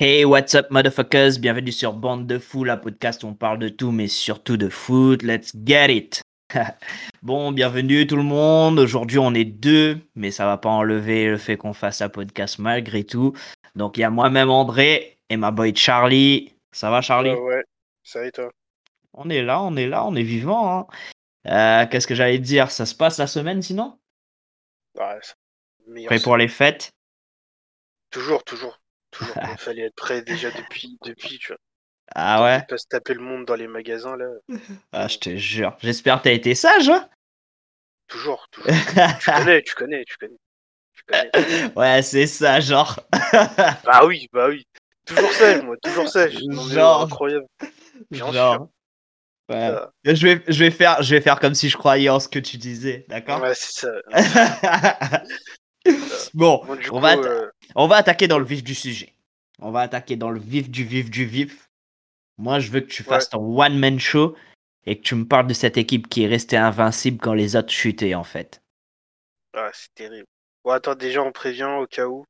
Hey, what's up, motherfuckers? Bienvenue sur Bande de Fou, la podcast où on parle de tout, mais surtout de foot. Let's get it! bon, bienvenue tout le monde. Aujourd'hui, on est deux, mais ça va pas enlever le fait qu'on fasse un podcast malgré tout. Donc, il y a moi-même André et ma boy Charlie. Ça va, Charlie? Ouais, ouais. Ça et toi? On est là, on est là, on est vivant. Hein. Euh, Qu'est-ce que j'allais dire? Ça se passe la semaine sinon? Ouais, Prêt pour les fêtes? Toujours, toujours. Toujours. Il fallait être prêt déjà depuis, depuis tu vois. Ah ouais? Pas se taper le monde dans les magasins là. Ah, je te jure. J'espère que t'as été sage, hein? Toujours, toujours. tu connais, tu connais, tu connais. Tu connais. Ouais, c'est ça, genre. bah oui, bah oui. Toujours sage, moi, toujours sage. Genre. Incroyable. Bien genre. Ouais. Je, vais, je, vais faire, je vais faire comme si je croyais en ce que tu disais, d'accord? Ouais, c'est ça. bon, on, va euh, on va attaquer dans le vif du sujet. On va attaquer dans le vif du vif du vif. Moi, je veux que tu fasses ton one-man show et que tu me parles de cette équipe qui est restée invincible quand les autres chutaient, en fait. Ah, c'est terrible. Bon, attends, déjà, on prévient au cas où.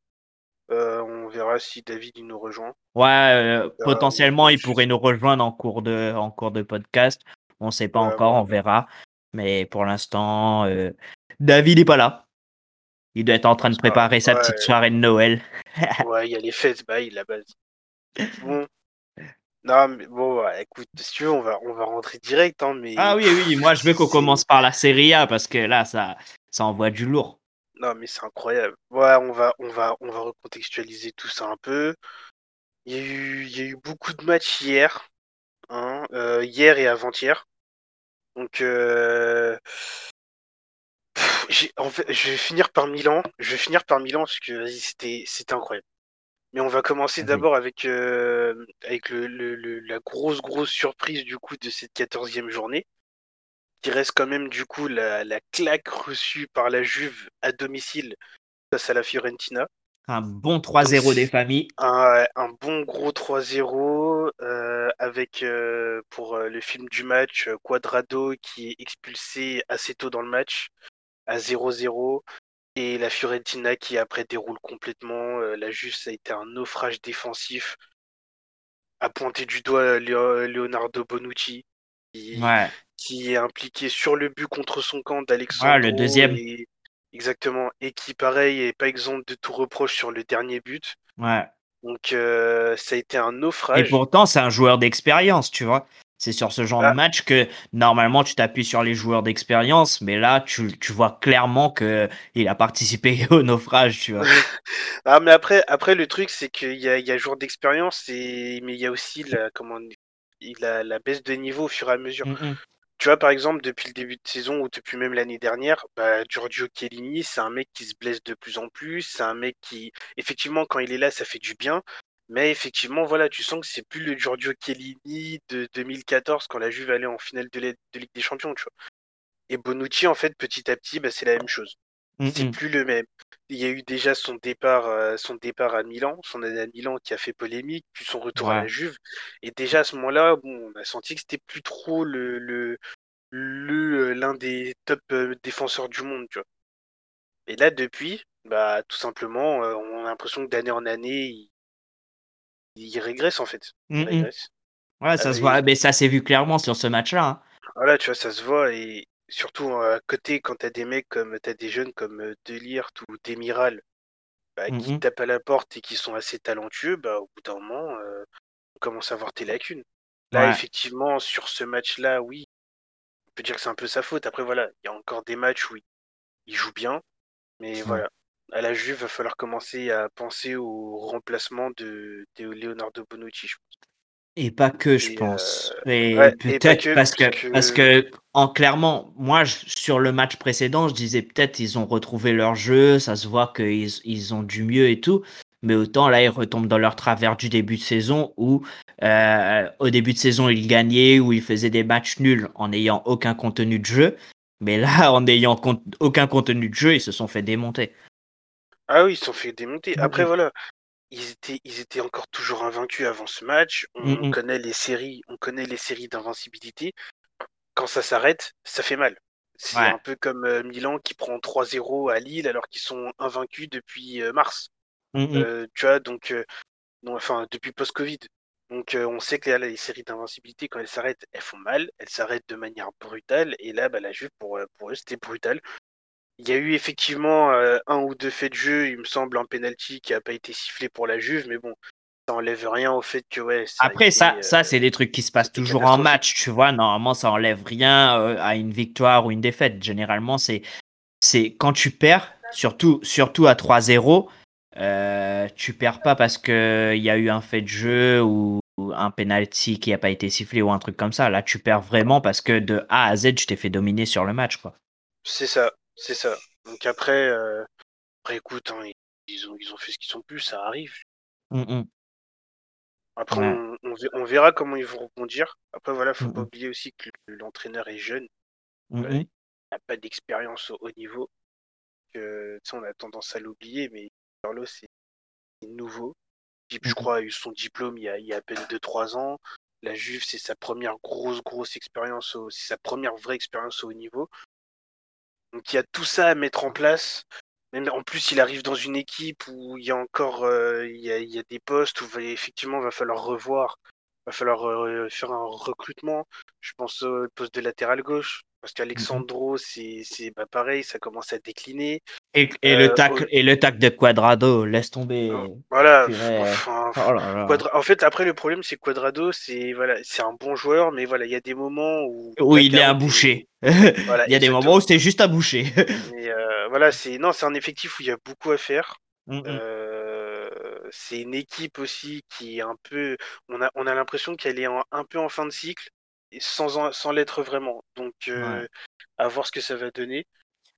Euh, on verra si David il nous rejoint. Ouais, euh, potentiellement il pourrait nous rejoindre en cours de, en cours de podcast. On ne sait pas encore, on verra. Mais pour l'instant, euh, David n'est pas là. Il doit être en train de préparer sa petite soirée de Noël. ouais, il y a les fêtes, bah, il la base. Bon. Non, mais bon, écoute, si tu veux, on va, on va rentrer direct. Hein, mais... Ah oui, oui, moi je veux qu'on commence par la Serie A parce que là, ça, ça envoie du lourd. Non, mais c'est incroyable. Ouais, on va, on va, on va recontextualiser tout ça un peu. Il y a eu, il y a eu beaucoup de matchs hier, hein, euh, hier et avant-hier. Donc, euh... en fait, je vais finir par Milan. Je vais finir par Milan parce que c'était, c'était incroyable. Mais on va commencer d'abord avec, euh, avec le, le, la grosse, grosse surprise du coup de cette quatorzième journée qui reste quand même du coup la, claque reçue par la Juve à domicile face à la Fiorentina. Un bon 3-0 des familles. Un, bon gros 3-0 euh, avec euh, pour le film du match Quadrado qui est expulsé assez tôt dans le match à 0-0 et la Fiorentina qui après déroule complètement. la Juve ça a été un naufrage défensif. A pointé du doigt Leonardo Bonucci qui, est impliqué sur le but contre son camp d'Alexandre. le deuxième. exactement. Et qui, pareil, est pas exempt de tout reproche sur le dernier but. Ouais. Donc, euh, ça a été un naufrage. Et pourtant, c'est un joueur d'expérience, tu vois. C'est sur ce genre de ah. match que normalement tu t'appuies sur les joueurs d'expérience, mais là tu, tu, vois clairement que il a participé au naufrage, tu vois. ah, mais après, après le truc c'est qu'il y a, y a joueurs d'expérience, et... mais il y a aussi la, comment, la, la, baisse de niveau au fur et à mesure. Mm, mm. Tu vois, par exemple, depuis le début de saison ou depuis même l'année dernière, bah, Giorgio Chiellini, c'est un mec qui se blesse de plus en plus. C'est un mec qui, effectivement, quand il est là, ça fait du bien. Mais effectivement, voilà, tu sens que c'est plus le Giorgio Chiellini de 2014 quand la Juve allait en finale de, de Ligue des Champions, tu vois. Et Bonucci, en fait, petit à petit, bah, c'est la même chose. Mm, c'est plus le même. Il y a eu déjà son départ, euh, son départ à Milan, son année à Milan qui a fait polémique, puis son retour à la Juve. Et déjà à ce moment-là, bon, on a senti que c'était plus trop le, le, le euh, l'un des top euh, défenseurs du monde, tu vois. Et là, depuis, bah, tout simplement, on a l'impression que d'année en année, il, il régresse en fait. Régresse. Ouais, ça se voit, mais ça s'est vu clairement sur ce match-là. Hein. Voilà, tu vois, ça se voit. Et, surtout à côté, quand t'as des mecs comme t'as des jeunes comme Delirte ou Demiral bah, qui mmh tapent à la porte et qui sont assez talentueux, bah, au bout d'un moment, on commence à voir tes lacunes. Là, effectivement, sur ce match-là, oui, on peut dire que c'est un peu sa faute. Après, voilà, il y a encore des matchs où il, joue bien, mais voilà. À la Juve, il va falloir commencer à penser au remplacement de, de Leonardo Bonucci, je pense. Et pas que, je pense. Et peut-être parce que, parce que, en clairement, moi, sur le match précédent, je disais peut-être ils ont retrouvé leur jeu, ça se voit qu'ils ils ont du mieux et tout. Mais autant là, ils retombent dans leur travers du début de saison où, euh, au début de saison, ils gagnaient, où ils faisaient des matchs nuls en n'ayant aucun contenu de jeu. Mais là, en n'ayant aucun contenu de jeu, ils se sont fait démonter. Ah oui, ils se sont fait démonter. Après, voilà, ils étaient, ils étaient encore toujours invaincus avant ce match. On, mmh connaît les séries, on connaît les séries d'invincibilité. Quand ça s'arrête, ça fait mal. C'est un peu comme euh, Milan qui prend 3-0 à Lille alors qu'ils sont invaincus depuis euh, mars. Mmh euh, tu vois, donc enfin depuis post-Covid. Donc on sait que les séries d'invincibilité, quand elles s'arrêtent, elles font mal, elles s'arrêtent de manière brutale, et là, bah, la Juve, pour, pour eux, c'était brutal. Il y a eu effectivement un ou deux faits de jeu, il me semble, un penalty qui n'a pas été sifflé pour la Juve, mais bon, ça enlève rien au fait que ouais. Après ça, ça c'est des trucs qui se passent toujours en match, tu vois. Normalement, ça enlève rien à une victoire ou une défaite. Généralement, c'est c'est quand tu perds, surtout surtout à 3-0, euh, tu perds pas parce que il y a eu un fait de jeu ou un penalty qui n'a pas été sifflé ou un truc comme ça. Là, tu perds vraiment parce que de A à Z, tu t'es fait dominer sur le match, quoi. C'est ça, c'est ça. Donc après, euh, après écoute, hein, ils, ont, ils ont fait ce qu'ils sont plus, ça arrive. Mmh après, on, verra comment ils vont rebondir. Après, voilà, faut pas oublier aussi que l'entraîneur est jeune. il n'a pas d'expérience au haut niveau. Que, on a tendance à l'oublier, mais Carlo, c'est nouveau. Je crois, a eu son diplôme il y a, il y a à peine 2-3 ans. La Juve, c'est sa première grosse, grosse expérience, c'est sa première vraie expérience au haut niveau. Donc il y a tout ça à mettre en place. Même en plus, il arrive dans une équipe où il y a encore euh, il, y a, des postes où effectivement il va falloir revoir, il va falloir euh, faire un recrutement. Je pense au poste de latéral gauche. Parce qu'Alexandro, c'est bah, pareil, ça commence à décliner. Et, et le, euh, tac, et le tac de Quadrado, laisse tomber. Voilà. Oh en fait, après, le problème, c'est Quadrado, c'est voilà, un bon joueur, mais voilà, il y a des moments où. Où il est à boucher. il y a des moments où c'est juste à boucher. mais euh, voilà, c'est non, c'est un effectif où il y a beaucoup à faire. Mmh, mmh. Euh, c'est une équipe aussi qui est un peu. On a, on a l'impression qu'elle est un peu en fin de cycle sans, sans l'être vraiment. Donc, euh, à voir ce que ça va donner.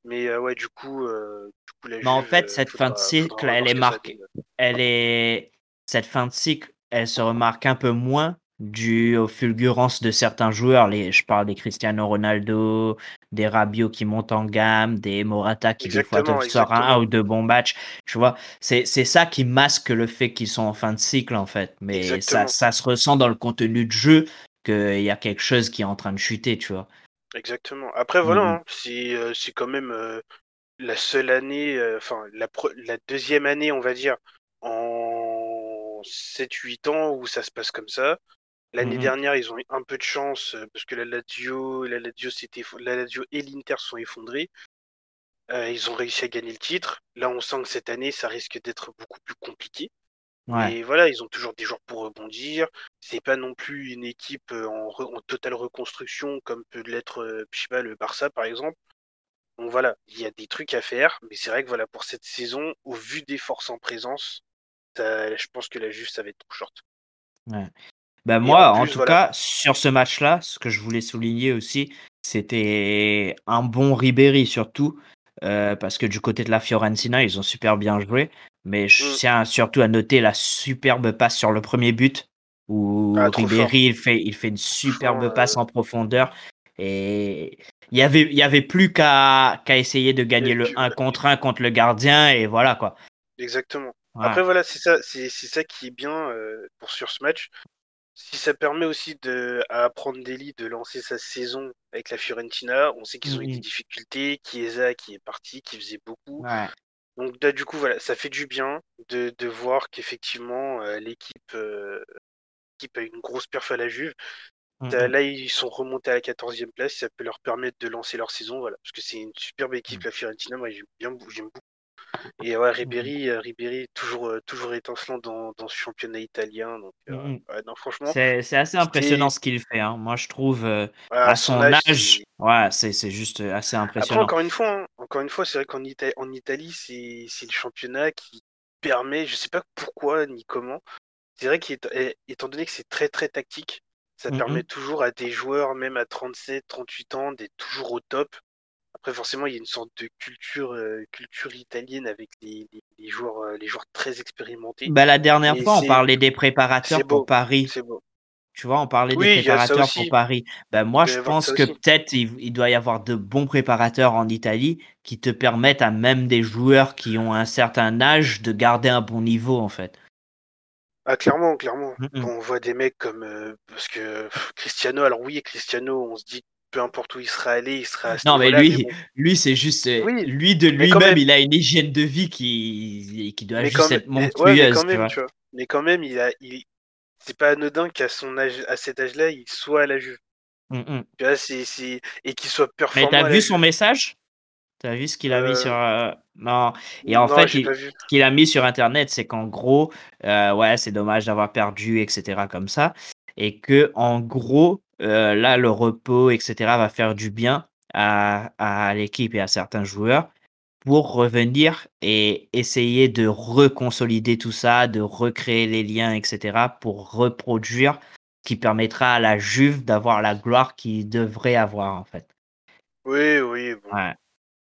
Mais euh, ouais, du coup, euh, du coup la Mais en fait, cette fin de cycle, elle est marquée. Elle est cette fin de cycle, elle se remarque un peu moins dû aux fulgurances de certains joueurs. Les, je parle des Cristiano Ronaldo, des Rabiot qui montent en gamme, des Morata qui des fois sortent un ou deux bons matchs. Tu vois, c'est ça qui masque le fait qu'ils sont en fin de cycle en fait. Mais ça, ça, se ressent dans le contenu de jeu qu'il y a quelque chose qui est en train de chuter, tu vois. Exactement. Après, voilà, mmh hein, euh, c'est quand même euh, la seule année, euh, enfin, la, la, deuxième année, on va dire, en 7-8 ans où ça se passe comme ça. L'année mmh dernière, ils ont eu un peu de chance parce que la Lazio, la Lazio, la Lazio et l'Inter sont effondrés. ils ont réussi à gagner le titre. Là, on sent que cette année, ça risque d'être beaucoup plus compliqué. Et voilà, ils ont toujours des joueurs pour rebondir. C'est pas non plus une équipe euh, en, totale reconstruction comme peut l'être, euh, je sais pas, le Barça par exemple. Donc voilà, il y a des trucs à faire, mais c'est vrai que voilà, pour cette saison, au vu des forces en présence, je pense que la Juve, ça va être trop short. Ouais. Bah moi, en, tout cas, sur ce match-là, ce que je voulais souligner aussi, c'était un bon Ribéry surtout, euh, parce que du côté de la Fiorentina, ils ont super bien joué. Mais je mmh. tiens surtout à noter la superbe passe sur le premier but où ah, Ribéry il fait, il fait une superbe passe en profondeur. Et il y avait, il y avait plus qu'à essayer de gagner le 1 contre 1 contre le gardien et voilà quoi. Exactement. Après voilà, c'est ça, c'est ça qui est bien euh, pour sur ce match. Si ça permet aussi de, à Apprendre Deli de lancer sa saison avec la Fiorentina, on sait qu'ils ont eu des mmh difficultés, Chiesa qui est parti, qui faisait beaucoup. Ouais. Donc bah, du coup, voilà, ça fait du bien de, de voir qu'effectivement, euh, l'équipe euh, a une grosse perf à la Juve. Mmh là, ils sont remontés à la 14e place, ça peut leur permettre de lancer leur saison, voilà, parce que c'est une superbe équipe, mmh. la Fiorentina, moi j'aime beaucoup. Et ouais, Ribéry, mmh. euh, Ribéry toujours, toujours étincelant dans, dans ce championnat italien. Donc, non, franchement. C'est assez impressionnant ce qu'il fait. Hein. Moi, je trouve, à, son âge, ouais, c'est juste assez impressionnant. Après, encore une fois, hein, encore une fois, c'est vrai qu'en Italie, en Italie c'est le championnat qui permet, je sais pas pourquoi ni comment, c'est vrai qu'étant donné que c'est très très tactique, ça mmh permet toujours à des joueurs, même à 37, 38 ans, d'être toujours au top. Après, forcément, il y a une sorte de culture, euh, culture italienne avec les, les, joueurs, euh, les joueurs très expérimentés. Bah, la dernière fois, on parlait des préparateurs pour Paris. Beau. Tu vois, on parlait des préparateurs pour Paris. Ben, moi, je pense que peut-être il, doit y avoir de bons préparateurs en Italie qui te permettent à même des joueurs qui ont un certain âge de garder un bon niveau, en fait. Ah, clairement, clairement. Mmh on voit des mecs comme. Euh, parce que Cristiano, alors oui, Cristiano, on se dit peu importe où il sera allé, il sera. À non, mais lui, lui c'est juste. Euh, lui, de lui-même, il a une hygiène de vie qui, qui doit juste être monstrueuse. tu vois. mais quand même, il a, il, c'est pas anodin qu'à son âge, à cet âge-là, il soit à la Juve. Mmh, mmh. Tu vois, c'est, et qu'il soit performant. Mais t'as vu son message? T'as vu ce qu'il a mis sur. Euh, non. Et en fait, ce qu'il a mis sur Internet, c'est qu'en gros, euh, ouais, c'est dommage d'avoir perdu, etc. comme ça. Et que, en gros, euh, là, le repos, etc., va faire du bien à, à l'équipe et à certains joueurs pour revenir et essayer de reconsolider tout ça, de recréer les liens, etc., pour reproduire ce qui permettra à la Juve d'avoir la gloire qu'il devrait avoir, en fait. Oui, oui. Bon. Ouais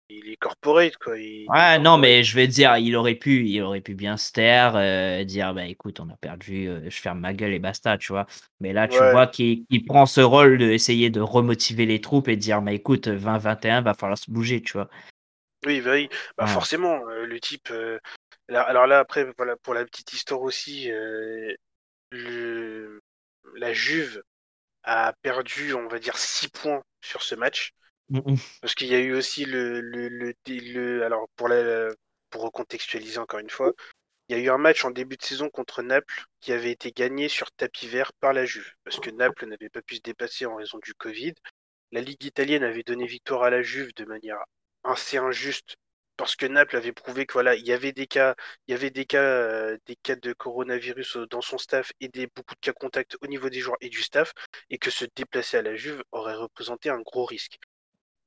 il est corporate quoi. ouais, non, mais je vais dire, il aurait pu, il aurait pu bien se taire, euh, dire bah écoute, on a perdu, euh, je ferme ma gueule et basta, tu vois. Mais là, tu vois qu'il prend ce rôle d'essayer de remotiver les troupes et de dire bah écoute, 20-21, va falloir se bouger, tu vois. Oui, bah, oui. bah forcément, euh, le type. alors là, après, voilà, pour la petite histoire aussi, le... la Juve a perdu, on va dire, 6 points sur ce match. Mmh, mmh. Parce qu'il y a eu aussi le, le, le, alors pour la, pour recontextualiser encore une fois, il y a eu un match en début de saison contre Naples qui avait été gagné sur tapis vert par la Juve, parce que Naples n'avait pas pu se dépasser en raison du Covid. La Ligue italienne avait donné victoire à la Juve de manière assez injuste, parce que Naples avait prouvé que voilà, il y avait des cas, il y avait des cas, euh, des cas de coronavirus dans son staff et des beaucoup de cas contacts au niveau des joueurs et du staff, et que se déplacer à la Juve aurait représenté un gros risque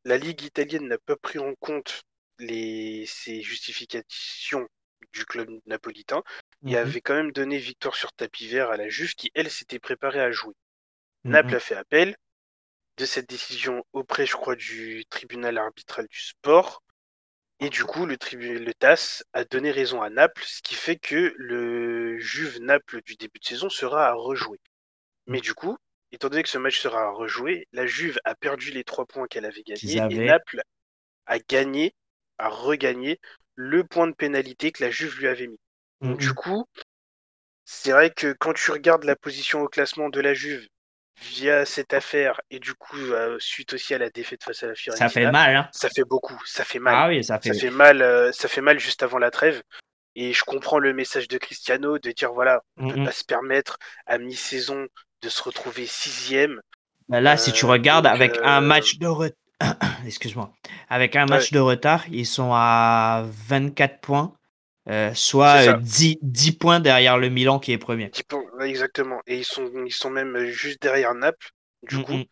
la Ligue italienne n'a pas pris en compte les, ces justifications du club napolitain et mhm. avait quand même donné victoire sur tapis vert à la Juve qui, elle, s'était préparée à jouer. Mhm. Naples a fait appel de cette décision auprès, je crois, du tribunal arbitral du sport. Et du coup, le, le TAS a donné raison à Naples, ce qui fait que le Juve Naples du début de saison sera à rejouer. Mais du coup, étant donné que ce match sera rejoué, la Juve a perdu les trois points qu'elle avait gagnés et Naples a gagné, a regagné le point de pénalité que la Juve lui avait mis. Donc, du coup, c'est vrai que quand tu regardes la position au classement de la Juve via cette affaire et du coup euh, suite aussi à la défaite face à la Fiorentina, ça fait mal. Hein ça fait beaucoup, ça fait mal. Ah oui, ça fait, ça fait mal. Euh, ça fait mal juste avant la trêve. Et je comprends le message de Cristiano de dire voilà, on ne peut pas se permettre à mi-saison de se retrouver sixième. Bah là, si tu euh, regardes avec un euh, match de retard, excuse-moi, avec un match de retard, ils sont à 24 points, euh, soit 10, 10, points derrière le Milan qui est premier. exactement. Et ils sont, ils sont même juste derrière Naples, du coup,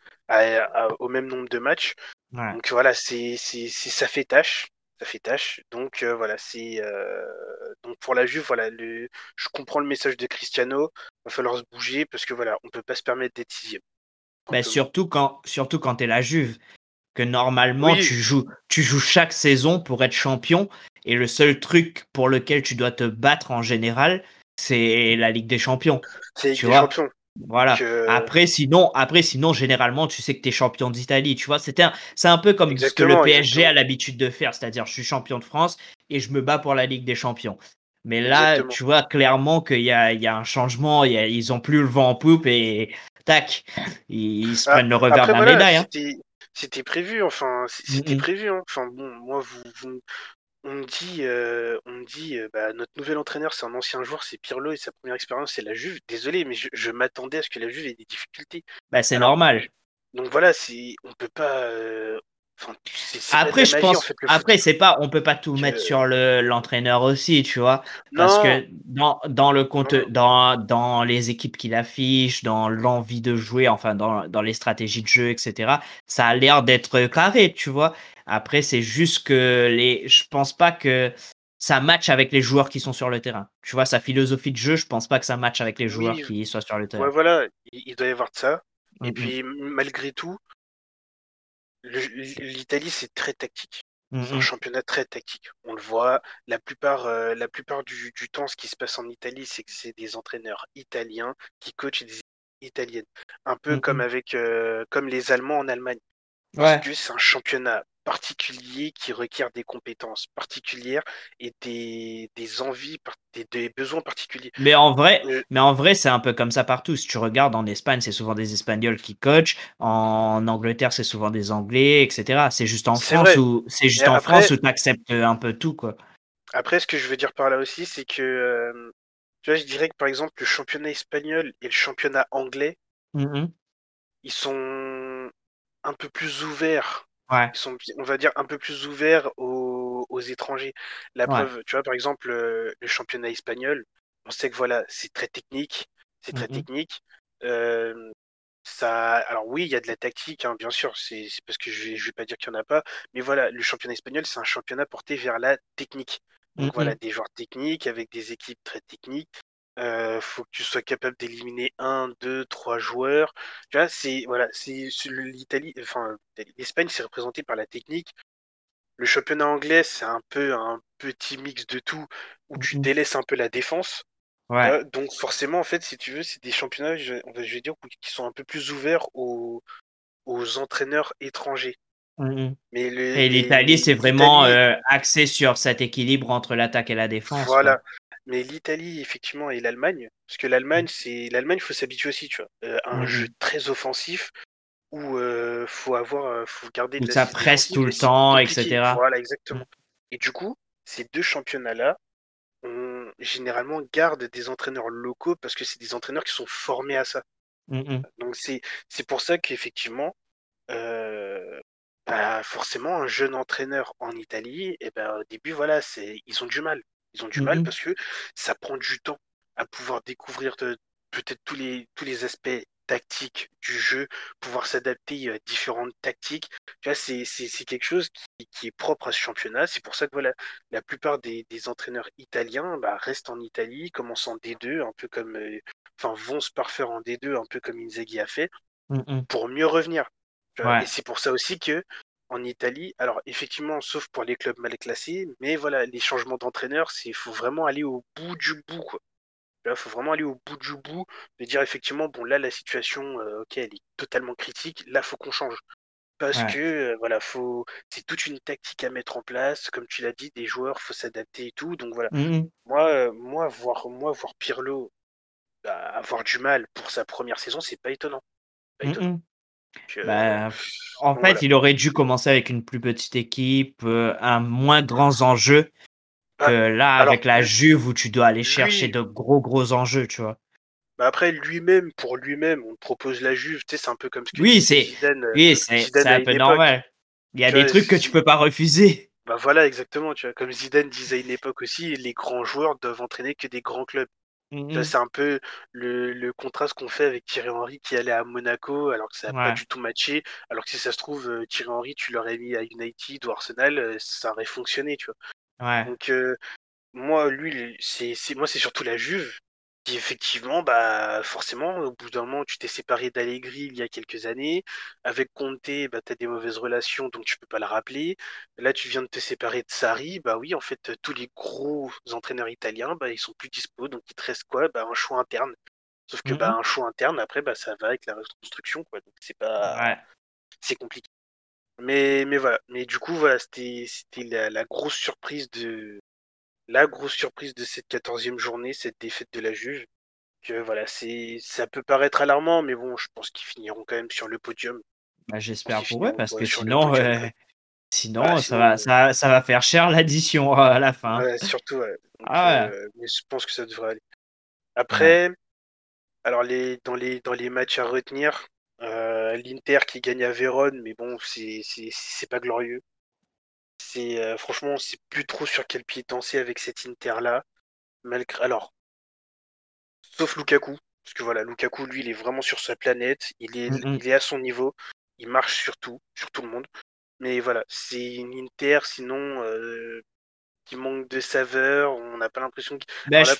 au même nombre de matchs. Donc voilà, c'est, ça fait tâche ça fait tâche. Donc voilà, c'est donc pour la Juve, voilà, le... je comprends le message de Cristiano. Il va falloir se bouger parce que voilà, on peut pas se permettre d'être sixième. Bah, surtout quand, surtout quand es la Juve, que normalement tu joues, tu joues chaque saison pour être champion et le seul truc pour lequel tu dois te battre en général, c'est la Ligue des Champions. C'est Ligue des Champions. Voilà. Après, sinon, après, sinon, généralement, tu sais que tu es champion d'Italie. Tu vois, c'est un, c'est un peu comme ce que le PSG a l'habitude de faire. C'est-à-dire, je suis champion de France et je me bats pour la Ligue des Champions. Mais là, tu vois clairement qu'il y a, il y a un changement. ils ont plus le vent en poupe et tac, ils, se ah, prennent le revers de la médaille. Hein. C'était prévu, enfin, c'était prévu. Hein. Enfin, bon, moi, vous, vous, on me dit, euh, on dit euh, bah, notre nouvel entraîneur, c'est un ancien joueur, c'est Pirlo et sa première expérience, c'est la Juve. Désolé, mais je, m'attendais à ce que la Juve ait des difficultés. Bah, c'est normal. Donc voilà, on peut pas. Euh, après, je pense. après, c'est pas. On peut pas tout mettre sur le, l'entraîneur aussi, tu vois. Parce que dans, dans le compte, dans, dans les équipes qu'il affiche, dans l'envie de jouer, enfin dans, dans les stratégies de jeu, etc. Ça a l'air d'être carré, tu vois. Après, c'est juste que les, je pense pas que ça match avec les joueurs qui sont sur le terrain. Tu vois, sa philosophie de jeu, je pense pas que ça match avec les joueurs qui soient sur le terrain. Ouais, voilà, il doit y avoir de ça. Et puis, malgré tout, l'Italie, c'est très tactique. C'est un championnat très tactique. On le voit, la plupart, euh, la plupart du, temps, ce qui se passe en Italie, c'est que c'est des entraîneurs italiens qui coachent des italiennes. Un peu comme avec euh, comme les Allemands en Allemagne. Parce que c'est un championnat particulier qui requiert des compétences particulières et des, des envies, des, des, besoins particuliers. Mais en vrai, euh, mais en vrai, c'est un peu comme ça partout. Si tu regardes en Espagne, c'est souvent des Espagnols qui coachent. En Angleterre, c'est souvent des Anglais, etc. C'est juste en France où c'est juste en France où tu acceptes un peu tout, quoi. Après, ce que je veux dire par là aussi, c'est que euh, Tu vois, je dirais que par exemple, le championnat espagnol et le championnat anglais, mmh ils sont un peu plus ouverts. Ouais. Ils sont, on va dire, un peu plus ouverts aux, aux étrangers. La preuve, tu vois, par exemple, le, championnat espagnol, on sait que voilà, c'est très technique. C'est très mmh technique. Euh, ça, alors oui, il y a de la tactique, hein, bien sûr, c'est parce que je ne vais, vais pas dire qu'il n'y en a pas, mais voilà, le championnat espagnol, c'est un championnat porté vers la technique. Donc voilà, des joueurs techniques avec des équipes très techniques. Euh, faut que tu sois capable d'éliminer un, deux, trois joueurs. Tu vois, c'est voilà, c'est l'Italie, enfin l'Espagne, c'est représenté par la technique. Le championnat anglais, c'est un peu un petit mix de tout où tu délaisses un peu la défense. Ouais. donc forcément, en fait, si tu veux, c'est des championnats, je, vais dire, qui sont un peu plus ouverts aux, aux entraîneurs étrangers. Mmh mais et l'Italie, c'est vraiment euh, axé sur cet équilibre entre l'attaque et la défense. Voilà. Mais l'Italie, effectivement, et l'Allemagne, parce que l'Allemagne, mmh. c'est l'Allemagne, il faut s'habituer aussi, tu vois. Euh, un mmh jeu très offensif où euh, faut avoir, faut garder de ça presse tout le temps, etc. Voilà, exactement. Et du coup, ces deux championnats-là, on généralement garde des entraîneurs locaux parce que c'est des entraîneurs qui sont formés à ça. Donc c'est c'est pour ça qu'effectivement, euh, bah, forcément, un jeune entraîneur en Italie, et eh ben, au début, voilà, c'est, ils ont du mal. Ils ont du mal parce que ça prend du temps à pouvoir découvrir peut-être tous les, tous les aspects tactiques du jeu, pouvoir s'adapter à différentes tactiques. Tu vois, c'est, quelque chose qui, qui, est propre à ce championnat. C'est pour ça que voilà, la plupart des, des entraîneurs italiens bah, restent en Italie, commencent en D2, un peu comme, euh, enfin, vont se parfaire en D2, un peu comme Inzaghi a fait, pour mieux revenir. Et c'est pour ça aussi que en Italie, alors effectivement, sauf pour les clubs mal classés, mais voilà, les changements d'entraîneur, c'est faut vraiment aller au bout du bout, quoi. Il faut vraiment aller au bout du bout, de dire effectivement, bon là la situation, euh, ok, elle est totalement critique, là faut qu'on change. Parce que euh, voilà, faut, c'est toute une tactique à mettre en place, comme tu l'as dit, des joueurs, faut s'adapter et tout. Donc voilà, mmh moi, euh, moi voir, moi voir Pirlo bah, avoir du mal pour sa première saison, c'est pas étonnant. Pas mmh étonnant. Bah, en fait, il aurait dû commencer avec une plus petite équipe, euh, un moins grands enjeux que ah, là, avec la Juve où tu dois aller chercher de gros gros enjeux, tu vois. Bah après, lui-même, pour lui-même, on propose la Juve, tu sais, c'est un peu comme ce que oui, c'est euh, oui, c'est un peu normal. Il y a des trucs que tu peux pas refuser. Bah voilà, exactement, tu vois. Comme Zidane disait à une époque aussi, les grands joueurs doivent entraîner que des grands clubs. Mmh c'est un peu le, contraste qu'on fait avec Thierry Henry qui allait à Monaco alors que ça n'a pas du tout matché. Alors que si ça se trouve, euh, Thierry Henry, tu l'aurais mis à United ou Arsenal, euh, ça aurait fonctionné, tu vois. Donc, euh, moi, lui, c'est moi, c'est surtout la Juve effectivement, bah, forcément, au bout d'un moment, tu t'es séparé d'Allegri il y a quelques années. Avec Conte, bah, tu as des mauvaises relations, donc tu peux pas le rappeler. Là, tu viens de te séparer de Sarri. Bah oui, en fait, tous les gros entraîneurs italiens, bah, ils sont plus dispo. Donc, il te reste quoi? Bah, Un choix interne. Sauf que bah, mmh un choix interne, après, bah, ça va avec la reconstruction. Quoi. Donc, c'est pas. C'est compliqué. Mais, mais voilà. Mais du coup, voilà, c'était la, la grosse surprise de, la grosse surprise de cette quatorzième journée, cette défaite de la Juve. Que voilà, c'est ça peut paraître alarmant, mais bon, je pense qu'ils finiront quand même sur le podium. Bah, j'espère pour eux, parce que sinon, sinon, bah, ça, va, ça, ça, va faire cher l'addition à la fin. surtout, ah euh, mais je pense que ça devrait aller. Après, alors les, dans, les, dans les matchs à retenir, euh, l'Inter qui gagne à Vérone, mais bon, c'est pas glorieux. C'est euh, franchement, c'est plus trop sur quel pied danser avec cet Inter là. Malgré alors, sauf Lukaku, parce que voilà, Lukaku lui, il est vraiment sur sa planète, il est, mm, il est à son niveau, il marche sur tout, sur tout le monde. Mais voilà, c'est une Inter, sinon euh, qui manque de saveur. On n'a pas l'impression qu'il.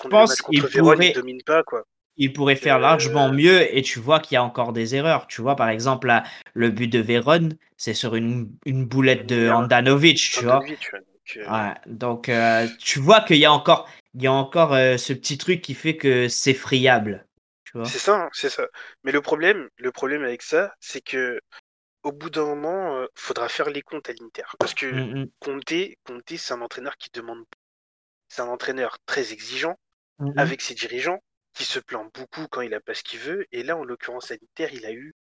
Pense qu'il pourrait... domine pas quoi il pourrait faire largement euh, mieux et tu vois qu'il y a encore des erreurs. Tu vois, par exemple, le but de Vérone, c'est sur une, une boulette de Andanovic, tu vois. Donc, euh, euh, tu vois qu'il y a encore, il y a encore ce petit truc qui fait que c'est friable. C'est ça, hein, c'est ça. Mais le problème, le problème avec ça, c'est que au bout d'un moment, il faudra faire les comptes à l'Inter. Parce que mmh. Conte, c'est un entraîneur qui demande. C'est un entraîneur très exigeant mmh, avec ses dirigeants qui se plaint beaucoup quand il a pas ce qu'il veut. Et là, en l'occurrence, sanitaire, il a eu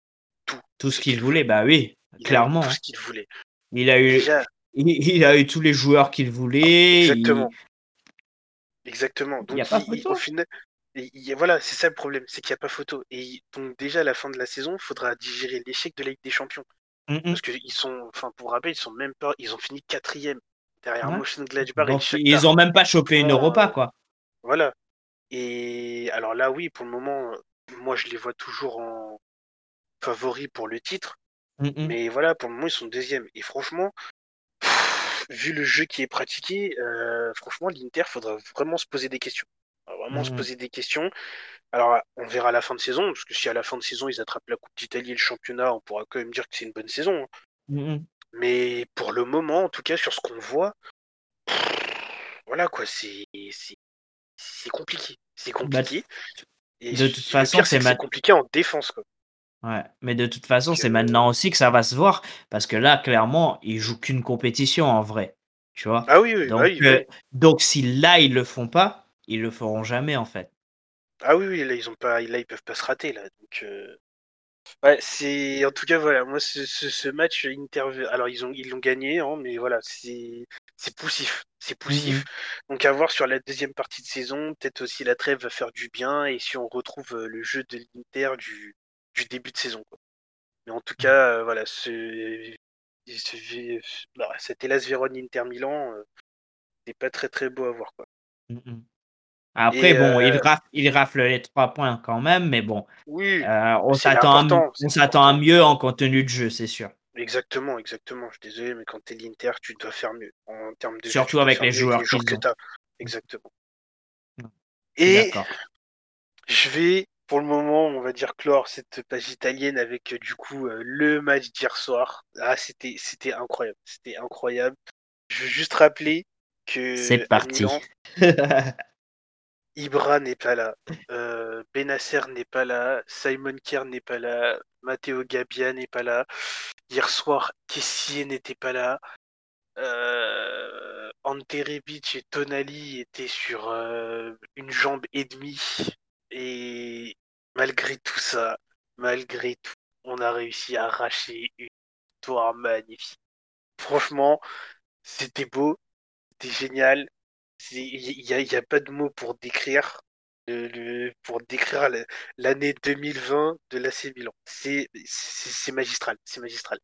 tout. Tout ce, qu'il voulait, bah oui, clairement. tout ce qu'il voulait. Il a eu, il, a eu tous les joueurs qu'il voulait. Exactement. Exactement. Donc, il, au final, Et, voilà, c'est ça le problème, c'est qu'il n'y a pas photo. Et donc déjà à la fin de la saison, il faudra digérer l'échec de la Ligue des Champions. Parce qu'ils sont, enfin pour rappel, ils sont même pas, ils ont fini quatrième derrière Motion Gladbach. Donc, ils ont même pas chopé une Europa, quoi. Voilà. Et alors là, oui, pour le moment, moi je les vois toujours en favori pour le titre. Mmh Mais voilà, pour le moment, ils sont deuxième. Et franchement, vu le jeu qui est pratiqué, euh, franchement, l'Inter, faudra vraiment se poser des questions vraiment se mmh. poser des questions. Alors, on verra à la fin de saison, parce que si à la fin de saison ils attrapent la Coupe d'Italie et le championnat, on pourra quand même dire que c'est une bonne saison. Hein. Mmh Mais pour le moment, en tout cas, sur ce qu'on voit, voilà quoi, c'est compliqué. C'est bah, compliqué. et de toute façon, c'est compliqué en défense. Quoi. Ouais, mais de toute façon, c'est maintenant aussi que ça va se voir, parce que là, clairement, ils jouent qu'une compétition en vrai. Tu vois ah oui, oui, donc, oui, euh, donc si là, ils le font pas, ils le feront jamais en fait. Ah oui, oui, là ils ont pas, là ils peuvent pas se rater là. Donc euh, ouais, c'est en tout cas voilà, moi ce, ce, match Inter, alors ils ont ils l'ont gagné, hein, mais voilà, c'est c'est poussif, c'est poussif. Mmh donc à voir sur la deuxième partie de saison, peut-être aussi la trêve va faire du bien et si on retrouve euh, le jeu de l'Inter du, du début de saison. Quoi. Mais en tout mmh. cas, euh, voilà, ce, bah, cet Elas Vérone Inter Milan, c'est pas très très beau à voir quoi. Mmh après, bon, il, euh, rafle, il, rafle, les trois points quand même, mais bon. Oui. Euh, on s'attend à, mieux en contenu de jeu, c'est sûr. Exactement, exactement. Je suis désolé, mais quand tu es l'Inter, tu dois faire mieux en termes de Surtout avec les joueurs, que tu as. Exactement. Et je vais, pour le moment, on va dire clore cette page italienne avec du coup euh, le match d'hier soir. Ah, c'était, c'était incroyable. C'était incroyable. Je veux juste rappeler que. C'est parti. Ibra n'est pas là, euh, Benasser n'est pas là, Simon Kerr n'est pas là, Matteo Gabbia n'est pas là. Hier soir, Kessier n'était pas là. Euh, et Tonali étaient sur euh, une jambe et demie. Et malgré tout ça, malgré tout, on a réussi à arracher une victoire magnifique. Franchement, c'était beau, c'était génial. Il n'y a, pas de mots pour décrire le, pour décrire l'année 2020 de l'AC Milan. C'est magistral, c'est magistral.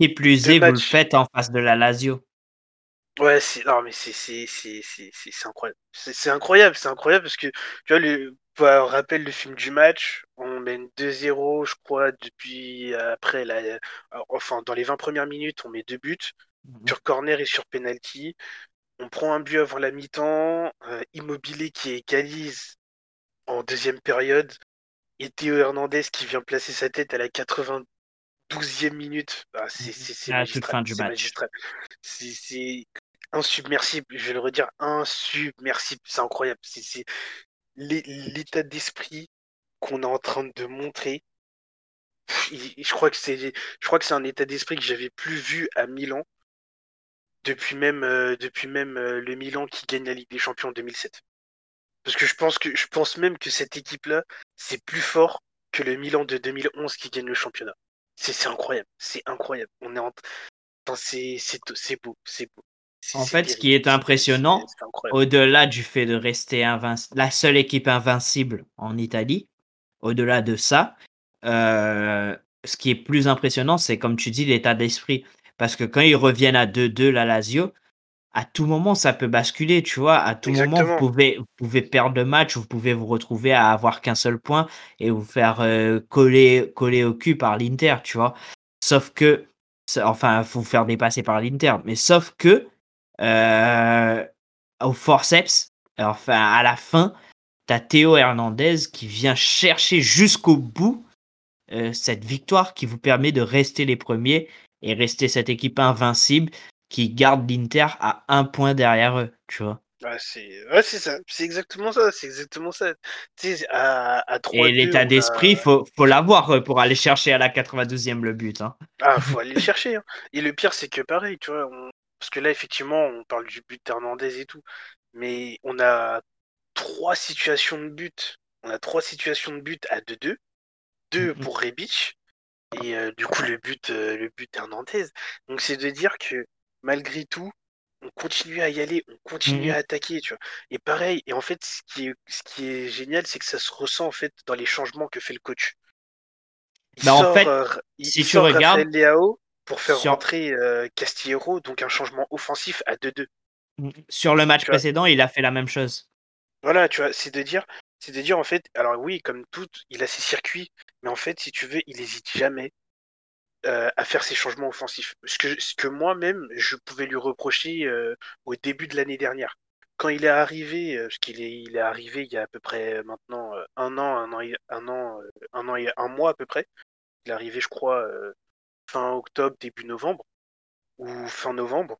Et plus est, vous le faites en face de la Lazio. Ouais, c'est non mais c'est incroyable. C'est incroyable, c'est incroyable parce que tu vois le rappelle le film du match, on mène 2-0, je crois, depuis après la enfin dans les 20 premières minutes, on met deux buts mmh sur corner et sur penalty. On prend un but avant la mi-temps, euh, Immobilier qui égalise en deuxième période, et Théo Hernandez qui vient placer sa tête à la 92e minute. Ah, c'est c'est magistral. C'est insubmersible, je vais le redire, insubmersible. C'est incroyable. C'est l'état d'esprit qu'on est en train de montrer. Je crois que c'est, je crois que c'est un état d'esprit que j'avais plus vu à Milan depuis même, euh, depuis même euh, le Milan qui gagne la Ligue des Champions en 2007. Parce que je pense que je pense même que cette équipe-là, c'est plus fort que le Milan de 2011 qui gagne le championnat. C'est incroyable, c'est incroyable. On est en... c'est beau, c'est beau. En fait, ce qui est impressionnant, au-delà du fait de rester la seule équipe invincible en Italie, au-delà de ça, euh, ce qui est plus impressionnant, c'est comme tu dis, l'état d'esprit. Parce que quand ils reviennent à 2-2, la Lazio, à tout moment, ça peut basculer, tu vois. À tout moment, vous pouvez, vous pouvez perdre le match, vous pouvez vous retrouver à avoir qu'un seul point et vous faire euh, coller, coller au cul par l'Inter, tu vois. Sauf que, enfin, vous faire dépasser par l'Inter, mais sauf que, euh, au forceps, enfin, à la fin, tu as Théo Hernandez qui vient chercher jusqu'au bout euh, cette victoire qui vous permet de rester les premiers et rester cette équipe invincible qui garde l'Inter à un point derrière eux, tu vois. Ouais, c'est ouais, ça, c'est exactement ça, c'est exactement ça. à, à 3 Et l'état d'esprit, il faut, faut l'avoir euh, pour aller chercher à la 92e le but. Hein. Ah, faut aller le chercher. Hein. Et le pire, c'est que pareil, tu vois, parce que là, effectivement, on parle du but d'Hernandez et tout, mais on a trois situations de but. On a trois situations de but à 2-2. Deux, pour Rebic, et euh, du coup, le but, euh, le but Hernandez. Donc, c'est de dire que malgré tout, on continue à y aller, on continue mmh à attaquer, tu vois. Et pareil, et en fait, ce qui est, ce qui est génial, c'est que ça se ressent en fait dans les changements que fait le coach. Il bah, en fait, euh, si tu regardes, pour faire rentrer euh, Castillero, donc un changement offensif à 2-2. Mmh, sur le match précédent, il a fait la même chose. Voilà, tu vois, c'est de dire, c'est de dire en fait, alors oui, comme tout, il a ses circuits, mais en fait, si tu veux, il n'hésite jamais euh, à faire ses changements offensifs. Ce que, ce que moi-même, je pouvais lui reprocher euh, au début de l'année dernière. Quand il est arrivé, euh, parce qu'il est, il est arrivé il y a à peu près maintenant un an, un an, un an, un an et un mois à peu près. Il est arrivé, je crois, fin octobre, début novembre, ou fin novembre.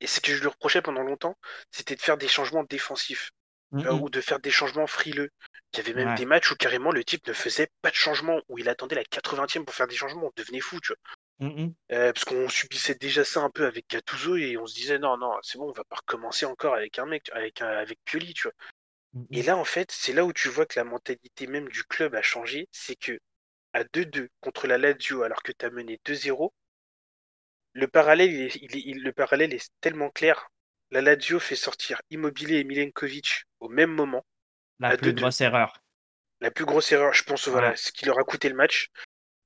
Et ce que je lui reprochais pendant longtemps, c'était de faire des changements défensifs. Mmh ou de faire des changements frileux. Il y avait même des matchs où carrément le type ne faisait pas de changement, où il attendait la 80e pour faire des changements. On devenait fou, tu vois. Mmh euh, parce qu'on subissait déjà ça un peu avec Gattuso et on se disait non, non, c'est bon, on va pas recommencer encore avec un mec, avec, avec Pioli, tu vois. Mmh et là, en fait, c'est là où tu vois que la mentalité même du club a changé. C'est que à 2-2 contre la Lazio, alors que tu as mené 2-0, le parallèle, il le parallèle est tellement clair la Lazio fait sortir Immobilier et Milenkovic au même moment. La plus grosse erreur. La plus grosse erreur, je pense, voilà, ce qui leur a coûté le match.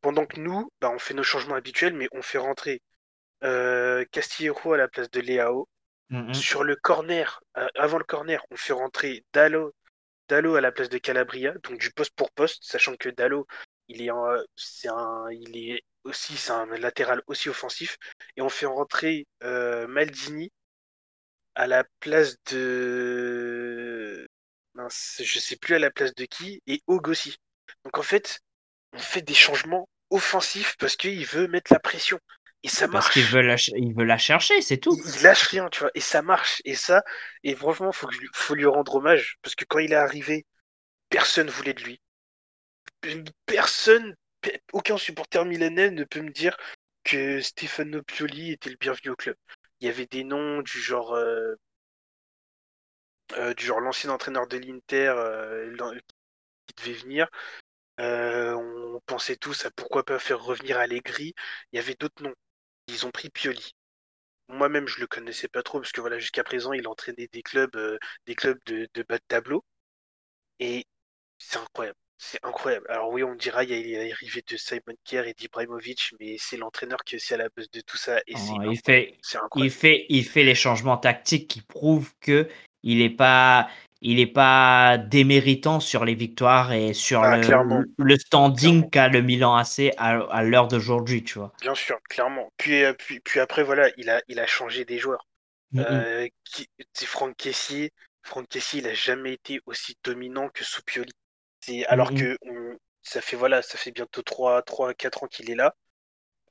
Pendant que nous, bah, on fait nos changements habituels, mais on fait rentrer euh, Castillero à la place de Leao. Mm-hmm. Sur le corner, euh, avant le corner, on fait rentrer Dallo, Dallo à la place de Calabria, donc du poste pour poste, sachant que Dallo, il est, c'est un, il est aussi, c'est un latéral aussi offensif, et on fait rentrer euh, Maldini à la place de. Mince, je sais plus à la place de qui, et Og aussi. Donc en fait, on fait des changements offensifs parce qu'il veut mettre la pression. Et ça marche. Parce qu'il veut, la... il veut la chercher, c'est tout. Il, lâche rien, tu vois. Et ça marche. Et ça, et franchement, faut, faut lui rendre hommage. Parce que quand il est arrivé, personne voulait de lui. Personne, aucun supporter milanais ne peut me dire que Stefano Pioli était le bienvenu au club il y avait des noms du genre euh, euh, du genre l'ancien entraîneur de l'Inter euh, qui devait venir. on pensait tous à pourquoi pas faire revenir Allegri. Il y avait d'autres noms. Ils ont pris Pioli. Moi-même, je le connaissais pas trop parce que voilà, jusqu'à présent, il entraînait des clubs, des clubs de, de bas de tableau. Et c'est incroyable. C'est incroyable. Alors oui, on dira il y a l'arrivée de Simon Kerr et d'Ibrahimovic, mais c'est l'entraîneur qui est aussi à la base de tout ça. Et oh, il, fait, il, fait, il fait les changements tactiques qui prouvent que il n'est pas, il est pas déméritant sur les victoires et sur ah, le, le, standing qu'a le Milan AC à, l'heure d'aujourd'hui, tu vois. Bien sûr, clairement. Puis, euh, puis, puis après, voilà, il a, il a changé des joueurs. Mm euh, Franck Kessier. Franck Kessier, il n'a jamais été aussi dominant que sous Pioli alors mmh que ça fait voilà, ça fait bientôt 3, 3 4 ans qu'il est là.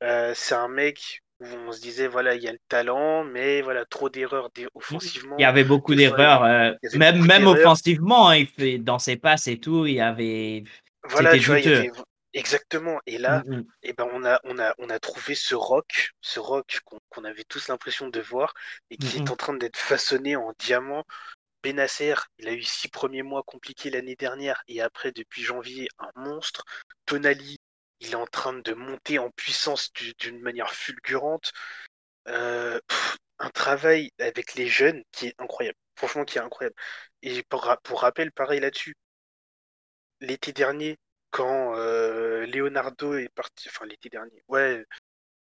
Euh, c'est un mec où on se disait voilà, il y a le talent, mais voilà, trop d'erreurs offensivement. Il y avait beaucoup d'erreurs, euh, même, même offensivement, hein, il fait, dans ses passes et tout, il y avait. Voilà, exactement. Et là, mmh et eh ben on a, on a, on a trouvé ce rock, ce rock qu'on avait tous l'impression de voir et qui est en train d'être façonné en diamant Benasser, il a eu six premiers mois compliqués l'année dernière et après, depuis janvier, un monstre. Tonali, il est en train de monter en puissance d'une manière fulgurante. Euh, un travail avec les jeunes qui est incroyable. Franchement, qui est incroyable. Et pour, rappel, pareil là-dessus. L'été dernier, quand euh, Leonardo est parti, enfin l'été dernier, ouais,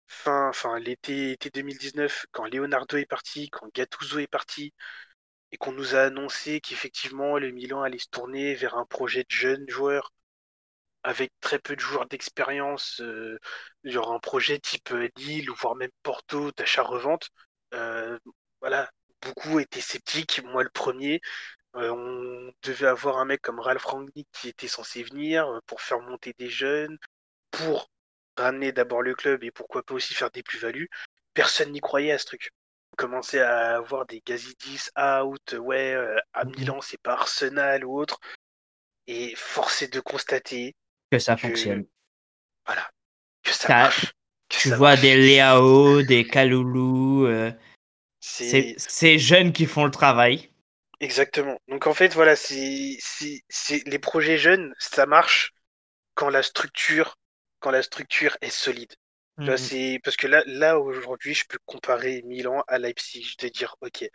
fin, enfin l'été 2019, quand Leonardo est parti, quand Gattuso est parti, et qu'on nous a annoncé qu'effectivement le Milan allait se tourner vers un projet de jeunes joueurs avec très peu de joueurs d'expérience, euh, genre un projet type euh, Lille ou voire même Porto d'achat-revente. Euh, voilà, beaucoup étaient sceptiques, moi le premier. on devait avoir un mec comme Ralph Rangnick qui était censé venir pour faire monter des jeunes, pour ramener d'abord le club et pourquoi pas aussi faire des plus-values. Personne n'y croyait à ce truc commencer à avoir des Gazidis out, ouais, euh, à mmh Milan, c'est pas Arsenal ou autre. Et forcé de constater que ça fonctionne. Voilà. Que ça marche. tu vois des Léao, des Kaloulou, euh, c'est ces jeunes qui font le travail. Exactement. Donc en fait, voilà, c'est les projets jeunes, ça marche quand la structure, quand la structure est solide. Mmh c'est parce que là, là aujourd'hui, je peux comparer Milan à Leipzig, de dire, ok,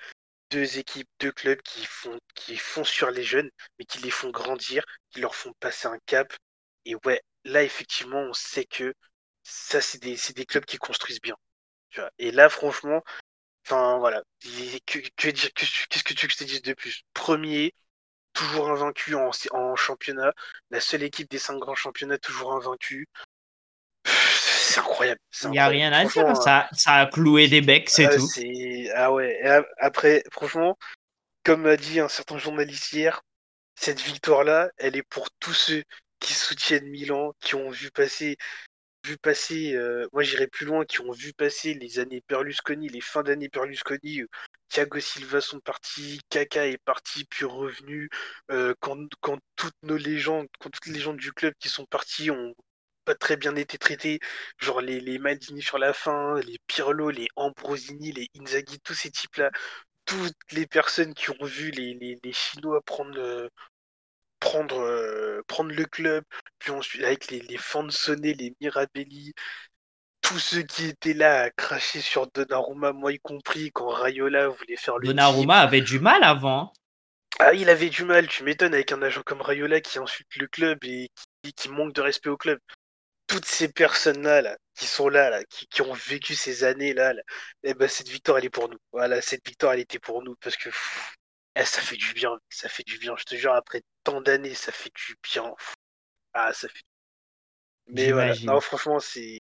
deux équipes, deux clubs qui font, qui font sur les jeunes, mais qui les font grandir, qui leur font passer un cap. Et ouais, là, effectivement, on sait que ça, c'est des, des, clubs qui construisent bien. Tu vois. Et là, franchement, enfin voilà, que, que dire, qu'est-ce que tu veux que je te dise de plus? Premier, toujours invaincu en, en championnat, la seule équipe des cinq grands championnats toujours invaincue c'est incroyable. Il n'y a rien à dire, ça, ça a cloué des becs, c'est tout. Ah ouais, après, franchement, comme a dit un certain journaliste hier, cette victoire-là, elle est pour tous ceux qui soutiennent Milan, qui ont vu passer, vu passer, euh, moi j'irai plus loin, qui ont vu passer les années Berlusconi, les fins d'année Berlusconi, où Thiago Silva sont partis, Kaka est parti puis revenu, euh, quand, quand toutes nos légendes, quand toutes les légendes du club qui sont partis ont pas très bien été traités, genre les, les Maldini sur la fin, les Pirlo, les Ambrosini, les Inzaghi, tous ces types-là, toutes les personnes qui ont vu les, les, Chinois prendre, euh, prendre, euh, prendre le club, puis ensuite avec les, les sonner les Mirabelli, tous ceux qui étaient là à cracher sur Donnarumma, moi y compris, quand Rayola voulait faire le Donnarumma avait du mal avant. Ah, il avait du mal, tu m'étonnes, avec un agent comme Rayola qui insulte le club et qui, qui manque de respect au club toutes ces personnes-là, là, qui sont là, là qui, ont vécu ces années-là, eh ben, cette victoire, elle est pour nous. Voilà, cette victoire, elle était pour nous parce que eh, ça fait du bien, ça fait du bien. Je te jure, après tant d'années, ça fait du bien. Ah, ça fait. Mais voilà, non, franchement, c'est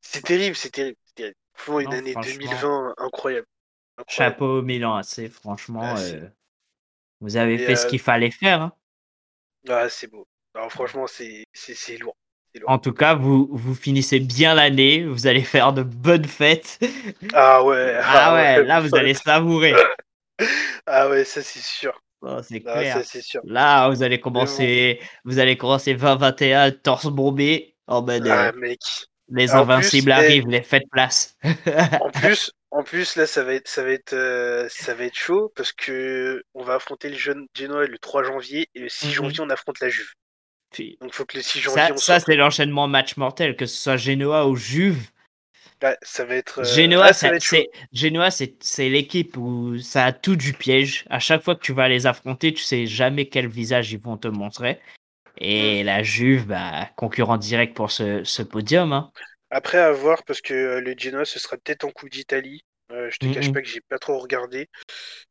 c'est terrible, c'est terrible, terrible. Franchement, une année 2020 incroyable. Chapeau Milan, c'est franchement, ah, euh, vous avez fait ce euh, qu'il fallait faire. Hein. Ah, c'est beau. franchement, c'est lourd. En tout cas, vous, vous finissez bien l'année, vous allez faire de bonnes fêtes. Ah ouais. Ah, ah ouais, là vous allez savourer. ah ouais, ça c'est sûr. Oh, c'est clair. Là, vous allez commencer, vous allez commencer 2021 torse bombé en mode. Ah, mec. Les invincibles arrivent, les faites place. en plus, en plus là, ça va être, ça va être, euh, ça va être chaud parce que on va affronter le jeune Genoa le 3 janvier et le 6 mhm. janvier on affronte la Juve. Donc faut que le 6 janvier. Ça, c'est l'enchaînement match mortel, que ce soit Genoa ou Juve. Bah, ça va être. Euh, Genoa, c'est Genoa, c'est l'équipe où ça a tout du piège. À chaque fois que tu vas les affronter, tu sais jamais quel visage ils vont te montrer. Et mm. la Juve, bah, concurrent direct pour ce, ce podium. Hein. Après, à voir, parce que euh, le Genoa, ce sera peut-être en Coupe d'Italie. Euh, je te cache pas que j'ai pas trop regardé.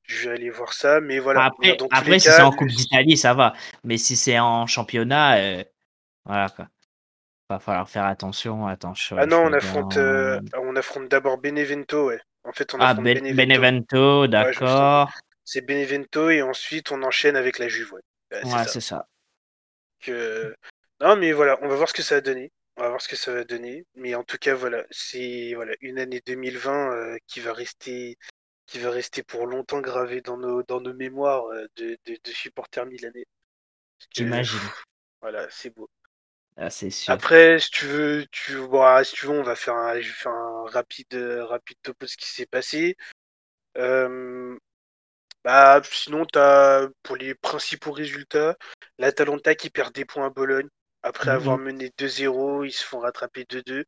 Je vais aller voir ça, mais voilà. Après, après si c'est en Coupe d'Italie, ça va. Mais si c'est en championnat, euh, voilà quoi. Va falloir faire attention. attention ah non, on affronte, euh, on affronte d'abord Benevento, ouais. En fait, on ah, affronte ben Benevento. d'accord. c'est Benevento et ensuite on enchaîne avec la Juve, ouais. ouais, c'est ça. Que... Non, mais voilà, on va voir ce que ça va donner. On va voir ce que ça va donner. Mais en tout cas, voilà, c'est voilà, une année 2020 euh, qui va rester qui va rester pour longtemps gravée dans nos, dans nos mémoires euh, de, de, supporters milanais. J'imagine. Voilà, c'est beau. Ah, c'est sûr. Après, si tu veux, tu, bon, si tu veux, on va faire un, je vais faire un rapide, rapide topo de ce qui s'est passé. Euh, bah, sinon, as, pour les principaux résultats, l'Atalanta qui perd des points à Bologne. Après avoir mhm. mené 2-0, ils se font rattraper 2-2.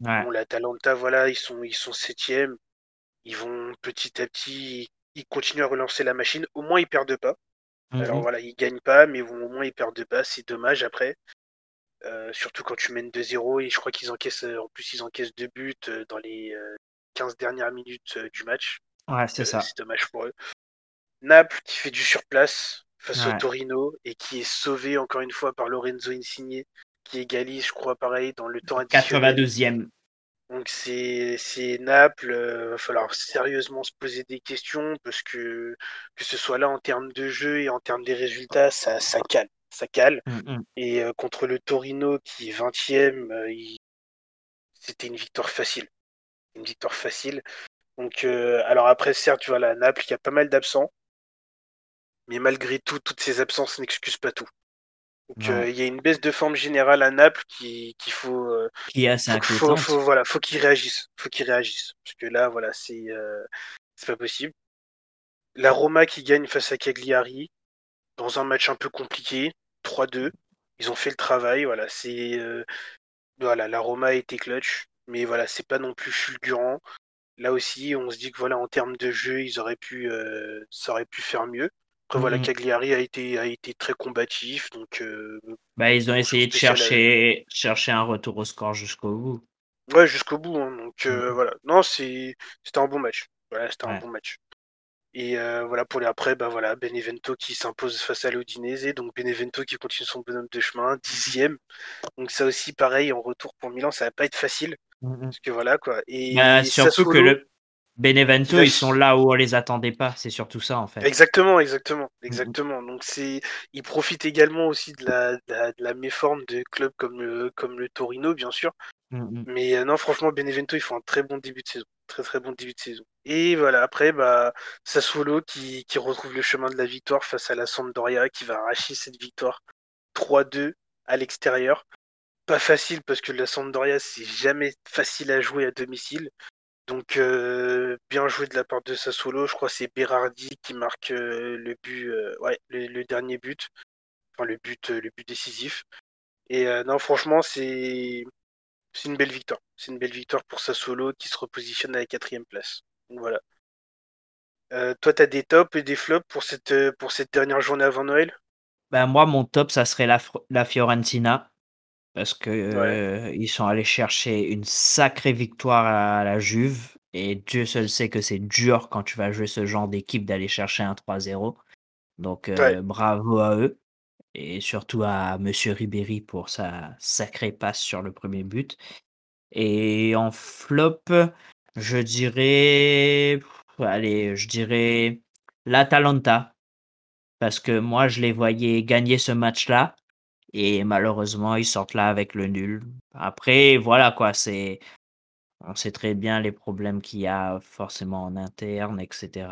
Bon, la Talenta, voilà, ils sont, ils sont septièmes. Ils vont petit à petit, ils continuent à relancer la machine. Au moins, ils perdent pas. Alors mhm. voilà, ils gagnent pas, mais au moins, ils perdent pas. C'est dommage après. Euh, surtout quand tu mènes 2-0 et je crois qu'ils encaissent, en plus, ils encaissent deux buts euh, dans les 15 euh, dernières minutes du match. Ouais, c'est ça. C'est dommage pour eux. Naples qui fait du surplace face au Torino et qui est sauvé encore une fois par Lorenzo Insigne qui égalise, je crois, pareil, dans le temps additionnel. 82e. Donc c'est Naples, il euh, va falloir sérieusement se poser des questions parce que que ce soit là en termes de jeu et en termes des résultats, ça, ça cale. Ça cale. Mm, mm. Et euh, contre le Torino qui est 20e, euh, c'était une victoire facile. Une victoire facile. Donc alors après, certes, vois Naples, il y a pas mal d'absents. Mais malgré tout, toutes ces absences n'excusent pas tout. Donc euh, il y a une baisse de forme générale à Naples qui qu'il faut euh, qui est assez faut, faut, voilà faut qu'ils réagissent faut qu'ils réagissent parce que là voilà c'est euh, c'est pas possible la Roma qui gagne face à Cagliari dans un match un peu compliqué 3-2 ils ont fait le travail voilà c'est voilà la Roma a été clutch mais voilà, c'est pas non plus fulgurant. Là aussi, on se dit que voilà, en termes de jeu, ils auraient pu, ça aurait pu faire mieux. Après, voilà, mmh Cagliari a été, a été très combatif, donc. bah, ils ont essayé de chercher, chercher un retour au score jusqu'au bout. Ouais, jusqu'au bout. Hein, donc mmh voilà. Non, c'était un bon match. Voilà, c'était un bon match. Et voilà, pour les après, bah voilà, Benevento qui s'impose face à l'Odinese. Donc Benevento qui continue son bonhomme de chemin, dixième. Donc ça aussi, pareil, en retour pour Milan, ça va pas être facile. Mmh parce que voilà, quoi. Et bah, surtout que le Benevento, ils sont là où on les attendait pas. C'est surtout ça, en fait. Exactement, exactement, mmh exactement. Donc c'est, ils profitent également aussi de la, de la, méforme de clubs comme le, comme le Torino, bien sûr. Mais non, franchement, Benevento, ils font un très bon début de saison. Très très bon début de saison. Et voilà, après, bah, Sassuolo qui, qui retrouve le chemin de la victoire face à la Sampdoria qui va arracher cette victoire 3-2 à l'extérieur. Pas facile parce que la Sampdoria, c'est jamais facile à jouer à domicile. Donc euh, bien joué de la part de Sassuolo. Je crois que c'est Berardi qui marque euh, le but, euh, ouais, le, dernier but, enfin le but, le but décisif. Et non, franchement, c'est c'est une belle victoire. C'est une belle victoire pour Sassuolo qui se repositionne à la quatrième place. Donc voilà. Toi, tu as des tops et des flops pour cette, pour cette dernière journée avant Noël? Ben, Moi, mon top, ça serait la, la Fiorentina. Parce que euh, ils sont allés chercher une sacrée victoire à la Juve. Et Dieu seul sait que c'est dur quand tu vas jouer ce genre d'équipe d'aller chercher un 3-0. Donc bravo à eux. Et surtout à Monsieur Ribéry pour sa sacrée passe sur le premier but. Et en flop, je dirais, allez, je dirais l'Atalanta. Parce que moi, je les voyais gagner ce match-là. Et malheureusement, ils sortent là avec le nul. Après, voilà quoi, c'est. On sait très bien les problèmes qu'il y a forcément en interne, etc.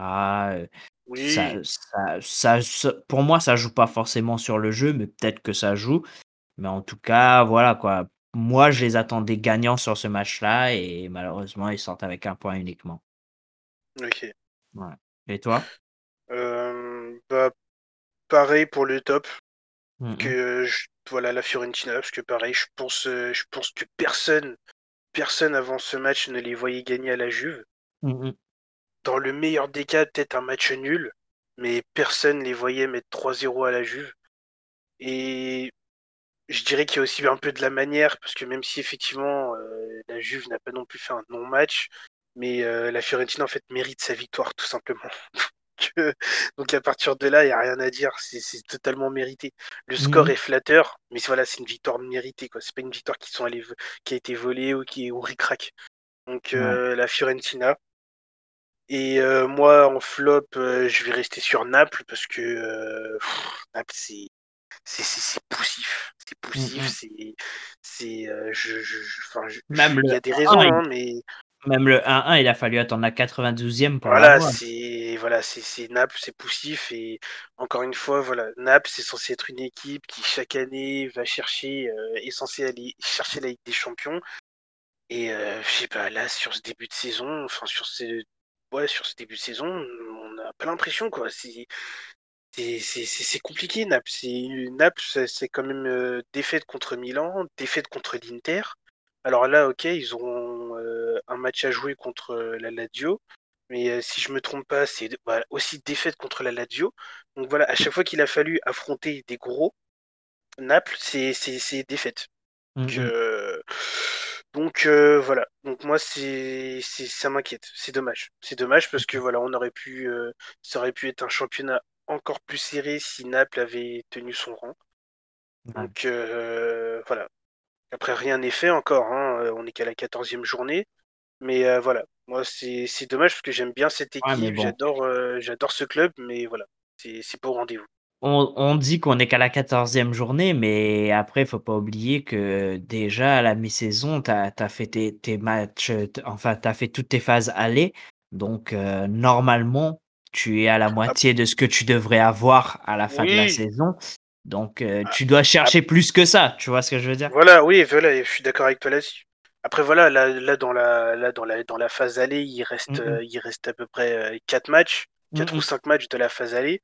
Oui. Ça, ça, pour moi, ça joue pas forcément sur le jeu, mais peut-être que ça joue. Mais en tout cas, voilà quoi moi, je les attendais gagnants sur ce match-là et malheureusement, ils sortent avec un point uniquement. Ok. Ouais. Et toi? Euh, bah, Pareil pour le top. Mmh que voilà la Fiorentina, parce que pareil, je pense, euh, je pense que personne, personne avant ce match ne les voyait gagner à la Juve. Mmh Dans le meilleur des cas, peut-être un match nul, mais personne les voyait mettre 3-0 à la Juve. Et je dirais qu'il y a aussi un peu de la manière, parce que même si effectivement euh, la Juve n'a pas non plus fait un non-match, mais euh, la Fiorentina en fait mérite sa victoire tout simplement. donc, à partir de là, il n'y a rien à dire, c'est totalement mérité. Le score mhm. est flatteur, mais voilà, c'est une victoire méritée, quoi. C'est pas une victoire qui, sont allés, qui a été volée ou qui est au ric Donc euh, la Fiorentina. Et moi, en flop, je vais rester sur Naples parce que Naples, c'est c'est poussif. C'est poussif, mmh. c'est. Euh, je, je, enfin, Même il y a des raisons, hein, mais. Même le 1-1, il a fallu attendre la 92e pour Voilà, c'est voilà, c'est Naples, c'est poussif et encore une fois, voilà, Naples c'est censé être une équipe qui chaque année va chercher, euh, est censé aller chercher la Ligue des Champions. Et euh, je sais pas, là sur ce début de saison, enfin sur ce, ouais, sur ce début de saison, on a pas l'impression quoi. C'est c'est compliqué, Naples. Naples, c'est quand même euh, défaite contre Milan, défaite contre l'Inter. Alors là, ok, ils auront euh, un match à jouer contre euh, la Lazio, mais si je me trompe pas, c'est bah, aussi défaite contre la Lazio. Donc voilà, à chaque fois qu'il a fallu affronter des gros, Naples, c'est défaite. Mmh, mmh. Donc, voilà. Donc moi, c'est ça m'inquiète. C'est dommage. C'est dommage parce que voilà, on aurait pu, ça aurait pu être un championnat encore plus serré si Naples avait tenu son rang. Donc euh, voilà. Après, rien n'est fait encore. Hein. Euh, on n'est qu'à la 14e journée. Mais euh, voilà. Moi, c'est dommage parce que j'aime bien cette équipe. J'adore j'adore ce club. Mais voilà. C'est au rendez-vous. On, dit qu'on n'est qu'à la 14e journée, mais après, il faut pas oublier que déjà à la mi-saison, tu as, fait tes, matchs, enfin, tu as fait toutes tes phases aller. Donc, normalement, tu es à la moitié de ce que tu devrais avoir à la fin de la saison. Donc, euh, ah, tu dois chercher plus que ça. Tu vois ce que je veux dire? Voilà, oui, voilà, je suis d'accord avec toi là-dessus. Après, voilà, là, là, dans, la, là dans, la, dans la phase allée, il reste, mmh euh, il reste à peu près 4 euh, matchs, 4 mmh ou 5 matchs de la phase allée.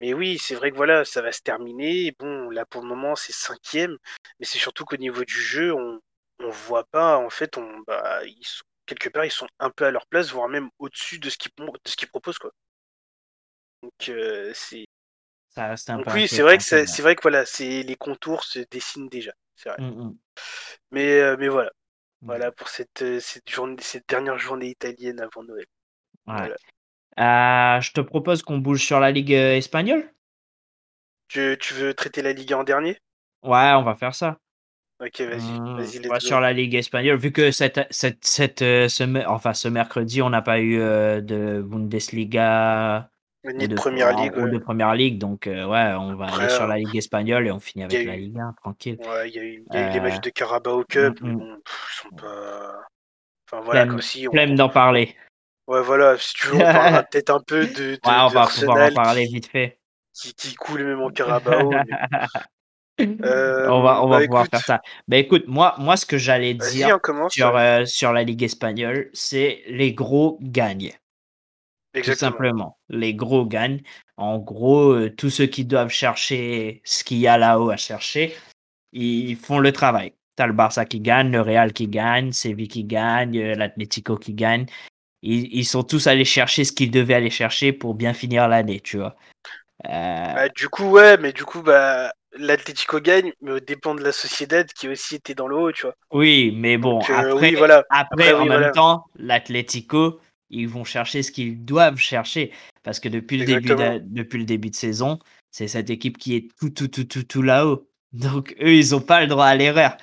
Mais oui, c'est vrai que voilà, ça va se terminer. Bon, là pour le moment, c'est cinquième. Mais c'est surtout qu'au niveau du jeu, on, on voit pas, en fait, on, bah, ils sont, quelque part, ils sont un peu à leur place, voire même au-dessus de ce qu'ils de ce qu'ils proposent, quoi. Donc, euh, c'est. Ça reste un Donc, oui, c'est vrai que c'est vrai que voilà, c'est les contours se dessinent déjà. C'est vrai. Mmh, mmh. Mais, euh, mais voilà. Voilà pour cette, euh, cette, journée, cette dernière journée italienne avant Noël. Ouais. je te propose qu'on bouge sur la Ligue espagnole. Tu, tu veux traiter la Ligue en dernier? Ouais, on va faire ça. Ok, vas-y. Mmh, vas sur la Ligue espagnole, vu que cette, cette, cette, euh, ce, enfin, ce mercredi, on n'a pas eu euh, de Bundesliga ni de, première ligue. Ou de première ligue, donc euh, ouais, on va aller sur la Ligue espagnole et on finit avec la Ligue 1, tranquille. Ouais, il y a eu, les matchs de Carabao Cup, mais bon, ils sont pas. Enfin voilà, comme si. On... d'en parler. Ouais, voilà, si tu veux, on parlera peut-être un peu de. de ouais, on va pouvoir en parler vite fait. Qui, qui coule même en Carabao. mais... Euh, on va, on va pouvoir faire ça. Bah écoute, moi, moi ce que j'allais dire sur, euh, sur la Ligue espagnole, c'est les gros gagnent. Tout simplement. Les gros gagnent. En gros, euh, tous ceux qui doivent chercher ce qu'il y a là-haut à chercher, ils font le travail. T'as le Barça qui gagne, le Real qui gagne, Séville qui gagne, l'Atlético qui gagne. Ils, ils, sont tous allés chercher ce qu'ils devaient aller chercher pour bien finir l'année, tu vois. Bah, du coup, ouais, mais du coup, bah, l'Atlético gagne, mais au dépend de la Sociedad qui aussi était dans le haut, tu vois. Oui, mais bon, euh, après, voilà. après, en même temps, l'Atlético, ils vont chercher ce qu'ils doivent chercher. Parce que depuis le, début de, depuis le début de saison, c'est cette équipe qui est tout, tout, tout, tout, tout là-haut. Donc, eux, ils n'ont pas le droit à l'erreur.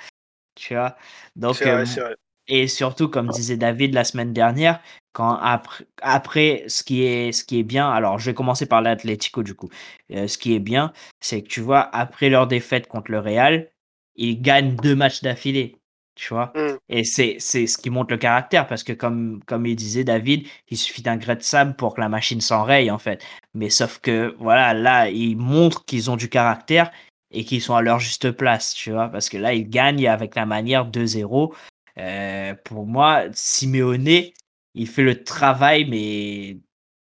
Tu vois? Donc, vrai, euh, vrai. Et surtout, comme disait David la semaine dernière, quand après, après ce, qui est, ce qui est bien, alors je vais commencer par l'Atlético du coup. Euh, ce qui est bien, c'est que tu vois, après leur défaite contre le Real, ils gagnent deux matchs d'affilée. Tu vois? Mmh. Et c'est, ce qui montre le caractère parce que, comme, comme il disait David, il suffit d'un grès de sable pour que la machine s'enraye en fait. Mais sauf que, voilà, là, ils montrent qu'ils ont du caractère et qu'ils sont à leur juste place, tu vois, parce que là, ils gagnent avec la manière 2-0. Euh, pour moi, Simeone, il fait le travail, mais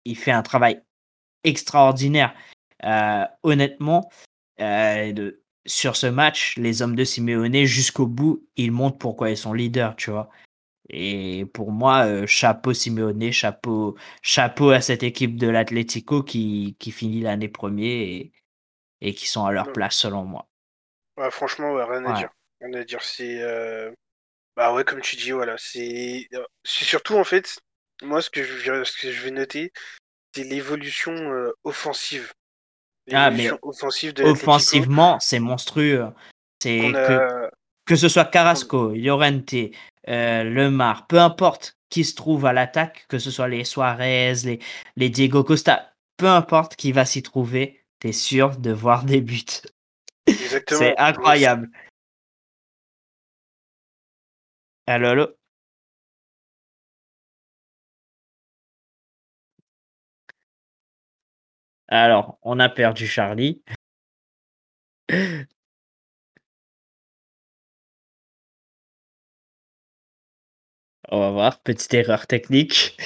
il fait un travail extraordinaire. Euh, honnêtement, euh, sur ce match, les hommes de Simeone, jusqu'au bout, ils montrent pourquoi ils sont leaders, tu vois. Et pour moi, chapeau Simeone, chapeau, chapeau à cette équipe de l'Atlético qui, qui finit l'année premier et, qui sont à leur place selon moi. franchement, rien à dire. Rien à dire. C'est bah ouais, comme tu dis, voilà, c'est surtout en fait, moi ce que je, ce que je vais noter, c'est l'évolution euh, offensive. Ah, mais offensive de offensivement, c'est monstrueux. C'est que, que ce soit Carrasco, Llorente, euh, Lemar, peu importe qui se trouve à l'attaque, que ce soit les Suarez, les, les Diego Costa, peu importe qui va s'y trouver, t'es sûr de voir des buts. c'est incroyable. Allô, allô? Alors, on a perdu Charlie. On va voir, petite erreur technique.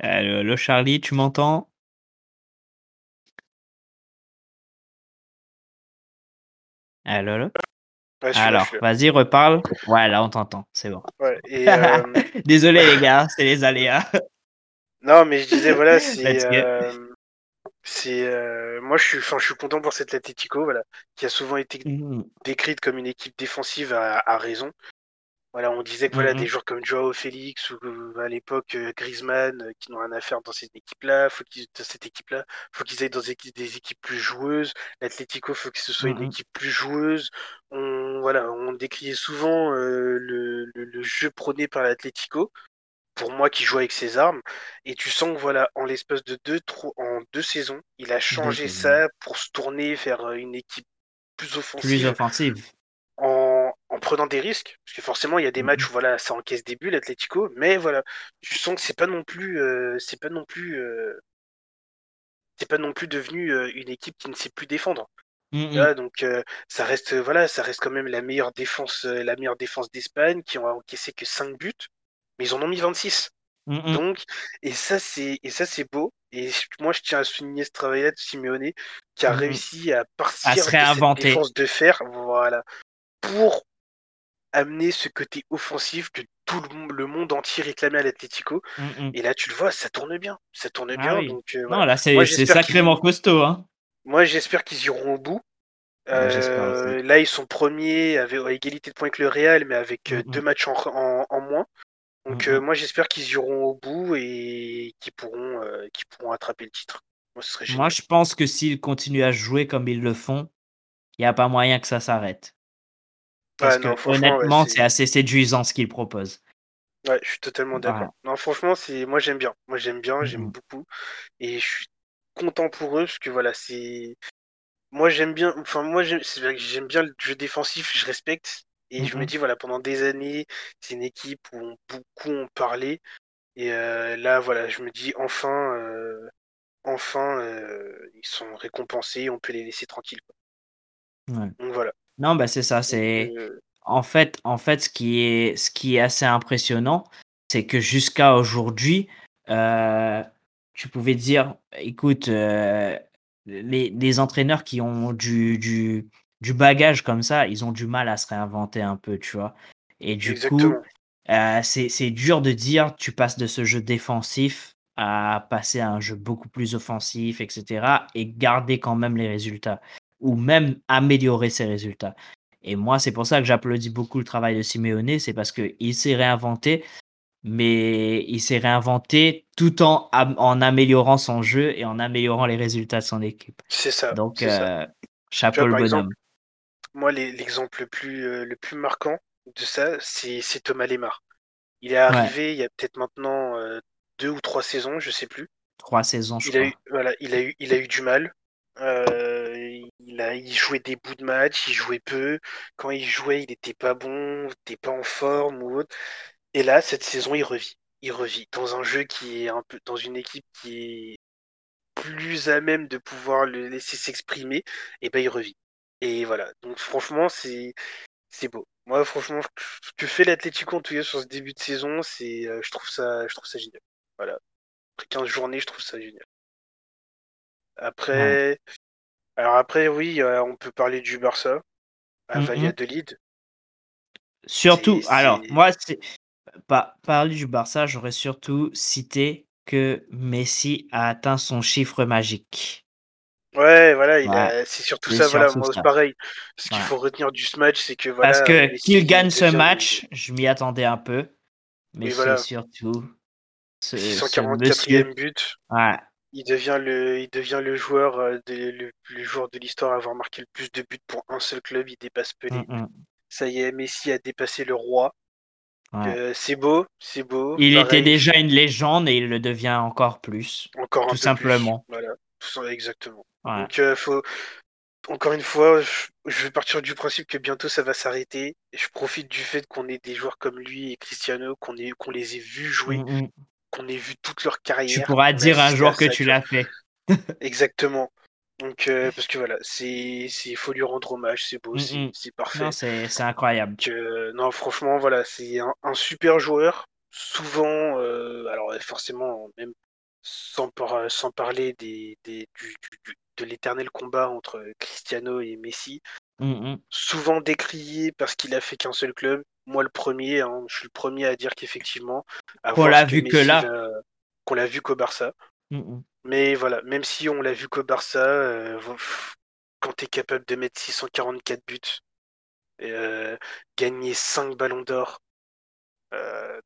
Allô, Charlie, tu m'entends? Allô? Alors, vas-y, reparle. Ouais, là, on t'entend, c'est bon. Euh, Désolé, les gars, c'est les aléas. Non, mais je disais, voilà, c'est. c'est euh, moi, je suis, je suis content pour cette Atletico, voilà, qui a souvent été mmh. décrite comme une équipe défensive à raison. Voilà, on disait que voilà, des mmh joueurs comme Joao Félix ou à l'époque euh, Griezmann euh, qui n'ont rien à faire dans cette équipe-là, faut qu'ils dans cette équipe-là, faut qu'ils aillent dans des équipes, des équipes plus joueuses. L'Atlético, faut que ce soit une mmh équipe plus joueuse. On voilà, on décriait souvent euh, le, le, jeu prôné par l'Atlético. Pour moi, qui joue avec ses armes, et tu sens que voilà, en l'espace de deux, en deux saisons, il a changé ça pour se tourner vers une équipe plus offensive. Plus offensive en, prenant des risques, parce que forcément il y a des matchs mhm. où voilà ça encaisse des buts l'Atlético, mais voilà tu sens que c'est pas non plus euh, c'est pas non plus euh, c'est pas non plus devenu euh, une équipe qui ne sait plus défendre. Mhm. donc ça reste voilà ça reste quand même la meilleure défense la meilleure défense d'Espagne qui ont encaissé que 5 buts, mais ils en ont mis 26. Mmh Donc, et ça, c'est, et ça, c'est beau. Et moi, je tiens à souligner ce travail-là de Simeone qui a réussi à partir de cette défense de fer, voilà, pour amener ce côté offensif que tout le, monde entier réclamait à l'Atlético. Et là, tu le vois, ça tourne bien. Ça tourne ah bien. Donc, euh, non, là, c'est sacrément costaud. Hein. Moi, j'espère qu'ils iront au bout. Euh, là, ils sont premiers avec, à égalité de points avec le Real, mais avec euh, deux matchs en, moins. Donc, moi, j'espère qu'ils iront au bout et qu'ils pourront, pourront attraper le titre. Moi, ce serait moi je pense que s'ils continuent à jouer comme ils le font, il n'y a pas moyen que ça s'arrête. Parce que honnêtement, c'est assez séduisant ce qu'il propose. Ouais, je suis totalement d'accord. Non, franchement, c'est moi j'aime bien. Moi j'aime bien, j'aime mmh beaucoup, et je suis content pour eux parce que voilà, c'est moi j'aime bien. Enfin moi j'aime bien le jeu défensif, je respecte, et je me mmh dis voilà pendant des années, c'est une équipe où beaucoup ont parlé, et euh, là voilà, je me dis enfin, euh, enfin euh, ils sont récompensés, on peut les laisser tranquilles. Donc voilà. Non, bah c'est ça. C'est en fait, en fait, ce qui est, ce qui est assez impressionnant, c'est que jusqu'à aujourd'hui, euh, tu pouvais dire, écoute, euh, les, les, entraîneurs qui ont du, du, du, bagage comme ça, ils ont du mal à se réinventer un peu, tu vois. Et du coup, euh, c'est dur de dire, tu passes de ce jeu défensif à passer à un jeu beaucoup plus offensif, etc. et garder quand même les résultats ou même améliorer ses résultats. Et moi, c'est pour ça que j'applaudis beaucoup le travail de Simeone, c'est parce qu'il s'est réinventé, mais il s'est réinventé tout en, en améliorant son jeu et en améliorant les résultats de son équipe. C'est ça. Donc, euh, chapeau le bonhomme. moi, l'exemple le plus, euh, le plus marquant de ça, c'est Thomas Lemar. Il est arrivé il y a peut-être maintenant euh, deux ou trois saisons, je sais plus. Trois saisons, je il crois. A eu, voilà, il a eu, il a eu du mal. Euh, il, a, il jouait des bouts de match, il jouait peu. Quand il jouait, il n'était pas bon, il n'était pas en forme ou autre. Et là, cette saison, il revit. Il revit dans un jeu qui est un peu dans une équipe qui est plus à même de pouvoir le laisser s'exprimer. Et ben, il revit. Et voilà. Donc, franchement, c'est c'est beau. Moi, franchement, ce que fait l'Atlético en tout sur ce début de saison, c'est, euh, je trouve ça, je trouve ça génial. Voilà. Après 15 journées, je trouve ça génial. Après, alors après, oui, on peut parler du Barça à mmh Valladolid. Surtout, alors moi, pas parler du Barça, j'aurais surtout cité que Messi a atteint son chiffre magique. Ouais, voilà, c'est surtout ça, voilà, moi c'est pareil. Ce qu'il faut retenir du ce match, c'est que voilà. Parce que qu'il gagne ce match, je m'y attendais un peu, mais c'est surtout ce, 644e but. Ouais il devient le, il devient le joueur, euh, de, le, joueur de l'histoire à avoir marqué le plus de buts pour un seul club. Il dépasse Pelé. Mm, mm. Ça y est, Messi a dépassé le roi. Euh, c'est beau, c'est beau. Il était déjà une légende et il le devient encore plus. Encore tout simplement. Voilà, exactement. Donc, euh, faut... encore une fois, je, vais partir du principe que bientôt ça va s'arrêter. Je profite du fait qu'on ait des joueurs comme lui et Cristiano, qu'on qu'on les ait vus jouer, mm, qu'on ait vu toute leur carrière. Tu pourras dire un jour que tu l'as fait. Exactement. Donc, euh, parce que voilà, c'est, il faut lui rendre hommage, c'est beau, mm, c'est, parfait. c'est, incroyable. non, franchement, voilà, c'est un, super joueur. Souvent, euh, alors forcément, même sans, sans parler des, des du, de l'éternel combat entre Cristiano et Messi, mm, mm. souvent décrié parce qu'il a fait qu'un seul club, moi le premier, hein, je suis le premier à dire qu'effectivement, on l'a vu que là, qu'on l'a vu qu'au Barça. Mm. Mais voilà, même si on l'a vu qu'au Barça, euh, quand tu es capable de mettre 644 buts, euh, gagner 5 ballons d'or, euh,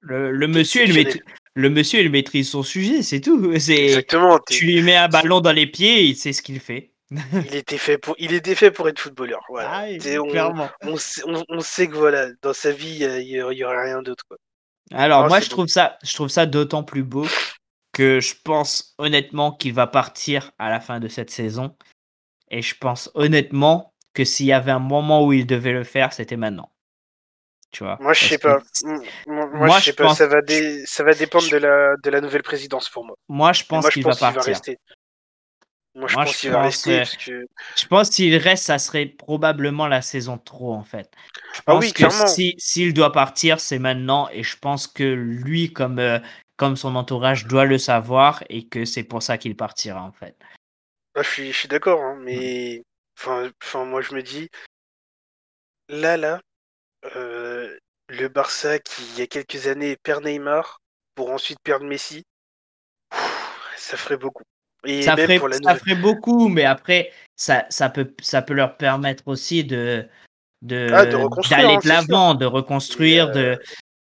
le, monsieur, il maîtrise, le monsieur, il maîtrise son sujet, c'est tout. Exactement. Tu lui mets un ballon dans les pieds, il sait ce qu'il fait. il était fait pour, il était fait pour être footballeur. Voilà. Ah on, on, sait que voilà, dans sa vie, il y, aura rien d'autre. Alors moi, je trouve ça, je trouve ça d'autant plus beau que je pense honnêtement qu'il va partir à la fin de cette saison. Et je pense honnêtement que s'il y avait un moment où il devait le faire, c'était maintenant. Tu vois. Moi, je sais pas. Moi, je sais pas. Ça va, ça va dépendre de la, de la nouvelle présidence pour moi. Moi, je pense qu'il va partir. Moi, je pense qu'il va rester. Parce que... Je pense s'il reste, ça serait probablement la saison trop, en fait. Je ah pense que s'il doit partir, c'est maintenant. Et je pense que lui, comme, euh, comme son entourage, doit le savoir et que c'est pour ça qu'il partira, en fait. Ah, je suis, je suis d'accord, hein, mais enfin, enfin, moi, je me dis, là, là, euh, le Barça qui, il y a quelques années, perd Neymar pour ensuite perdre Messi, ça ferait beaucoup ça, ferait, ça ferait beaucoup, mais après, ça, ça, peut, ça peut leur permettre aussi de ah, d'aller de, de l'avant, de reconstruire, de, euh,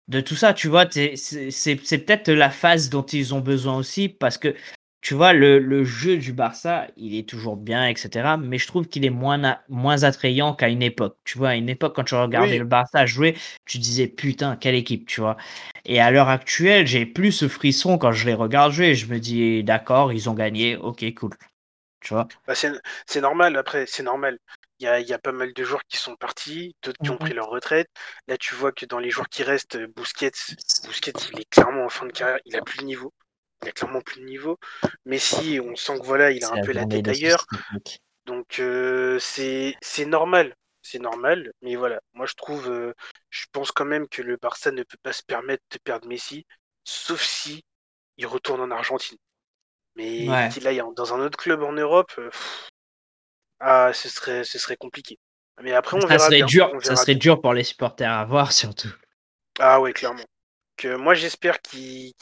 de tout ça. Tu vois, c'est peut-être la phase dont ils ont besoin aussi parce que tu vois, le, le, jeu du Barça, il est toujours bien, etc. Mais je trouve qu'il est moins, moins attrayant qu'à une époque. Tu vois, à une époque, quand tu regardais le Barça jouer, tu disais putain, quelle équipe, tu vois. Et à l'heure actuelle, j'ai plus ce frisson quand je les regarde jouer. Je me dis, d'accord, ils ont gagné, ok, cool. Tu vois? Bah c'est normal, après, c'est normal. Il y a, y a, pas mal de joueurs qui sont partis, d'autres qui ont pris mmh leur retraite. Là, tu vois que dans les joueurs qui restent, Bousquet, il est clairement en fin de carrière, il a plus le niveau il a clairement plus de niveau. Messi, on sent que voilà, il a un peu la tête ailleurs. Donc euh, c'est normal, c'est normal. Mais voilà, moi je trouve, euh, je pense quand même que le Barça ne peut pas se permettre de perdre Messi, sauf si il retourne en Argentine. Mais aille dans un autre club en Europe, euh, ah, ce serait, ce serait compliqué. Mais après, on ça verra serait dur, ça serait dur pour les supporters à voir surtout. Ah ouais, clairement. Que moi j'espère qu'il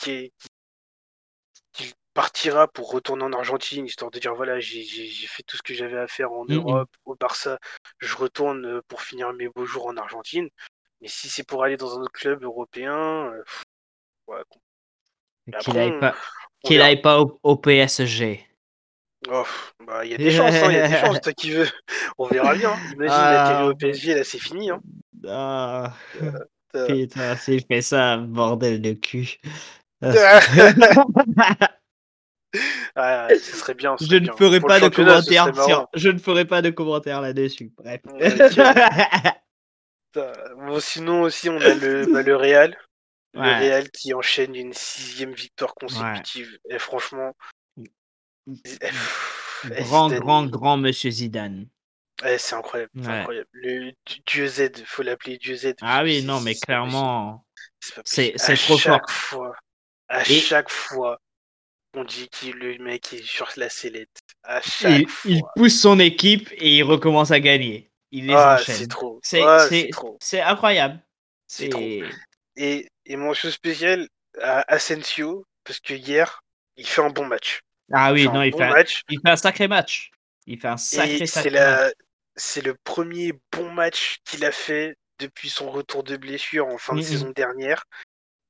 partira pour retourner en Argentine, histoire de dire voilà, j'ai fait tout ce que j'avais à faire en mm, mm. Europe, au Barça, je retourne euh, pour finir mes beaux jours en Argentine. Mais si c'est pour aller dans un autre club européen, euh, ouais, qu'il n'aille pas, au, PSG. Oh, bah, il y a des chances, hein, il y a des chances, toi qui veux. On verra bien. Hein. Imagine ah, au PSG, là c'est fini. Hein. Ah, euh, putain, s'il fait ça, bordel de cul. Ah, ce serait bien. je, ne ferai pas de commentaires je ne ferai pas de commentaires là-dessus. Bref. bon, sinon aussi, on a le, bah, le Real. Le Real qui enchaîne une sixième victoire consécutive. Et franchement. grand, grand, grand monsieur Zidane. c'est incroyable, incroyable. Le Dieu Z, faut l'appeler Dieu Z. Ah oui, non, mais clairement, c'est trop fort. Fois, à chaque fois, on dit que le mec est sur la sellette. À chaque il, fois. il pousse son équipe et il recommence à gagner. Il les ah, enchaîne. C'est trop. C'est incroyable. C'est trop. Et, et mon chose spécial à Asensio, parce que hier, il fait un bon match. Ah oui, non, il, fait un, il fait un sacré match. Il fait un sacré, sacré la... C'est le premier bon match qu'il a fait depuis son retour de blessure en fin de saison dernière.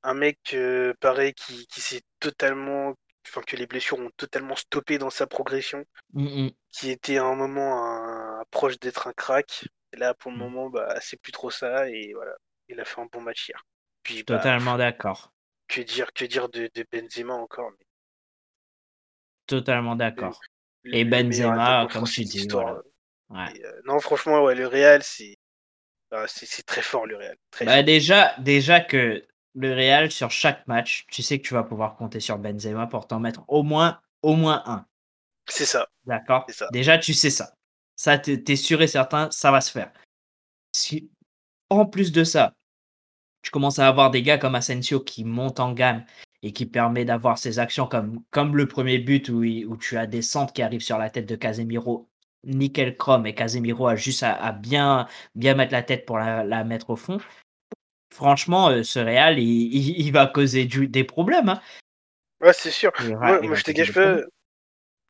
Un mec, euh, pareil, qui, qui s'est totalement enfin, que les blessures ont totalement stoppé dans sa progression, mmh, mmh. qui était à un moment proche d'être un crack. Et là, pour le mmh. moment, bah, c'est plus trop ça. Et voilà, il a fait un bon match hier. Puis, bah, totalement d'accord. Que dire, que dire de, Benzema encore Totalement d'accord. Et Benzema, comme tu dis. Euh, euh, non, franchement, ouais, le Real, c'est bah, c'est très fort, le Real. Bah, déjà, déjà que le Real, sur chaque match, tu sais que tu vas pouvoir compter sur Benzema pour t'en mettre au moins, au moins un. C'est ça. D'accord? Déjà, tu sais ça. Ça, tu es sûr et certain, ça va se faire. Si, en plus de ça, tu commences à avoir des gars comme Asensio qui montent en gamme et qui permet d'avoir ces actions comme, comme le premier but où, où tu as des centres qui arrivent sur la tête de Casemiro, nickel chrome, et Casemiro a juste à, bien, bien mettre la tête pour la mettre au fond franchement, euh, ce Real, il, va causer des problèmes. Hein. Ouais, c'est sûr. moi, je te gâche pas.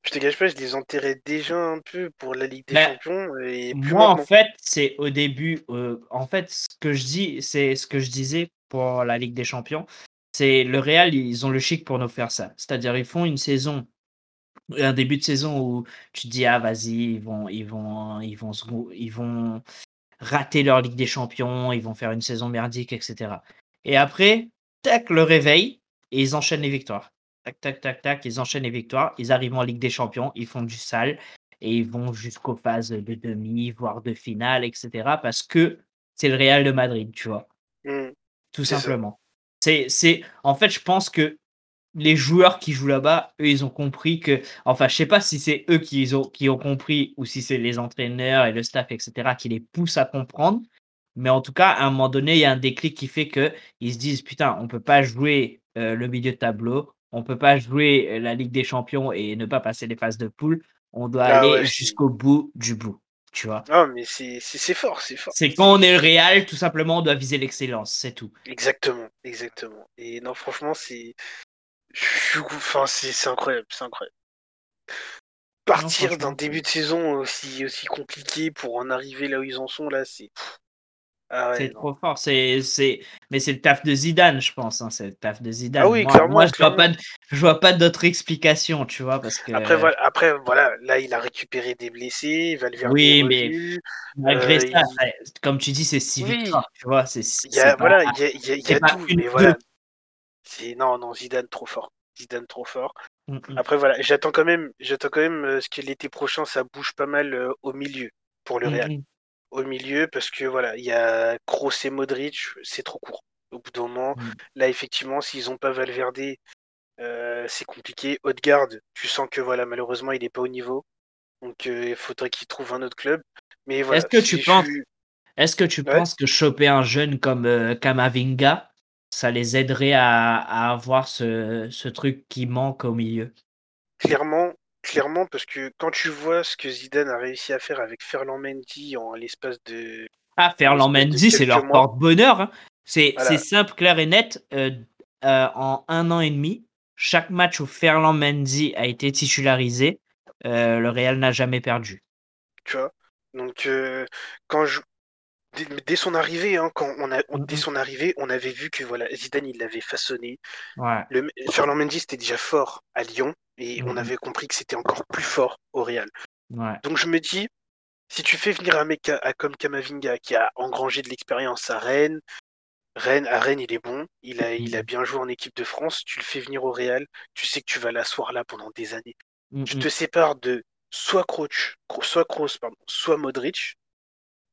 Je te gâche pas, je les enterrais déjà un peu pour la Ligue des ben, Champions. Et moi, en fait, c'est au début. Euh, en fait, ce que je dis, c'est ce que je disais pour la Ligue des Champions. C'est le Real, ils ont le chic pour nous faire ça. C'est-à-dire, ils font une saison, un début de saison où tu te dis ah vas-y, ils vont, ils vont, ils vont, ils vont, rater leur Ligue des Champions, ils vont faire une saison merdique, etc. Et après, tac, le réveil, et ils enchaînent les victoires. Tac, tac, tac, tac, ils enchaînent les victoires, ils arrivent en Ligue des Champions, ils font du sale, et ils vont jusqu'aux phases de demi, voire de finale, etc. Parce que c'est le Real de Madrid, tu vois. Mmh. Tout simplement. C'est, c'est, en fait, je pense que les joueurs qui jouent là-bas, eux, ils ont compris que, enfin, je sais pas si c'est eux qui ont, qui ont compris ou si c'est les entraîneurs et le staff, etc., qui les poussent à comprendre. Mais en tout cas, à un moment donné, il y a un déclic qui fait que ils se disent putain, on peut pas jouer euh, le milieu de tableau, on peut pas jouer euh, la Ligue des Champions et ne pas passer les phases de poule. On doit ah aller jusqu'au bout du bout. Tu vois. Non, mais c'est fort, c'est fort. C'est quand on est le Real, tout simplement, on doit viser l'excellence, c'est tout. Exactement, exactement. Et non, franchement, c'est Enfin, c'est incroyable, c'est incroyable. Partir d'un début de saison aussi, aussi compliqué pour en arriver là où ils en sont, là, c'est. Ah c'est trop fort. C'est, c'est... Mais c'est le taf de Zidane, je pense. Hein. C'est le taf de Zidane. Ah oui, moi, clairement, moi, je vois pas, je vois pas d'autre explication, tu vois, parce que. Après voilà, après, voilà, là, il a récupéré des blessés, Valverde Oui, mais malgré euh, ça, comme tu dis, c'est si vite, tu vois. C'est, il y a, voilà, il y a, y a, y a tout, mais voilà. C'est non, non, Zidane trop fort. Zidane trop fort. Mm, mm. Après voilà, j'attends quand même, j'attends quand même euh, ce que l'été prochain ça bouge pas mal euh, au milieu pour le mm, Real. Au milieu parce que voilà, il y a Kroos et Modric, c'est trop court. Au bout d'un moment, là effectivement, s'ils ont pas Valverde, euh, c'est compliqué. Haute-Garde, tu sens que voilà, malheureusement, il n'est pas au niveau. Donc il faudrait qu'il trouve un autre club. Mais voilà. Est-ce que tu penses Est-ce que tu penses que choper un jeune comme Kamavinga, ça les aiderait à, avoir ce, truc qui manque au milieu? Clairement, clairement, parce que quand tu vois ce que Zidane a réussi à faire avec Ferland Mendy en l'espace de. Ah, Ferland Mendy, c'est leur porte-bonheur. Hein. C'est simple, clair et net. Euh, euh, en un an et demi, chaque match où Ferland Mendy a été titularisé, euh, le Real n'a jamais perdu. Tu vois? Donc, quand je, dès, son arrivée, hein, quand on a, dès son arrivée, on avait vu que voilà, Zidane il l'avait façonné. Le, Ferland Mendy c'était déjà fort à Lyon et on avait compris que c'était encore plus fort au Real. Donc je me dis, si tu fais venir un mec comme Kamavinga qui a engrangé de l'expérience à Rennes, Rennes, à Rennes, il est bon, il a, il a bien joué en équipe de France, tu le fais venir au Real, tu sais que tu vas l'asseoir là pendant des années. Tu te sépares de soit Kroos, soit Kroos, pardon, soit Modric,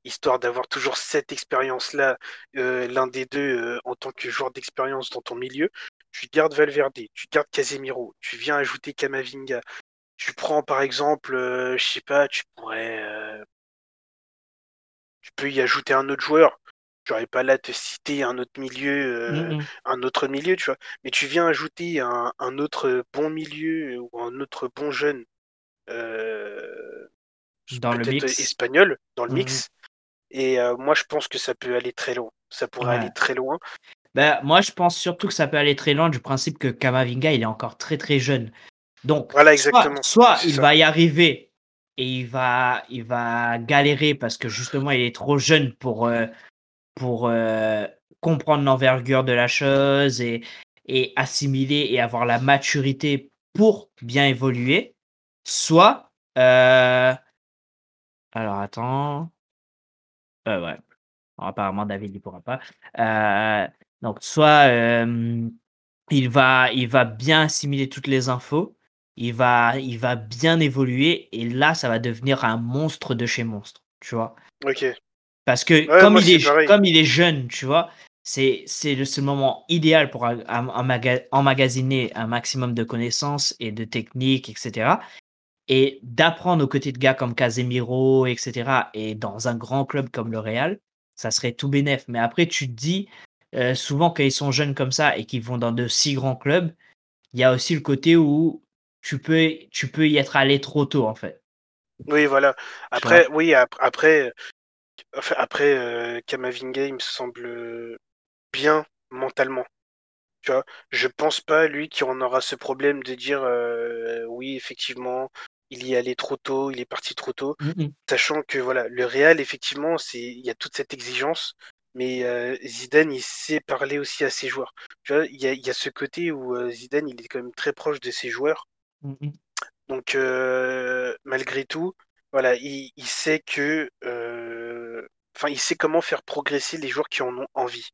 histoire d'avoir toujours cette expérience-là, euh, l'un des deux euh, en tant que joueur d'expérience dans ton milieu. Tu gardes Valverde, tu gardes Casemiro, tu viens ajouter Kamavinga. Tu prends par exemple, euh, je sais pas, tu pourrais, tu peux y ajouter un autre joueur. J'aurais pas là te citer un autre milieu, mmh un autre milieu, tu vois. Mais tu viens ajouter un, autre bon milieu ou un autre bon jeune. dans le mix. espagnol dans le mmh mix et euh, moi, je pense que ça peut aller très loin. Ça pourrait aller très loin. Ben, moi, je pense surtout que ça peut aller très loin du principe que Kamavinga, il est encore très très jeune. Donc, soit, il va y arriver et il va, il va galérer parce que justement, il est trop jeune pour, euh, pour euh, comprendre l'envergure de la chose et, et assimiler et avoir la maturité pour bien évoluer. Soit, alors attends, euh, ouais. Apparemment, David ne pourra pas. Euh, donc, soit il, va, il va bien assimiler toutes les infos, il va, il va bien évoluer, et là, ça va devenir un monstre de chez monstre, tu vois. Ok. Parce que comme, il est, comme il est jeune, tu vois, c'est, c'est le, moment idéal pour emmagasiner un maximum de connaissances et de techniques, etc et d'apprendre aux côtés de gars comme Casemiro, etc., et dans un grand club comme le Real, ça serait tout bénef. Mais après, tu te dis, euh, souvent quand ils sont jeunes comme ça et qu'ils vont dans de si grands clubs, il y a aussi le côté où tu peux, tu peux y être allé trop tôt, en fait. Oui, voilà. Après, oui, après, après, après euh, Kamavinga, il me semble bien mentalement. Tu vois, je pense pas lui qui en aura ce problème de dire euh, oui effectivement il y allait trop tôt, il est parti trop tôt, mmh sachant que voilà, le Real, effectivement, c'est il y a toute cette exigence, mais euh, Zidane, il sait parler aussi à ses joueurs. Tu vois, il y a, il y a ce côté où euh, Zidane, il est quand même très proche de ses joueurs. Mmh Donc, euh, malgré tout, voilà, il, il sait que, enfin, il sait comment faire progresser les joueurs qui en ont envie.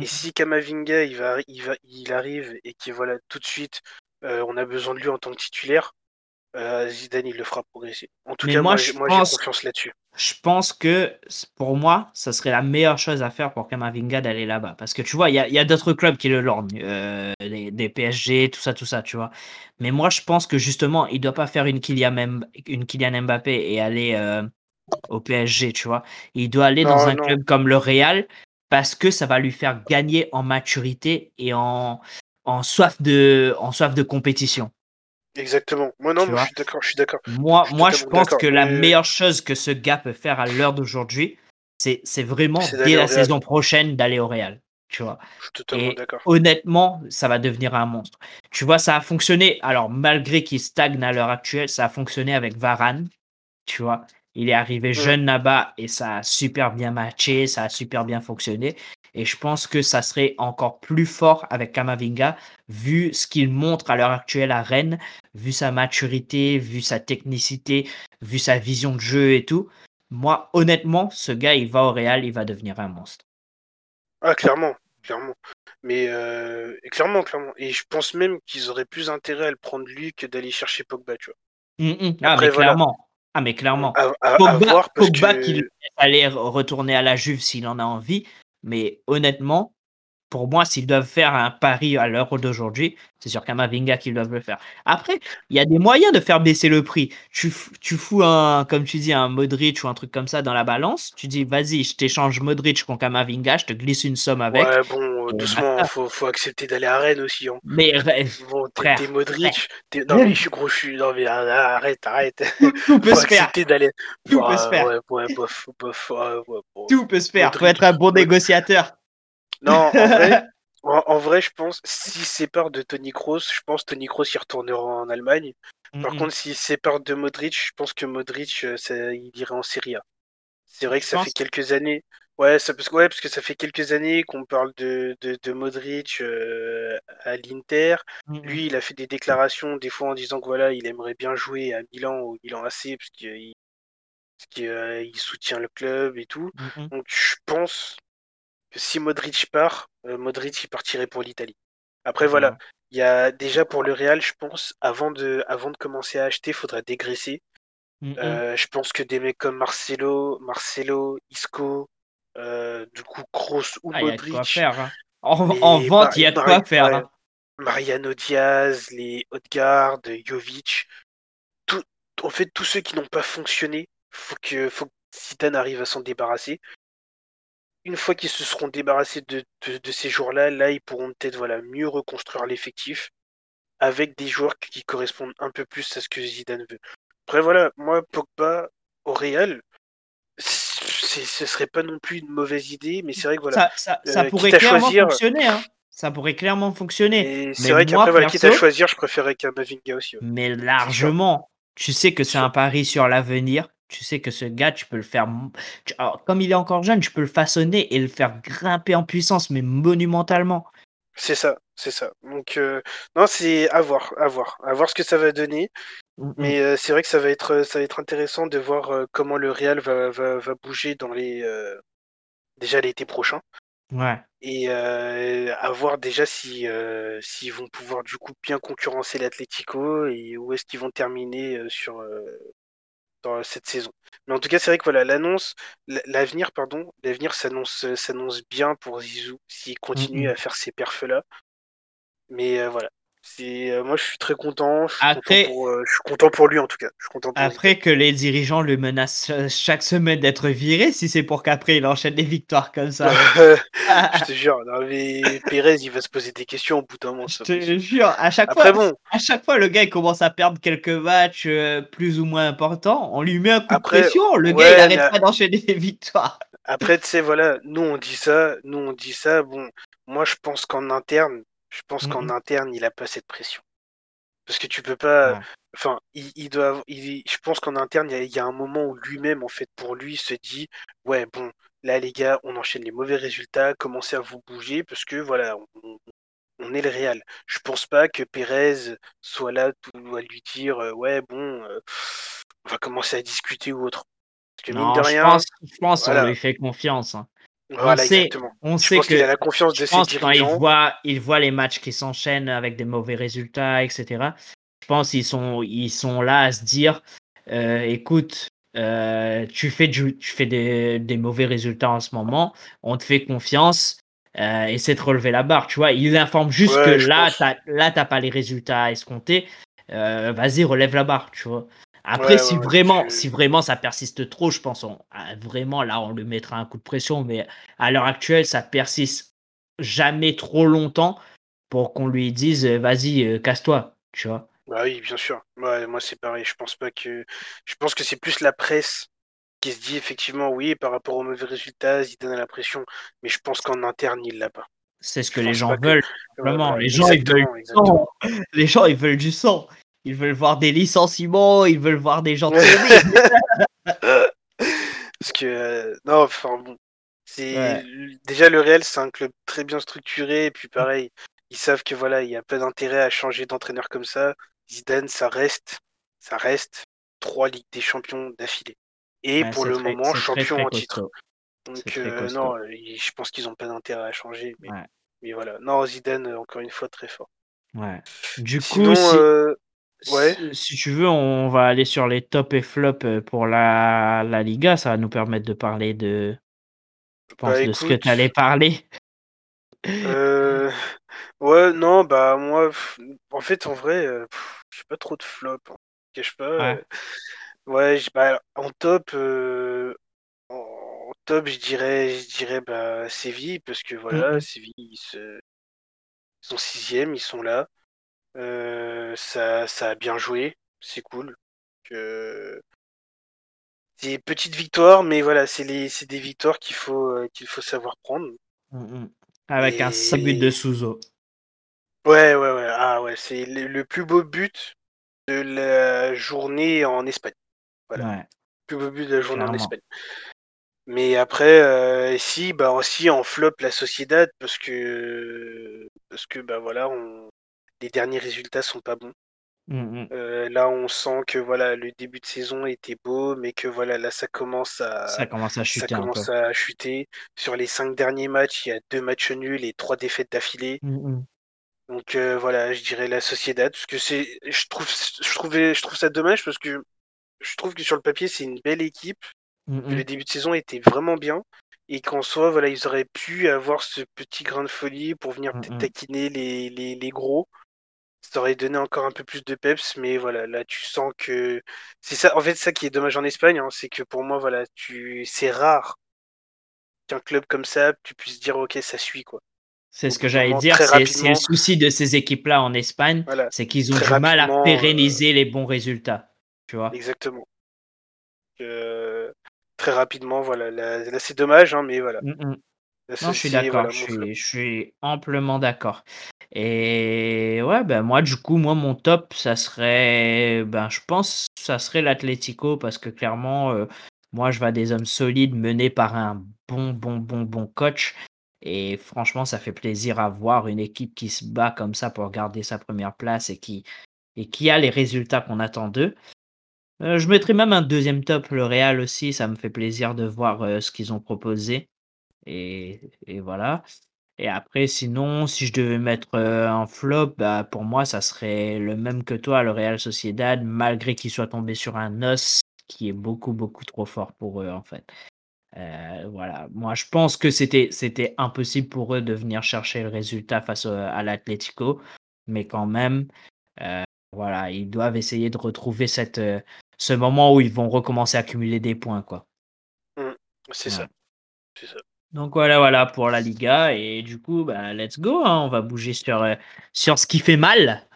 Et si Kamavinga, il va, il va, il arrive et qu'il voilà tout de suite, on a besoin de lui en tant que titulaire, euh, Zidane, il le fera progresser. En tout cas, moi, j'ai confiance là-dessus. je pense que pour moi, ça serait la meilleure chose à faire pour Kamavinga d'aller là-bas. Parce que tu vois, il y a, d'autres clubs qui le lorgnent, euh, des, PSG, tout ça, tout ça, tu vois. Mais moi, je pense que justement, il ne doit pas faire une Kylian, une Kylian Mbappé et aller euh, au PSG, tu vois. Il doit aller dans un club comme le Real parce que ça va lui faire gagner en maturité et en, en, soif, de, en soif de compétition. Exactement. Moi, non, je suis d'accord. Je suis d'accord. Moi, moi je pense que la meilleure chose que ce gars peut faire à l'heure d'aujourd'hui, c'est, c'est vraiment dès la saison prochaine d'aller au Real. Tu vois. Je suis totalement d'accord. Honnêtement, ça va devenir un monstre. Tu vois, ça a fonctionné. Alors, malgré qu'il stagne à l'heure actuelle, ça a fonctionné avec Varane. Tu vois. Il est arrivé jeune là-bas et ça a super bien matché, ça a super bien fonctionné. Et je pense que ça serait encore plus fort avec Kamavinga, vu ce qu'il montre à l'heure actuelle à Rennes, vu sa maturité, vu sa technicité, vu sa vision de jeu et tout. Moi, honnêtement, ce gars, il va au Real, il va devenir un monstre. Ah, clairement, clairement. Mais euh, clairement, clairement. Et je pense même qu'ils auraient plus intérêt à le prendre lui que d'aller chercher Pogba, tu vois. Mmh, mmh. Ah, mais clairement. Ah, mais clairement. Pogba, qu'il allait retourner à la Juve s'il en a envie. Mais honnêtement, pour moi, s'ils doivent faire un pari à l'heure d'aujourd'hui, c'est sur Kamavinga qu'ils doivent le faire. Après, il y a des moyens de faire baisser le prix. Tu, tu fous un, comme tu dis, un Modric ou un truc comme ça dans la balance. Tu dis, vas-y, je t'échange Modric contre Kamavinga, je te glisse une somme avec. Ouais, bon, doucement, faut, faut accepter d'aller à Rennes aussi. Hein. Mais bon, t'es Modric. non, mais je suis gros, je suis. Non, mais arrête, arrête. Tout, peut se faire. Tout peut se faire. Tout peut se faire. Faut être un bon négociateur. Non, en vrai, je pense, s'il sépare de Tony Kroos, je pense que Tony Kroos y retournera en Allemagne. Par contre, s'il sépare de Modric, je pense que Modric, euh, ça, il irait en Serie A. C'est vrai que ça fait quelques années. Ouais, ça, parce, que, ouais, parce que ça fait quelques années qu'on parle de, de, Modric euh, à l'Inter. Lui, il a fait des déclarations des fois en disant que voilà, il aimerait bien jouer à Milan ou Milan AC parce qu'il euh, il soutient le club et tout. Donc je pense si Modric part, euh, Modric il partirait pour l'Italie. Après voilà, il y a déjà pour le Real, je pense, avant de, avant de commencer à acheter, il faudrait dégraisser. Mm, mm. Euh, je pense que des mecs comme Marcelo, Marcelo, Isco, euh, du coup Kroos ou ah, Modric. Hein. En, vente, il y a de quoi faire. Hein. Mariano Diaz, les Odegaard, Jovic, tout, en fait tous ceux qui n'ont pas fonctionné, faut que faut que Zidane arrive à s'en débarrasser une fois qu'ils se seront débarrassés de, ces joueurs-là, là, ils pourront peut-être voilà, mieux reconstruire l'effectif avec des joueurs qui correspondent un peu plus à ce que Zidane veut. Après, voilà, moi, Pogba au Real, ce serait pas non plus une mauvaise idée, mais c'est vrai que voilà. Ça, euh, pourrait clairement fonctionner, hein. Ça pourrait clairement fonctionner. C'est vrai qu'après, voilà, quitte à choisir, je préférais Kamavinga aussi. Mais largement, tu sais que c'est un pari sur l'avenir tu sais que ce gars, tu peux le faire. comme il est encore jeune, tu peux le façonner et le faire grimper en puissance, mais monumentalement. C'est ça, c'est ça. Donc, euh, non, c'est à voir, à voir, à voir ce que ça va donner. Mmh, mmh. Mais euh, c'est vrai que ça va être, ça va être intéressant de voir euh, comment le Real va, va, bouger dans les déjà l'été prochain. Ouais. Et à voir déjà si s'ils vont pouvoir du coup bien concurrencer l'Atlético et où est-ce qu'ils vont terminer sur dans cette saison. Mais en tout cas, c'est vrai que voilà, l'annonce, l'avenir, pardon, l'avenir s'annonce, s'annonce bien pour Zizou s'il continue à faire ces perfs-là. Mais euh, voilà. Euh, moi, je suis très content. Je suis, après, content pour, euh, je suis content pour lui en tout cas. Je suis content après que les dirigeants le menacent chaque semaine d'être viré, si c'est pour qu'après il enchaîne des victoires comme ça. je te jure, non, mais Pérez, il va se poser des questions au bout d'un moment. Je te jure, à chaque fois, bon, à chaque fois, le gars il commence à perdre quelques matchs plus ou moins importants, on lui met un coup de pression. Le gars il arrête pas d'enchaîner des victoires. Après, tu sais, voilà, nous on dit ça, nous on dit ça. Bon, moi je pense qu'en interne, je pense qu'en mmh interne, il a pas cette pression. Parce que tu peux pas. Enfin, il, doit. je pense qu'en interne, il y, a, un moment où lui-même, en fait, pour lui, se dit Ouais, bon, là, les gars, on enchaîne les mauvais résultats, commencez à vous bouger, parce que voilà, on, est le réel. Je pense pas que Pérez soit là tout, à lui dire euh, Ouais, bon, euh, on va commencer à discuter ou autre. Parce que mine de rien. Je pense, qu'on lui fait confiance. Hein on sait, on sait que a la confiance de ses Quand il voit, il voit les matchs qui s'enchaînent avec des mauvais résultats, etc. Je pense qu'ils sont, ils sont là à se dire, euh, écoute, euh, tu fais, tu fais des, des, mauvais résultats en ce moment, on te fait confiance, euh, essaie de relever la barre, tu vois. Il informe juste que là, tu là, t'as pas les résultats escomptés, euh, vas-y, relève la barre, tu vois. Après, si, vraiment, si vraiment ça persiste trop, je pense, ah, vraiment, là, on lui mettra un coup de pression, mais à l'heure actuelle, ça persiste jamais trop longtemps pour qu'on lui dise, vas-y, casse-toi, tu vois. Bah oui, bien sûr. moi, c'est pareil. Je pense pas que. Je pense que c'est plus la presse qui se dit effectivement oui par rapport aux mauvais résultats, Zidane a la pression, mais je pense qu'en interne il l'a pas. C'est ce que les gens veulent. Vraiment, les gens ils veulent du sang. Les gens ils veulent du sang. Ils veulent voir des licenciements, ils veulent voir des gens Parce que euh, non, enfin bon, c'est déjà le Real, c'est un club très bien structuré et puis pareil, ils savent que voilà, il y a pas d'intérêt à changer d'entraîneur comme ça. Zidane, ça reste, ça reste trois Ligues des Champions d'affilée. Et pour le moment, champion en titre. Donc euh, non, je pense qu'ils n'ont pas d'intérêt à changer. Mais, voilà. Non, Zidane, euh, encore une fois, très fort. Ouais. Du coup, si, euh, ouais. si, tu veux, on va aller sur les top et flop pour la, la Liga. Ça va nous permettre de parler de, je pense, bah, de ce que tu allais parler. Euh... Ouais, non, bah moi, en fait, en vrai, je j'ai pas trop de flop. Hein. Je cache pas. Ouais, bah, en top, en top, je dirais, je dirais bah, Séville, parce que voilà, mmh Séville, ils, sont sixième, ils sont là. Ça, ça a bien joué, c'est cool. Que... C'est petite victoire, mais voilà, c'est des victoires qu'il faut, qu'il faut savoir prendre. Mmh Avec un 5 but de Souzo. Ouais, ouais, ouais. Ah ouais, c'est le, plus beau but de la journée en Espagne. Voilà. Ouais. Le plus beau but de la journée en Espagne. Mais après, euh, si, bah aussi en flop la Sociedad parce que parce que bah voilà, on... les derniers résultats sont pas bons. Mmh euh, là, on sent que voilà, le début de saison était beau, mais que voilà, là, ça commence à ça commence à chuter. Ça commence à chuter. Sur les cinq derniers matchs, il y a deux matchs nuls et trois défaites d'affilée. Mmh donc euh, voilà, je dirais la Sociedad, parce que c'est, je trouve, je trouvais, je trouve ça dommage parce que je trouve que sur le papier c'est une belle équipe. Le début de saison était vraiment bien et qu'en soi, voilà, ils auraient pu avoir ce petit grain de folie pour venir peut-être taquiner les, les, les, gros. Ça aurait donné encore un peu plus de peps, mais voilà, là tu sens que c'est ça. En fait, ça qui est dommage en Espagne, hein, c'est que pour moi, voilà, tu, c'est rare qu'un club comme ça, tu puisses dire ok, ça suit quoi. C'est ce que j'allais dire. C'est le souci de ces équipes-là en Espagne, c'est qu'ils ont du mal à pérenniser les bons résultats. Tu vois Exactement. très rapidement, voilà. Là, c'est dommage, hein, mais voilà. Mm, mm. Je suis d'accord. je, suis, amplement d'accord. Et ouais, ben moi, du coup, moi, mon top, ça serait, ben, je pense, ça serait l'Atlético parce que clairement, euh, moi, je vois des hommes solides menés par un bon, bon, bon, bon coach et franchement, ça fait plaisir à voir une équipe qui se bat comme ça pour garder sa première place et qui, et qui a les résultats qu'on attend d'eux. Euh, je mettrai même un deuxième top, le Real aussi. Ça me fait plaisir de voir euh, ce qu'ils ont proposé. Et, et, voilà. Et après, sinon, si je devais mettre euh, un flop, bah, pour moi, ça serait le même que toi, le Real Sociedad, malgré qu'ils soient tombés sur un os qui est beaucoup, beaucoup trop fort pour eux, en fait. Euh, voilà, moi je pense que c'était c'était impossible pour eux de venir chercher le résultat face à l'Atlético, mais quand même, euh, voilà, ils doivent essayer de retrouver cette, ce moment où ils vont recommencer à accumuler des points, quoi. Mmh, c'est ça. Donc voilà, voilà pour la Liga et du coup, bah, let's go, hein, on va bouger sur sur ce qui fait mal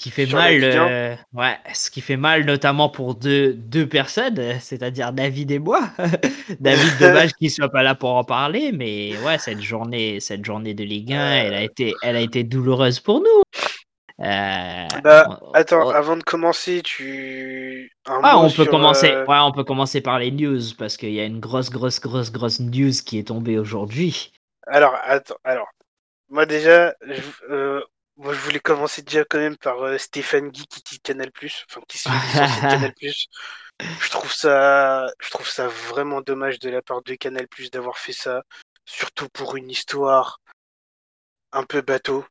qui fait mal, euh, ouais, ce qui fait mal notamment pour deux, deux personnes, c'est-à-dire David et moi. David, dommage qu'il soit pas là pour en parler, mais ouais, cette journée, cette journée de Ligue 1, elle a euh. été, elle a été douloureuse pour nous. Euh, bah, attends, avant de commencer, tu. ah, on peut commencer. Ouais, on peut commencer par les news parce qu'il y a une grosse, grosse, grosse, grosse news qui est tombée aujourd'hui. Alors, attends, alors, moi déjà, je, moi, je voulais commencer déjà quand même par euh, Stéphane Guy qui quitte Canal+, enfin qui se fait Canal+. Je trouve ça, je trouve ça vraiment dommage de la part de Canal+ d'avoir fait ça, surtout pour une histoire un peu bateau.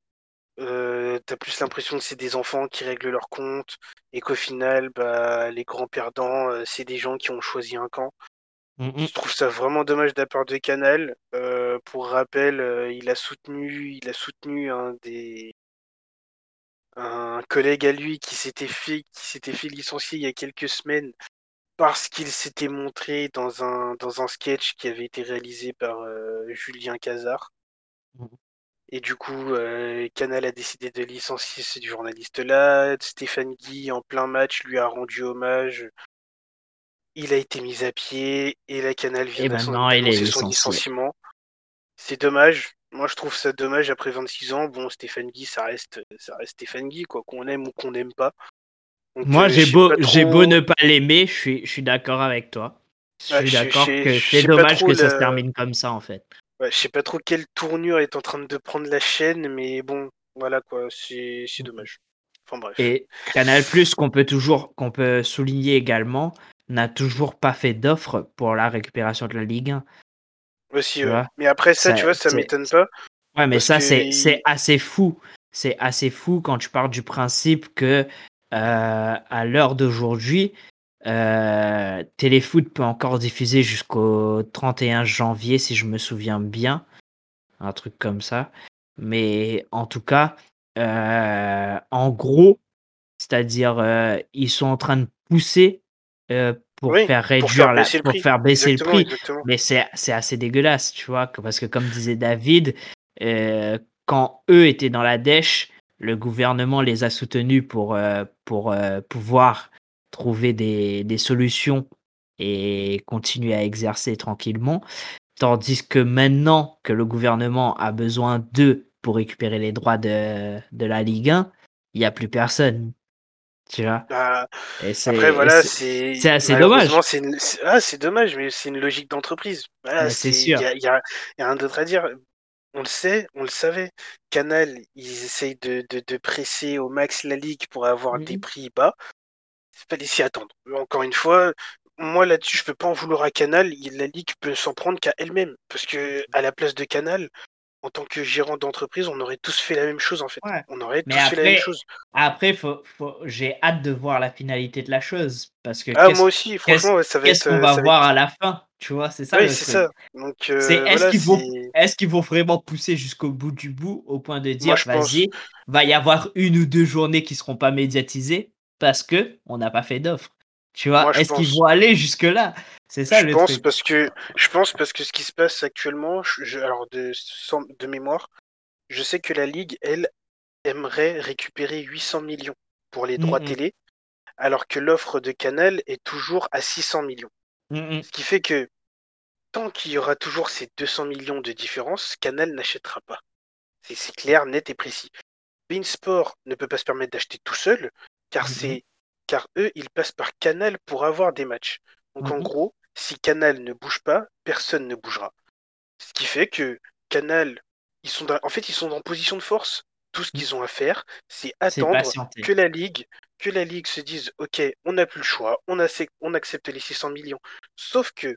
Euh, t'as plus l'impression que c'est des enfants qui règlent leur compte et qu'au final, bah, les grands perdants, euh, c'est des gens qui ont choisi un camp. Mmh Je trouve ça vraiment dommage de la part de Canal. Euh, pour rappel, il a soutenu, il a soutenu un des un collègue à lui qui s'était fait qui s'était fait licencier il y a quelques semaines parce qu'il s'était montré dans un dans un sketch qui avait été réalisé par Julien Cazard. Mmh et du coup, euh, Canal a décidé de licencier ce journaliste-là. Stéphane Guy, en plein match, lui a rendu hommage. Il a été mis à pied et la Canal vient d'annoncer son licenciement. C'est dommage. Moi, je trouve ça dommage après 26 ans. Bon, Stéphane Guy, ça reste, ça reste Stéphane Guy, quoi, qu'on aime ou qu'on n'aime pas. Moi, euh, j'ai beau, j'ai beau ne pas l'aimer, je suis, je suis d'accord avec toi. Je suis d'accord que c'est dommage que ça se termine comme ça, en fait. Ouais, je sais pas trop quelle tournure est en train de prendre la chaîne, mais bon, voilà quoi, c'est dommage. Enfin bref. Et Canal Plus qu'on peut toujours qu'on peut souligner également n'a toujours pas fait d'offre pour la récupération de la Ligue 1. Aussi, mais après ça, tu vois, ça m'étonne pas. Ouais, mais ça c'est assez fou. C'est assez fou quand tu pars du principe que euh, à l'heure d'aujourd'hui, euh, Téléfoot peut encore diffuser jusqu'au 31 janvier, si je me souviens bien. Un truc comme ça. Mais en tout cas, euh, en gros, c'est-à-dire, euh, ils sont en train de pousser pour faire réduire la, pour faire baisser le prix. Mais c'est assez dégueulasse, tu vois, parce que comme disait David, quand eux étaient dans la dèche, le gouvernement les a soutenus pour, pour pouvoir trouver des, des solutions et continuer à exercer tranquillement. Tandis que maintenant que le gouvernement a besoin d'eux pour récupérer les droits de, de la Ligue 1, il n'y a plus personne. Tu vois? Bah, Après, voilà, c'est assez dommage. Ah, c'est dommage, mais c'est une logique d'entreprise. c'est sûr. Il y a, y a, rien d'autre à dire. On le sait, on le savait. Canal, ils essayent de, de, de presser au max la Ligue pour avoir des prix bas fallait s'y attendre. Encore une fois, moi là-dessus, je peux pas en vouloir à Canal. La Ligue peut s'en prendre qu'à elle-même. Parce que à la place de Canal, en tant que gérant d'entreprise, on aurait tous fait la même chose en fait. On aurait tous fait la même chose. Après, faut, j'ai hâte de voir la finalité de la chose. Parce que ah, moi aussi, franchement, ça va Qu'est-ce qu'on va voir à la fin Tu vois, c'est ça. Oui, c'est ça. Donc, euh, est-ce qu'ils vont, est qu'ils vont vraiment pousser jusqu'au bout du bout au point de dire, vas-y, va y avoir une ou deux journées qui seront pas médiatisées? Parce que on n'a pas fait d'offre. Tu vois, est-ce qu'ils vont aller jusque là C'est ça je pense parce que je pense parce que ce qui se passe actuellement, alors de, de mémoire, je sais que la ligue, elle, aimerait récupérer 800 millions pour les droits télé, alors que l'offre de Canal est toujours à 600 millions. Ce qui fait que tant qu'il y aura toujours ces 200 millions de différence, Canal n'achètera pas. C'est clair, net et précis. Beansport ne peut pas se permettre d'acheter tout seul, car mmh c'est car eux ils passent par Canal pour avoir des matchs. Donc en mmh gros, si Canal ne bouge pas, personne ne bougera. Ce qui fait que Canal, ils sont en fait ils sont en position de force. Tout ce mmh. qu'ils ont à faire, c'est attendre que la ligue que la ligue se dise OK, on n'a plus le choix, on, on accepte les 600 millions. Sauf que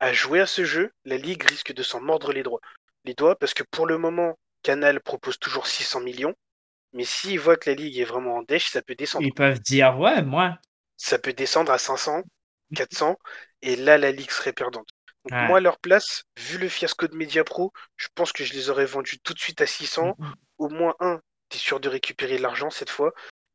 à jouer à ce jeu, la ligue risque de s'en mordre les doigts. Les doigts parce que pour le moment, Canal propose toujours 600 millions mais s'ils voient que la ligue est vraiment en dèche, ça peut descendre. Ils peuvent dire, ouais, moi. Ça peut descendre à 500, 400, et là, la ligue serait perdante. Donc, moi, à leur place, vu le fiasco de Mediapro, je pense que je les aurais vendus tout de suite à 600. Mm, mm. Au moins, un, tu es sûr de récupérer l'argent cette fois.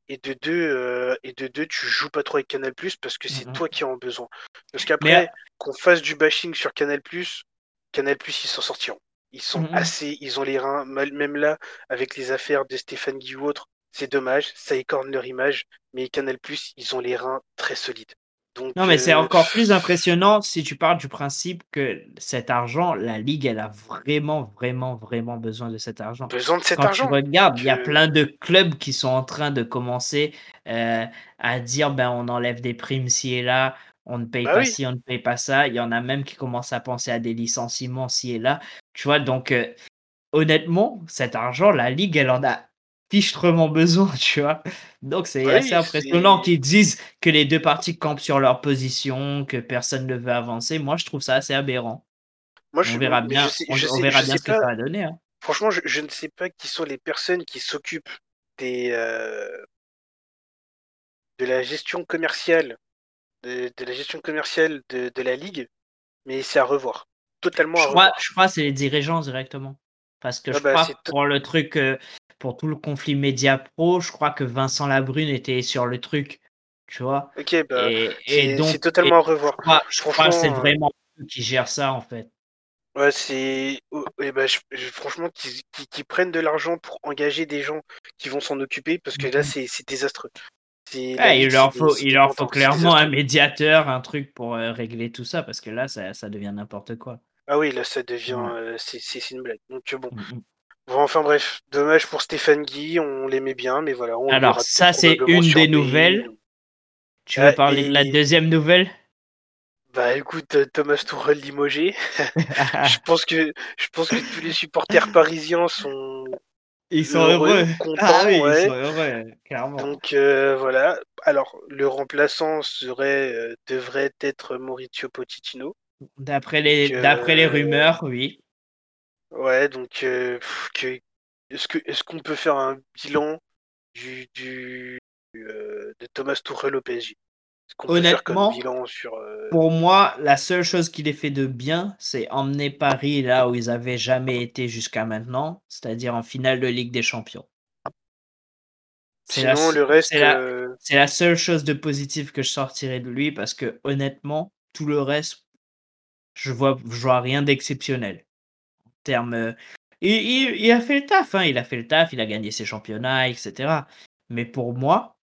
Et de deux, euh, et de deux, tu joues pas trop avec Canal parce que c'est mm, toi qui en as besoin. Parce qu'après, qu'on fasse du bashing sur Canal Canal ils s'en sortiront. Ils sont mmh assez, ils ont les reins, même là, avec les affaires de Stéphane Guy ou c'est dommage, ça écorne leur image, mais Canal Plus, ils ont les reins très solides. Donc, non, mais c'est euh, encore plus impressionnant si tu parles du principe que cet argent, la Ligue, elle a vraiment, vraiment, vraiment besoin de cet argent. Besoin de cet Quand argent. Tu regardes, il y a plein de clubs qui sont en train de commencer euh, à dire ben, on enlève des primes ci et là, on ne paye bah pas ci, on ne paye pas ça. Il y en a même qui commencent à penser à des licenciements ci et là. Tu vois, donc euh, honnêtement, cet argent, la Ligue, elle en a fichtrement besoin, tu vois. Donc c'est assez impressionnant qu'ils disent que les deux parties campent sur leur position, que personne ne veut avancer. Moi, je trouve ça assez aberrant. Moi, on verra bien, on, verra bien ce que ça va donner. Hein. franchement, je, ne sais pas qui sont les personnes qui s'occupent des de la gestion commerciale de, la gestion commerciale de, la ligue, mais c'est à revoir. Totalement je crois, Je crois que c'est les dirigeants directement. Parce que je bah, crois pour le truc, euh, pour tout le conflit média pro, je crois que Vincent Labrune était sur le truc. Tu vois? Ok, bah, et, donc, c'est totalement à revoir. Je crois, que c'est euh, vraiment eux qui gèrent ça en fait. Ouais, c'est. Oh, bah, franchement, qu'ils prennent de l'argent pour engager des gens qui vont s'en occuper, parce que là, mm-hmm. c'est désastreux il leur faut, il leur faut clairement un médiateur, un truc pour euh, régler tout ça, parce que là, ça, ça devient n'importe quoi. Ah oui, là, ça devient. Euh, c'est une blague. Donc, bon. Mm, mm. bon. Enfin, bref, dommage pour Stéphane Guy, on l'aimait bien, mais voilà. On Alors, ça, c'est une des nouvelles. Tu veux ah, parler de la deuxième nouvelle? Bah écoute, euh, Thomas Tourelle limogé. je pense que je pense que tous les supporters parisiens sont ils sont heureux. ah oui, ils sont heureux, clairement. Donc euh, voilà. Alors le remplaçant serait euh, devrait être Maurizio Pochettino. D'après les d'après les euh, rumeurs, oui. Ouais, donc que est-ce que est-ce qu'on peut faire un bilan du, du de Thomas Tuchel au PSG Honnêtement, euh, pour moi, la seule chose qu'il ait fait de bien, c'est emmener Paris là où ils n'avaient jamais été jusqu'à maintenant, c'est-à-dire en finale de Ligue des Champions. C'est la, le reste, euh, c'est la, seule chose de positive que je sortirais de lui parce que honnêtement, tout le reste, je vois, vois rien d'exceptionnel. En termes, il, a fait le taf, hein, il a fait le taf, il a gagné ses championnats, etc. Mais pour moi,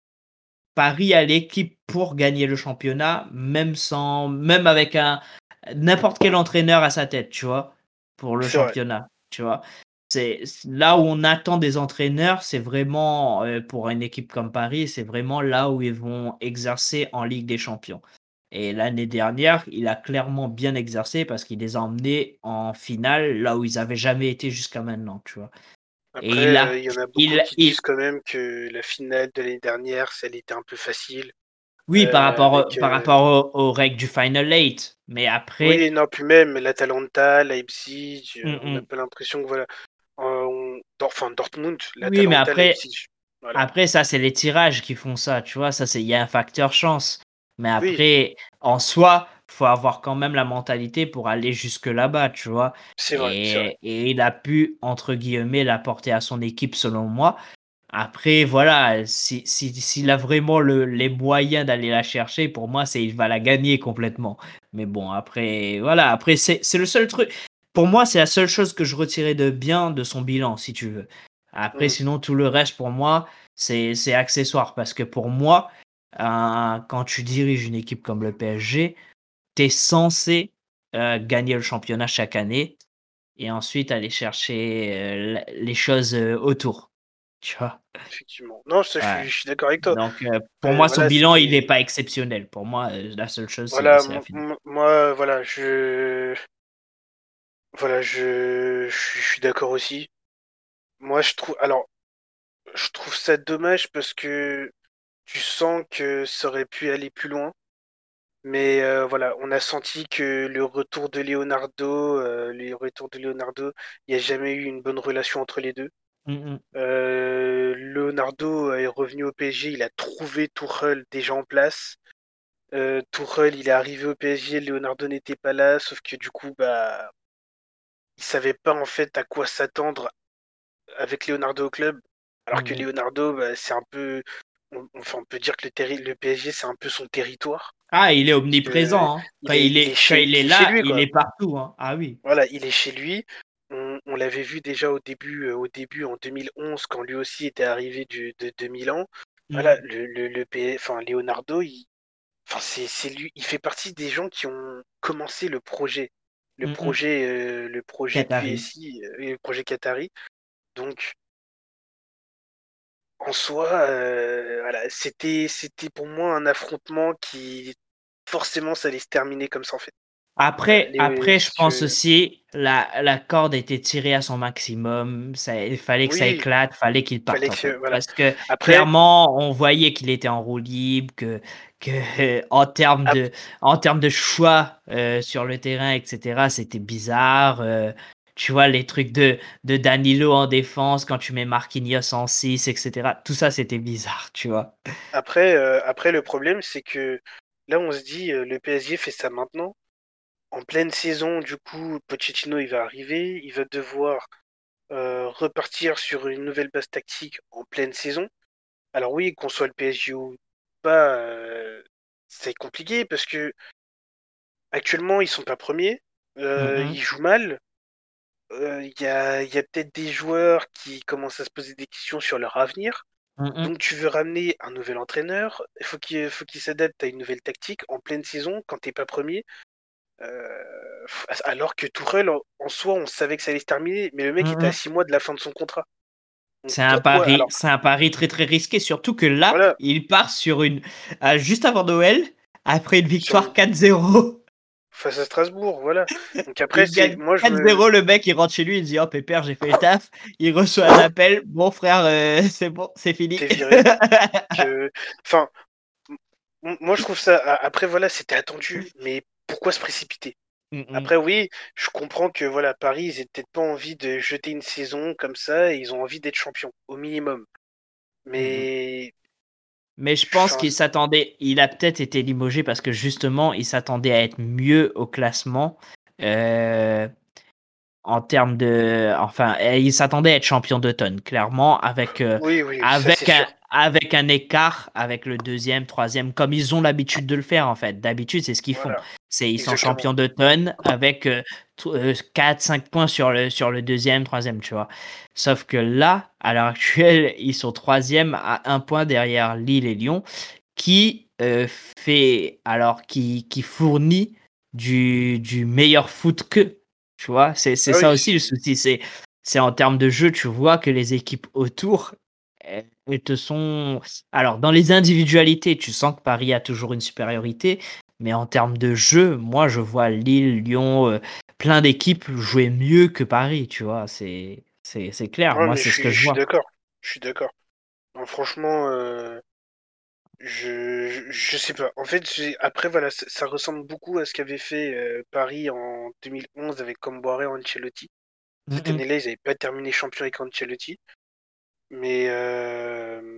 Paris a l'équipe pour gagner le championnat, même sans, même avec un n'importe quel entraîneur à sa tête, tu vois, pour le championnat, tu vois. C'est là où on attend des entraîneurs, c'est vraiment euh, pour une équipe comme Paris, c'est vraiment là où ils vont exercer en Ligue des Champions. Et l'année dernière, il a clairement bien exercé parce qu'il les a emmenés en finale là où ils avaient jamais été jusqu'à maintenant, tu vois. Après, il, euh, y en a beaucoup qui disent quand même que la finale de l'année dernière, elle était un peu facile. Oui, par euh, rapport, par euh, rapport aux, règles du Final Eight. Mais après. Oui, non, plus même l'Atalanta, Leipzig, mm, on n'a mm. pas l'impression que voilà. Enfin, Dortmund, Oui, mais après, après ça, c'est les tirages qui font ça, tu vois. Ça, c'est il y a un facteur chance. Mais après, en soi, faut avoir quand même la mentalité pour aller jusque là-bas, tu vois. C'est vrai, et, il a pu, entre guillemets, l'apporter à son équipe, selon moi. Après, voilà, s'il si, si, a vraiment le, les moyens d'aller la chercher, pour moi, c'est il va la gagner complètement. Mais bon, après, voilà, après, c'est le seul truc. Pour moi, c'est la seule chose que je retirais de bien de son bilan, si tu veux. Après, mm. sinon, tout le reste, pour moi, c'est accessoire. Parce que pour moi, quand tu diriges une équipe comme le PSG, tu es censé euh, gagner le championnat chaque année et ensuite aller chercher euh, les choses euh, autour. Tu vois Effectivement. Non, je, suis, d'accord avec toi. Donc, pour moi, son bilan, il n'est pas exceptionnel. Pour moi, la seule chose, c'est la finale. Moi, voilà, je. Voilà, je, je suis d'accord aussi. Moi, je trouve. Alors, je trouve ça dommage parce que tu sens que ça aurait pu aller plus loin. Mais euh, voilà, on a senti que le retour de Leonardo, euh, le retour de Leonardo, il n'y a jamais eu une bonne relation entre les deux. Mmh, mmh. Euh, Leonardo est revenu au PSG, il a trouvé Tourelle déjà en place. Euh, Tourelle, il est arrivé au PSG, Leonardo n'était pas là, sauf que du coup, bah, il savait pas en fait à quoi s'attendre avec Leonardo au club. Alors que mmh. Leonardo, bah, c'est un peu, on, peut dire que le, le PSG, c'est un peu son territoire. Ah, il est omniprésent. Hein. il, est, chez, il est là, il est partout. Hein. Ah oui. Voilà, il est chez lui. On, l'avait vu déjà au début, euh, au début en 2011, quand lui aussi était arrivé du, de, 2000 ans. Voilà, mm. le, le, enfin, Leonardo, il, enfin, c'est lui, il fait partie des gens qui ont commencé le projet, le mm, mm. projet, euh, le projet PSI, euh, le projet Qatari. Donc, en soi, euh, voilà, c'était, c'était pour moi un affrontement qui forcément ça allait se terminer comme ça en fait. Après, après je pense aussi la, la corde était tirée à son maximum. Ça, il fallait que ça éclate, fallait qu'il parte. Parce que clairement, on voyait qu'il était en roue libre, que, que en termes de, en termes de choix euh, sur le terrain, etc. C'était bizarre. Euh, tu vois, les trucs de, de Danilo en défense, quand tu mets Marquinhos en 6, etc. Tout ça, c'était bizarre, tu vois. Après, euh, après le problème, c'est que là, on se dit, euh, le PSG fait ça maintenant. En pleine saison, du coup, Pochettino, il va arriver. Il va devoir euh, repartir sur une nouvelle base tactique en pleine saison. Alors oui, qu'on soit le PSG ou pas, c'est compliqué parce que actuellement, ils sont pas premiers. Mm-hmm. Ils jouent mal. Il y a, y a peut-être des joueurs qui commencent à se poser des questions sur leur avenir. Donc tu veux ramener un nouvel entraîneur, il faut qu'il faut qu'il s'adapte à une nouvelle tactique en pleine saison quand t'es pas premier. Euh, alors que Tourelle en, en, soi on savait que ça allait se terminer, mais le mec était à 6 mois de la fin de son contrat. C'est un pari, c'est un pari très très risqué, surtout que là, il part sur une euh, juste avant Noël, après une victoire 4-0 face à Strasbourg, voilà. Donc après, moi je 4-0, le mec il rentre chez lui, il dit Oh pépère, j'ai fait le taf. Il reçoit un appel Bon frère, euh, c'est bon, c'est fini. Enfin, moi je trouve ça. Après, voilà, c'était attendu, mais pourquoi se précipiter? Mm, mm. Après, oui, je comprends que voilà, Paris, ils n'ont peut-être pas envie de jeter une saison comme ça, et ils ont envie d'être champions, au minimum. Mm, mais mais je pense qu'il s'attendait, il a peut-être été limogé parce que justement, il s'attendait à être mieux au classement. Euh, en termes de. Enfin, il s'attendait à être champion d'automne, clairement, avec, euh, avec, un, avec un écart avec le deuxième, troisième, comme ils ont l'habitude de le faire, en fait. D'habitude, c'est ce qu'ils font. C'est, ils sont champions d'automne avec 4-5 euh, points sur le, sur le deuxième, troisième, tu vois. Sauf que là, à l'heure actuelle, ils sont troisième à un point derrière Lille et Lyon, qui euh, fait. Alors, qui, qui fournit du, du meilleur foot que tu vois, c'est ah ça aussi le souci. C'est c'est en termes de jeu, tu vois que les équipes autour, elles te sont. Alors, dans les individualités, tu sens que Paris a toujours une supériorité, mais en termes de jeu, moi, je vois Lille, Lyon, euh, plein d'équipes jouer mieux que Paris, tu vois? C'est clair. moi, c'est ce que je, vois. Je suis d'accord. Je suis d'accord. Franchement, euh, je, je, sais pas. En fait, après, voilà, ça, ressemble beaucoup à ce qu'avait fait euh, Paris en 2011 avec Comboiré et Ancelotti. Cette mm, mm. année-là, ils n'avaient pas terminé champion avec Ancelotti. Mais euh,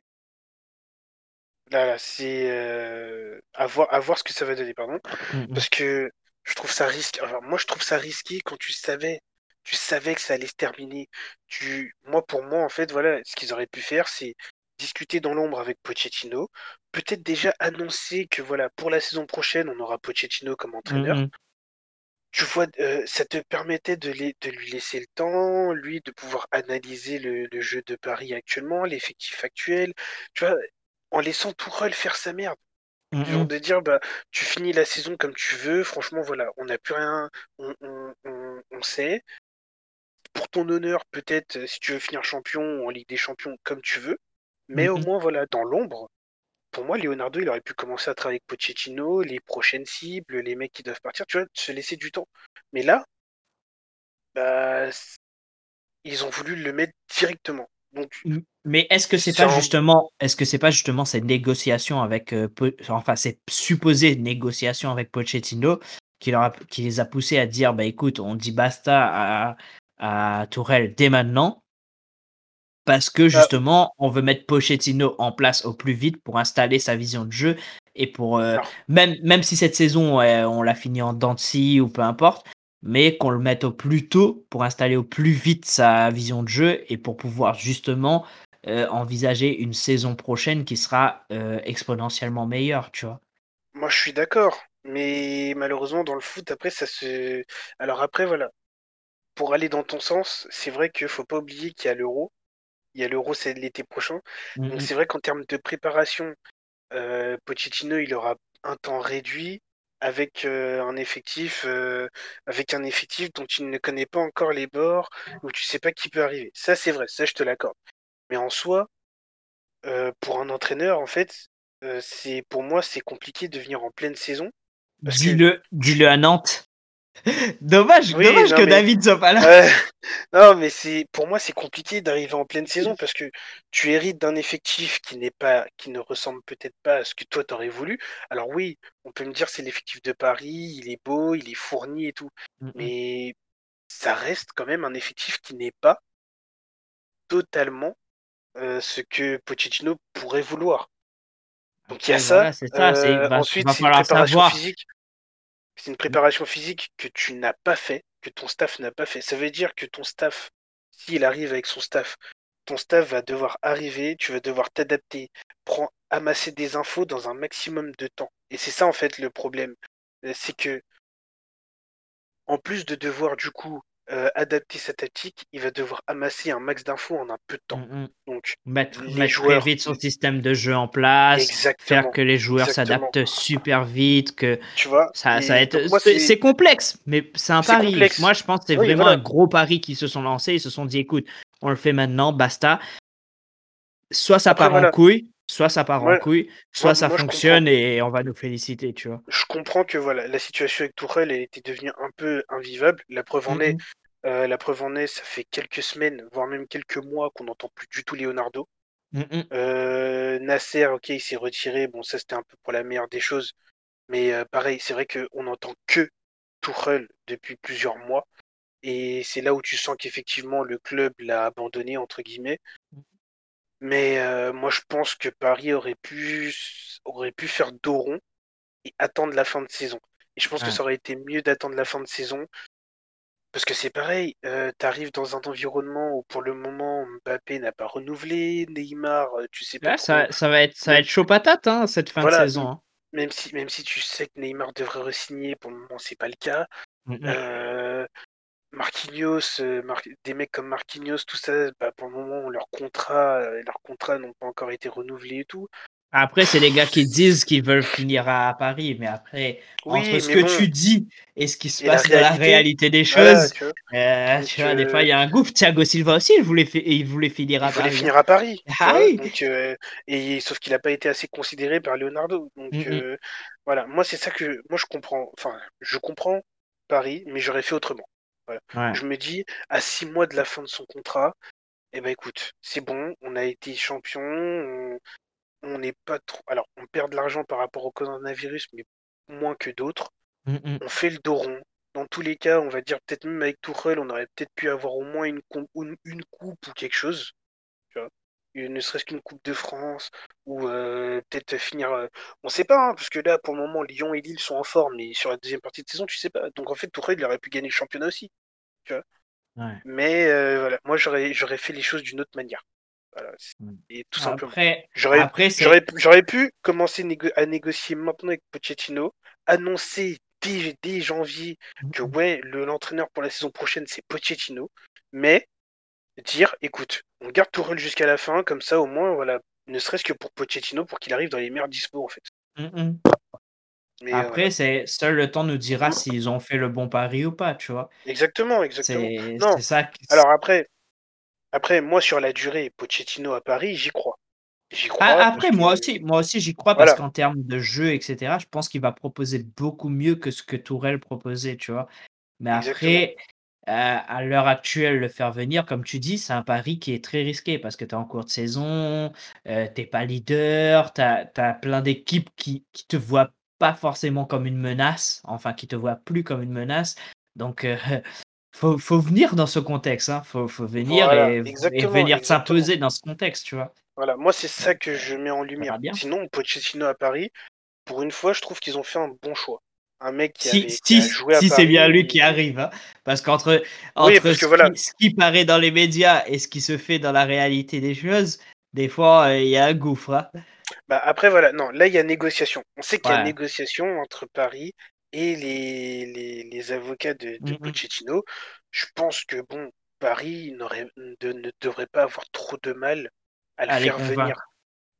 là, c'est euh, à, voir, à voir ce que ça va donner, pardon. Mm, Parce que je trouve ça risqué. Alors, moi, je trouve ça risqué quand tu savais, tu savais que ça allait se terminer. Tu, moi, pour moi, en fait, voilà, ce qu'ils auraient pu faire, c'est discuter dans l'ombre avec Pochettino, peut-être déjà annoncer que voilà, pour la saison prochaine, on aura Pochettino comme entraîneur. Mm, mm. Tu vois, euh, ça te permettait de, de, lui laisser le temps, lui de pouvoir analyser le, jeu de Paris actuellement, l'effectif actuel, tu vois, en laissant Tourelle faire sa merde. Mm, Genre de dire, bah, tu finis la saison comme tu veux, franchement, voilà, on n'a plus rien, on, on, sait. Pour ton honneur, peut-être, si tu veux finir champion en Ligue des Champions, comme tu veux. Mais au moins, voilà, dans l'ombre, pour moi, Leonardo, il aurait pu commencer à travailler avec Pochettino, les prochaines cibles, les mecs qui doivent partir, tu vois, se laisser du temps. Mais là, bah, ils ont voulu le mettre directement. Donc, mais est-ce que c'est pas justement, est-ce que c'est pas justement cette négociation avec, euh, enfin cette supposée négociation avec Pochettino qui, leur qui les a poussés à dire, bah écoute, on dit basta à, à Tourelle dès maintenant, parce que bah justement, on veut mettre Pochettino en place au plus vite pour installer sa vision de jeu et pour euh, même même si cette saison on l'a fini en Dancy ou peu importe, mais qu'on le mette au plus tôt pour installer au plus vite sa vision de jeu et pour pouvoir justement euh, envisager une saison prochaine qui sera euh, exponentiellement meilleure, tu vois. Moi, je suis d'accord, mais malheureusement dans le foot après ça se alors après voilà. Pour aller dans ton sens, c'est vrai qu'il faut pas oublier qu'il y a l'euro il y a l'Euro, c'est l'été prochain. Mmh Donc c'est vrai qu'en termes de préparation, euh, Pochettino, il aura un temps réduit avec euh, un effectif euh, avec un effectif dont il ne connaît pas encore les bords, où tu sais pas qui peut arriver. Ça c'est vrai, ça je te l'accorde. Mais en soi, pour un entraîneur, en fait, c'est pour moi c'est compliqué de venir en pleine saison. Dis-le, dis-le à Nantes. dommage, dommage que David soit pas là. non, mais c'est pour moi c'est compliqué d'arriver en pleine saison parce que tu hérites d'un effectif qui n'est pas, qui ne ressemble peut-être pas à ce que toi t'aurais voulu. Alors oui, on peut me dire c'est l'effectif de Paris, il est beau, il est fourni et tout, mais ça reste quand même un effectif qui n'est pas totalement ce que Pochettino pourrait vouloir. Donc il y a ça. ensuite, c'est une préparation physique. C'est une préparation physique que tu n'as pas fait, que ton staff n'a pas fait. Ça veut dire que ton staff, s'il arrive avec son staff, ton staff va devoir arriver, tu vas devoir t'adapter, prendre, amasser des infos dans un maximum de temps. Et c'est ça en fait le problème. C'est que en plus de devoir du coup euh, adapter sa tactique, il va devoir amasser un max d'infos en un peu de temps. Mm, mm. Donc, mettre, les joueurs... très vite son système de jeu en place, faire que les joueurs s'adaptent super vite, que tu vois, ça, ça être... c'est complexe, mais c'est un pari. Moi, je pense que c'est vraiment un gros pari qu'ils se sont lancés. Ils se sont dit, écoute, on le fait maintenant, basta. Soit ça part en couille, soit ça part en couille, soit ça fonctionne et on va nous féliciter, tu vois. Je comprends que voilà, la situation avec Tourelle elle était devenue un peu invivable. La preuve en est, euh, la preuve en est, ça fait quelques semaines, voire même quelques mois qu'on n'entend plus du tout Leonardo. Euh, Nasser, ok, il s'est retiré. Bon, ça c'était un peu pour la meilleure des choses. Mais euh, pareil, c'est vrai qu'on n'entend que Tourelle depuis plusieurs mois. Et c'est là où tu sens qu'effectivement le club l'a abandonné, entre guillemets. Mais moi, je pense que Paris aurait pu, aurait pu faire dos rond et attendre la fin de saison. Et je pense que ça aurait été mieux d'attendre la fin de saison. Parce que c'est pareil, tu arrives dans un environnement où pour le moment Mbappé n'a pas renouvelé, Neymar, tu sais pas. ça, ça, va être, ça va être chaud patate hein, cette fin de saison. Hein. Même, si, même si tu sais que Neymar devrait re-signer, pour le moment c'est pas le cas. Mmh Marquinhos, euh, des mecs comme Marquinhos, tout ça, bah, pour le moment, leur contrat, euh, leurs contrats n'ont pas encore été renouvelés et tout. Après, c'est les gars qui disent qu'ils veulent finir à Paris, mais après, entre ce que tu dis et ce qui se passe dans la réalité des choses, tu vois, euh, des fois, il y a un gouffre. Thiago Silva aussi, il voulait, il voulait finir à il Paris. Voulait finir à Paris. Ah et, sauf qu'il n'a pas été assez considéré par Leonardo. Donc, mm, mm. voilà, moi, c'est ça que moi, je comprends. Enfin, je comprends Paris, mais j'aurais fait autrement. Je me dis, à six mois de la fin de son contrat, eh ben écoute, c'est bon, on a été champion, on n'est pas trop. Alors, on perd de l'argent par rapport au coronavirus, mais moins que d'autres. Mmh, mmh. On fait le dos rond. Dans tous les cas, on va dire peut-être même avec Tourelle, on aurait peut-être pu avoir au moins une, une, coupe ou quelque chose. Tu vois ne serait-ce qu'une Coupe de France, ou euh, peut-être finir. Euh, on sait pas, hein, parce que là, pour le moment, Lyon et Lille sont en forme, mais sur la deuxième partie de saison, tu sais pas. Donc en fait, Tourelle, il aurait pu gagner le championnat aussi. Mais euh, voilà, moi j'aurais j'aurais fait les choses d'une autre manière. Voilà, mm. et tout simplement. J'aurais pu commencer à négocier maintenant avec Pochettino, annoncer dès, janvier que mm. ouais, l'entraîneur pour la saison prochaine c'est Pochettino, mais dire écoute, on garde Tourelle jusqu'à la fin, comme ça au moins, voilà, ne serait-ce que pour Pochettino, pour qu'il arrive dans les meilleurs dispos en fait. Mm, euh, Après, c'est seul le temps nous dira s'ils ont fait le bon pari ou pas, tu vois. Exactement, exactement. C'est ça. Alors après, après, moi sur la durée, Pochettino à Paris, j'y crois. J'y crois. après, moi aussi, moi aussi, j'y crois parce qu'en termes de jeu, etc., je pense qu'il va proposer beaucoup mieux que ce que Tourelle proposait, tu vois. Mais après, euh, à l'heure actuelle, le faire venir, comme tu dis, c'est un pari qui est très risqué parce que tu es en cours de saison, euh, tu n'es pas leader, tu as, plein d'équipes qui, qui te voient pas forcément comme une menace, enfin qui te voit plus comme une menace. Donc euh, faut, faut, venir dans ce contexte, hein. faut, faut, venir et, venir s'imposer dans ce contexte, tu vois. Voilà, moi c'est ça que je mets en lumière. Sinon, Pochettino à Paris, pour une fois, je trouve qu'ils ont fait un bon choix. Un mec qui, si, si, si c'est bien lui qui arrive, hein. parce qu'entre entre ce, qui, paraît dans les médias et ce qui se fait dans la réalité des choses, des fois euh, il y a un gouffre. Hein. Bah après, voilà, non, là, il y a négociation. On sait qu'il y a négociation entre Paris et les, les, avocats de, de mmh Pochettino. Je pense que, bon, Paris de, ne devrait pas avoir trop de mal à le faire venir.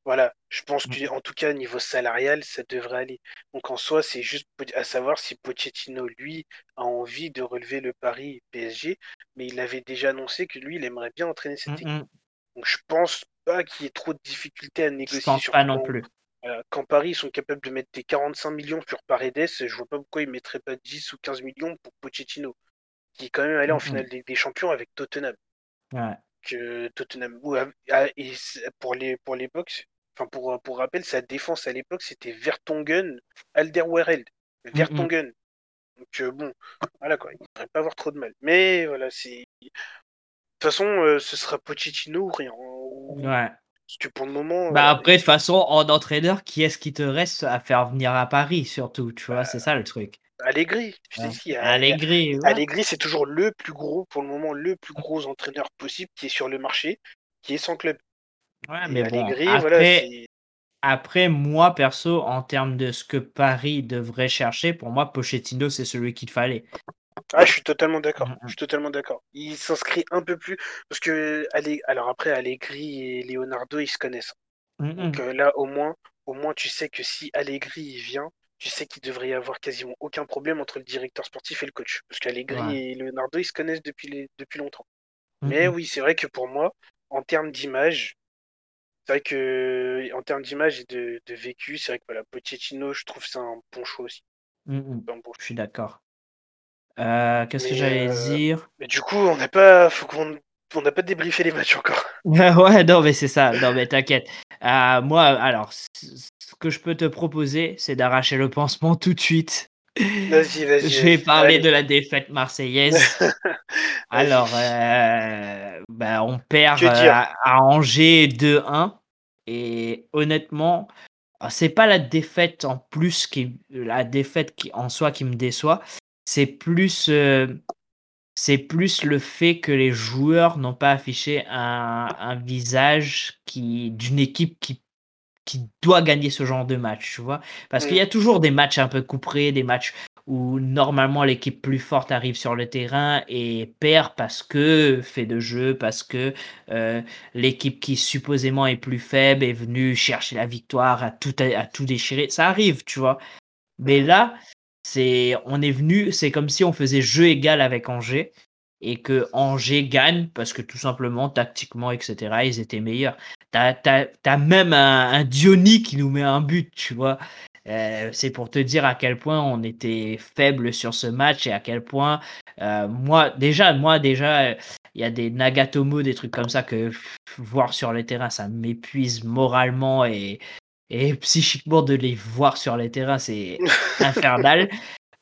Voilà, je pense mmh. qu'en tout cas, niveau salarial, ça devrait aller. Donc en soi, c'est juste à savoir si Pochettino, lui, a envie de relever le Paris PSG, mais il avait déjà annoncé que lui, il aimerait bien entraîner cette mmh, équipe. Donc je pense pas qu'il y ait trop de difficultés à négocier. Je pense pas non plus. quand Paris ils sont capables de mettre des 45 millions sur Paredes, je vois pas pourquoi ils mettraient pas 10 ou 15 millions pour Pochettino, qui est quand même allé en finale des, champions avec Tottenham. Ouais. Que Tottenham, ah, et pour les pour l'époque, enfin pour pour rappel, sa défense à l'époque c'était Vertonghen, Alderweireld, Vertonghen. Donc bon, voilà quoi, il ne devrait pas avoir trop de mal. Mais voilà, c'est. De toute façon, ce sera Pochettino ou rien. Ouais. Parce que pour le moment. Bah après, de toute façon, en entraîneur, qui est-ce qui te reste à faire venir à Paris, surtout, tu vois, c'est ça le truc. Allegri. Je ouais. Allegri, Allegri, c'est toujours le plus gros, pour le moment, le plus gros entraîneur possible qui est sur le marché, qui est sans club. Ouais, mais bon, après, après, moi, perso, en termes de ce que Paris devrait chercher, pour moi, Pochettino, c'est celui qu'il fallait. Ah, je suis totalement d'accord. Mm, mm. Je suis totalement d'accord. Il s'inscrit un peu plus parce que alors après Allegri et Leonardo ils se connaissent. Mm, Donc euh, là au moins, au moins tu sais que si Allegri il vient, tu sais qu'il devrait y avoir quasiment aucun problème entre le directeur sportif et le coach parce qu'Allegri et Leonardo ils se connaissent depuis les... depuis longtemps. Mais oui, c'est vrai que pour moi, en termes d'image, c'est vrai que en termes d'image et de, vécu, c'est vrai que voilà, Pochettino, je trouve c'est un bon choix aussi. Je suis d'accord. Euh, qu'est-ce que j'allais euh, dire? Mais du coup, on n'a pas, faut qu'on, on n'a pas débriefé les matchs encore. ouais, non, mais c'est ça. Non, mais t'inquiète. Euh, moi, alors, ce que je peux te proposer, c'est d'arracher le pansement tout de suite. Vas-y, vas-y. je vais parler de la défaite marseillaise. alors, bah, on perd à, à, Angers 2-1. Et honnêtement, c'est pas la défaite en plus qui, la défaite qui, en soi qui me déçoit, c'est plus, euh, c'est plus le fait que les joueurs n'ont pas affiché un, visage qui, d'une équipe qui, qui doit gagner ce genre de match, tu vois. Parce qu'il y a mm. toujours des matchs un peu couperés, des matchs où normalement l'équipe plus forte arrive sur le terrain et perd parce que fait de jeu, parce que euh, l'équipe qui supposément est plus faible est venue chercher la victoire, à tout, à tout déchirer. Ça arrive, tu vois. Mais là, c'est, on est venu, c'est comme si on faisait jeu égal avec Angers et que Angers gagne parce que tout simplement, tactiquement, etc., ils étaient meilleurs. T'as, as, même un, un Diony qui nous met un but, tu vois. Euh, c'est pour te dire à quel point on était faible sur ce match et à quel point euh, moi déjà moi déjà il y a des Nagatomo des trucs comme ça que voir sur le terrain ça m'épuise moralement et et psychiquement, de les voir sur les terrains, c'est infernal.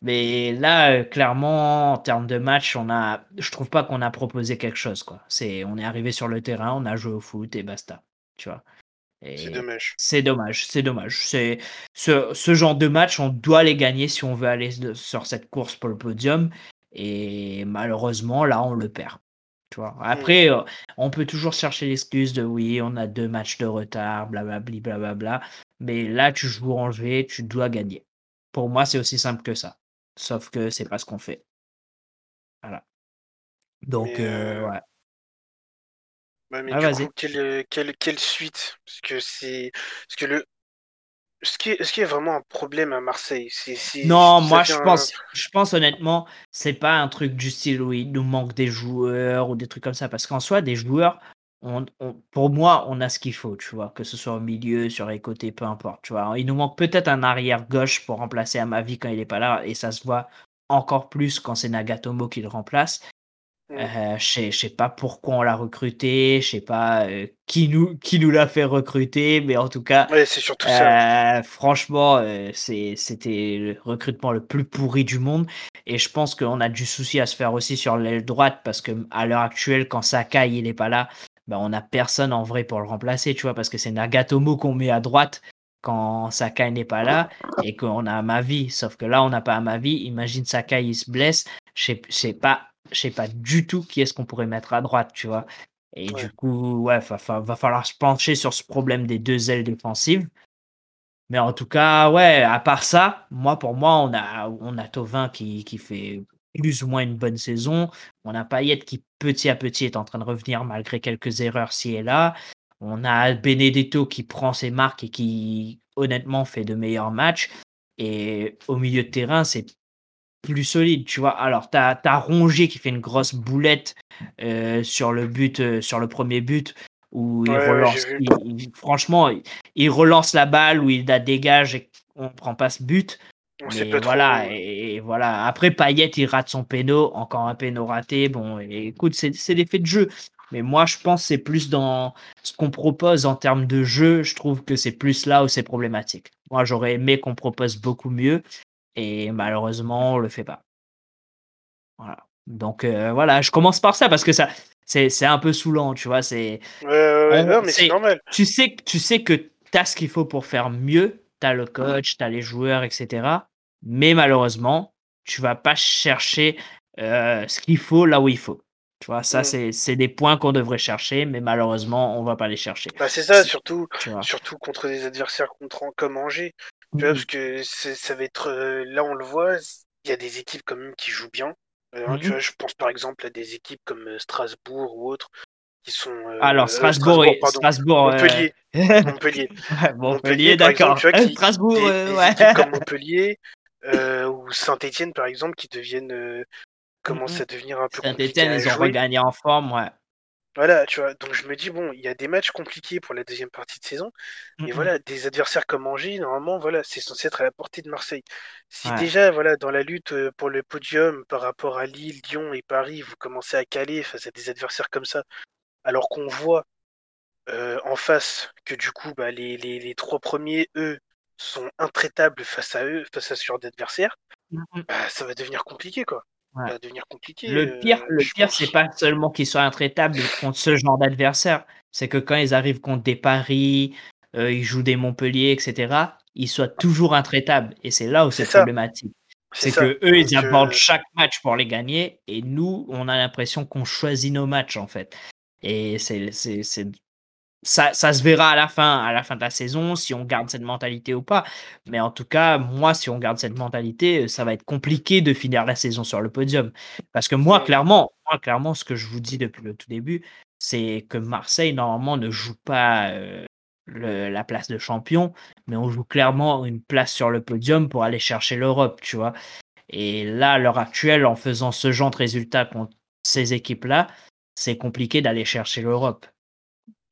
Mais là, euh, clairement, en termes de match, on a, je trouve pas qu'on a proposé quelque chose. Quoi. C'est, on est arrivé sur le terrain, on a joué au foot et basta. Tu vois. C'est dommage. C'est dommage, c'est dommage. C'est ce, ce, genre de match, on doit les gagner si on veut aller sur cette course pour le podium. Et malheureusement, là, on le perd. Tu vois. Mmh. Après, euh, on peut toujours chercher l'excuse de oui, on a deux matchs de retard, blablabla, blablabla. Mais là, tu joues Angers, tu dois gagner. Pour moi, c'est aussi simple que ça. Sauf que c'est pas ce qu'on fait. Voilà. Donc, euh, ouais. mais ah, du coup, quelle, quelle, quelle, suite? Parce que c'est. Parce que le, est-ce qu'il y, a vraiment un problème à Marseille Non, moi je pense, je pense honnêtement, c'est pas un truc du style où il nous manque des joueurs ou des trucs comme ça. Parce qu'en soi, des joueurs, on, pour moi, on a ce qu'il faut, tu vois, que ce soit au milieu, sur les côtés, peu importe, tu vois. Il nous manque peut-être un arrière gauche pour remplacer Amavi quand il est pas là, et ça se voit encore plus quand c'est Nagatomo qui le remplace. Euh, je sais pas pourquoi on l'a recruté, je sais pas euh, qui nous qui nous l'a fait recruter, mais en tout cas, c'est surtout ça. Euh, franchement, c'était le recrutement le plus pourri du monde. Et je pense qu'on a du souci à se faire aussi sur l'aile droite parce que à l'heure actuelle, quand Sakai il est pas là, ben on a personne en vrai pour le remplacer, tu vois, parce que c'est Nagatomo qu'on met à droite quand Sakai n'est pas là et qu'on a Amavi. Sauf que là, on n'a pas Amavi. Imagine Sakai il se blesse, je sais pas je sais pas du tout qui est-ce qu'on pourrait mettre à droite, tu vois? Et du coup, ouais, va, va, falloir se pencher sur ce problème des deux ailes défensives. Mais en tout cas, ouais, à part ça, moi, pour moi, on a, on a Tovin qui, qui fait plus ou moins une bonne saison. On a Payet qui, petit à petit, est en train de revenir malgré quelques erreurs ci et là. On a Benedetto qui prend ses marques et qui, honnêtement, fait de meilleurs matchs. Et au milieu de terrain, c'est plus solide, tu vois. Alors, tu as, as, Rongier qui fait une grosse boulette euh, sur le but, euh, sur le premier but, où il relance. franchement, il, relance la balle, où il la dégage et on prend pas ce but. Mais voilà, et, voilà. Après, Payet, il rate son péno, encore un péno raté. Bon, écoute, c'est l'effet de jeu. Mais moi, je pense c'est plus dans ce qu'on propose en termes de jeu. Je trouve que c'est plus là où c'est problématique. Moi, j'aurais aimé qu'on propose beaucoup mieux. Et malheureusement, on le fait pas. Voilà. Donc voilà, je commence par ça parce que ça, c'est un peu saoulant, tu vois. C'est. Ouais, mais c'est normal. Tu sais, tu sais que tu as ce qu'il faut pour faire mieux. Tu as le coach, tu as les joueurs, etc. Mais malheureusement, tu vas pas chercher ce qu'il faut là où il faut. Tu vois, ça, mmh. c'est des points qu'on devrait chercher, mais malheureusement, on va pas les chercher. Bah, c'est ça, surtout, surtout contre des adversaires comme Angers. Tu vois, parce que ça va être. là, on le voit, il y a des équipes quand même qui jouent bien. Euh, mmh je pense par exemple à des équipes comme euh, Strasbourg ou autres qui sont. Euh, Alors Strasbourg, Strasbourg, Montpellier. Montpellier. Montpellier, d'accord. Strasbourg, des, ouais. comme Montpellier ou Saint-Etienne par exemple qui deviennent commencent à devenir un peu Saint-Etienne, ils ont regagné en forme, ouais. Voilà, tu vois. Donc je me dis bon, il y a des matchs compliqués pour la deuxième partie de saison, et mmh voilà, des adversaires comme Angers, normalement, voilà, c'est censé être à la portée de Marseille. Si déjà, voilà, dans la lutte pour le podium par rapport à Lille, Lyon et Paris, vous commencez à caler face à des adversaires comme ça, alors qu'on voit en face que du coup, bah, les, les, trois premiers, eux, sont intraitables face à eux, face à ce genre d'adversaires, mmh bah, ça va devenir compliqué, quoi va devenir compliqué. Le pire, le pire, c'est pas seulement qu'ils soient intraitables contre ce genre d'adversaire, c'est que quand ils arrivent contre des paris, euh, ils jouent des Montpellier, etc., ils soient toujours intraitables. Et c'est là où c'est problématique. C'est que eux, ils abordent chaque match pour les gagner, et nous, on a l'impression qu'on choisit nos matchs en fait. Et c'est ça, ça, se verra à la fin, à la fin de la saison, si on garde cette mentalité ou pas. Mais en tout cas, moi, si on garde cette mentalité, ça va être compliqué de finir la saison sur le podium. Parce que moi, clairement, moi, clairement, ce que je vous dis depuis le tout début, c'est que Marseille, normalement, ne joue pas euh, la place de champion, mais on joue clairement une place sur le podium pour aller chercher l'Europe, tu vois. Et là, à l'heure actuelle, en faisant ce genre de résultats contre ces équipes-là, c'est compliqué d'aller chercher l'Europe.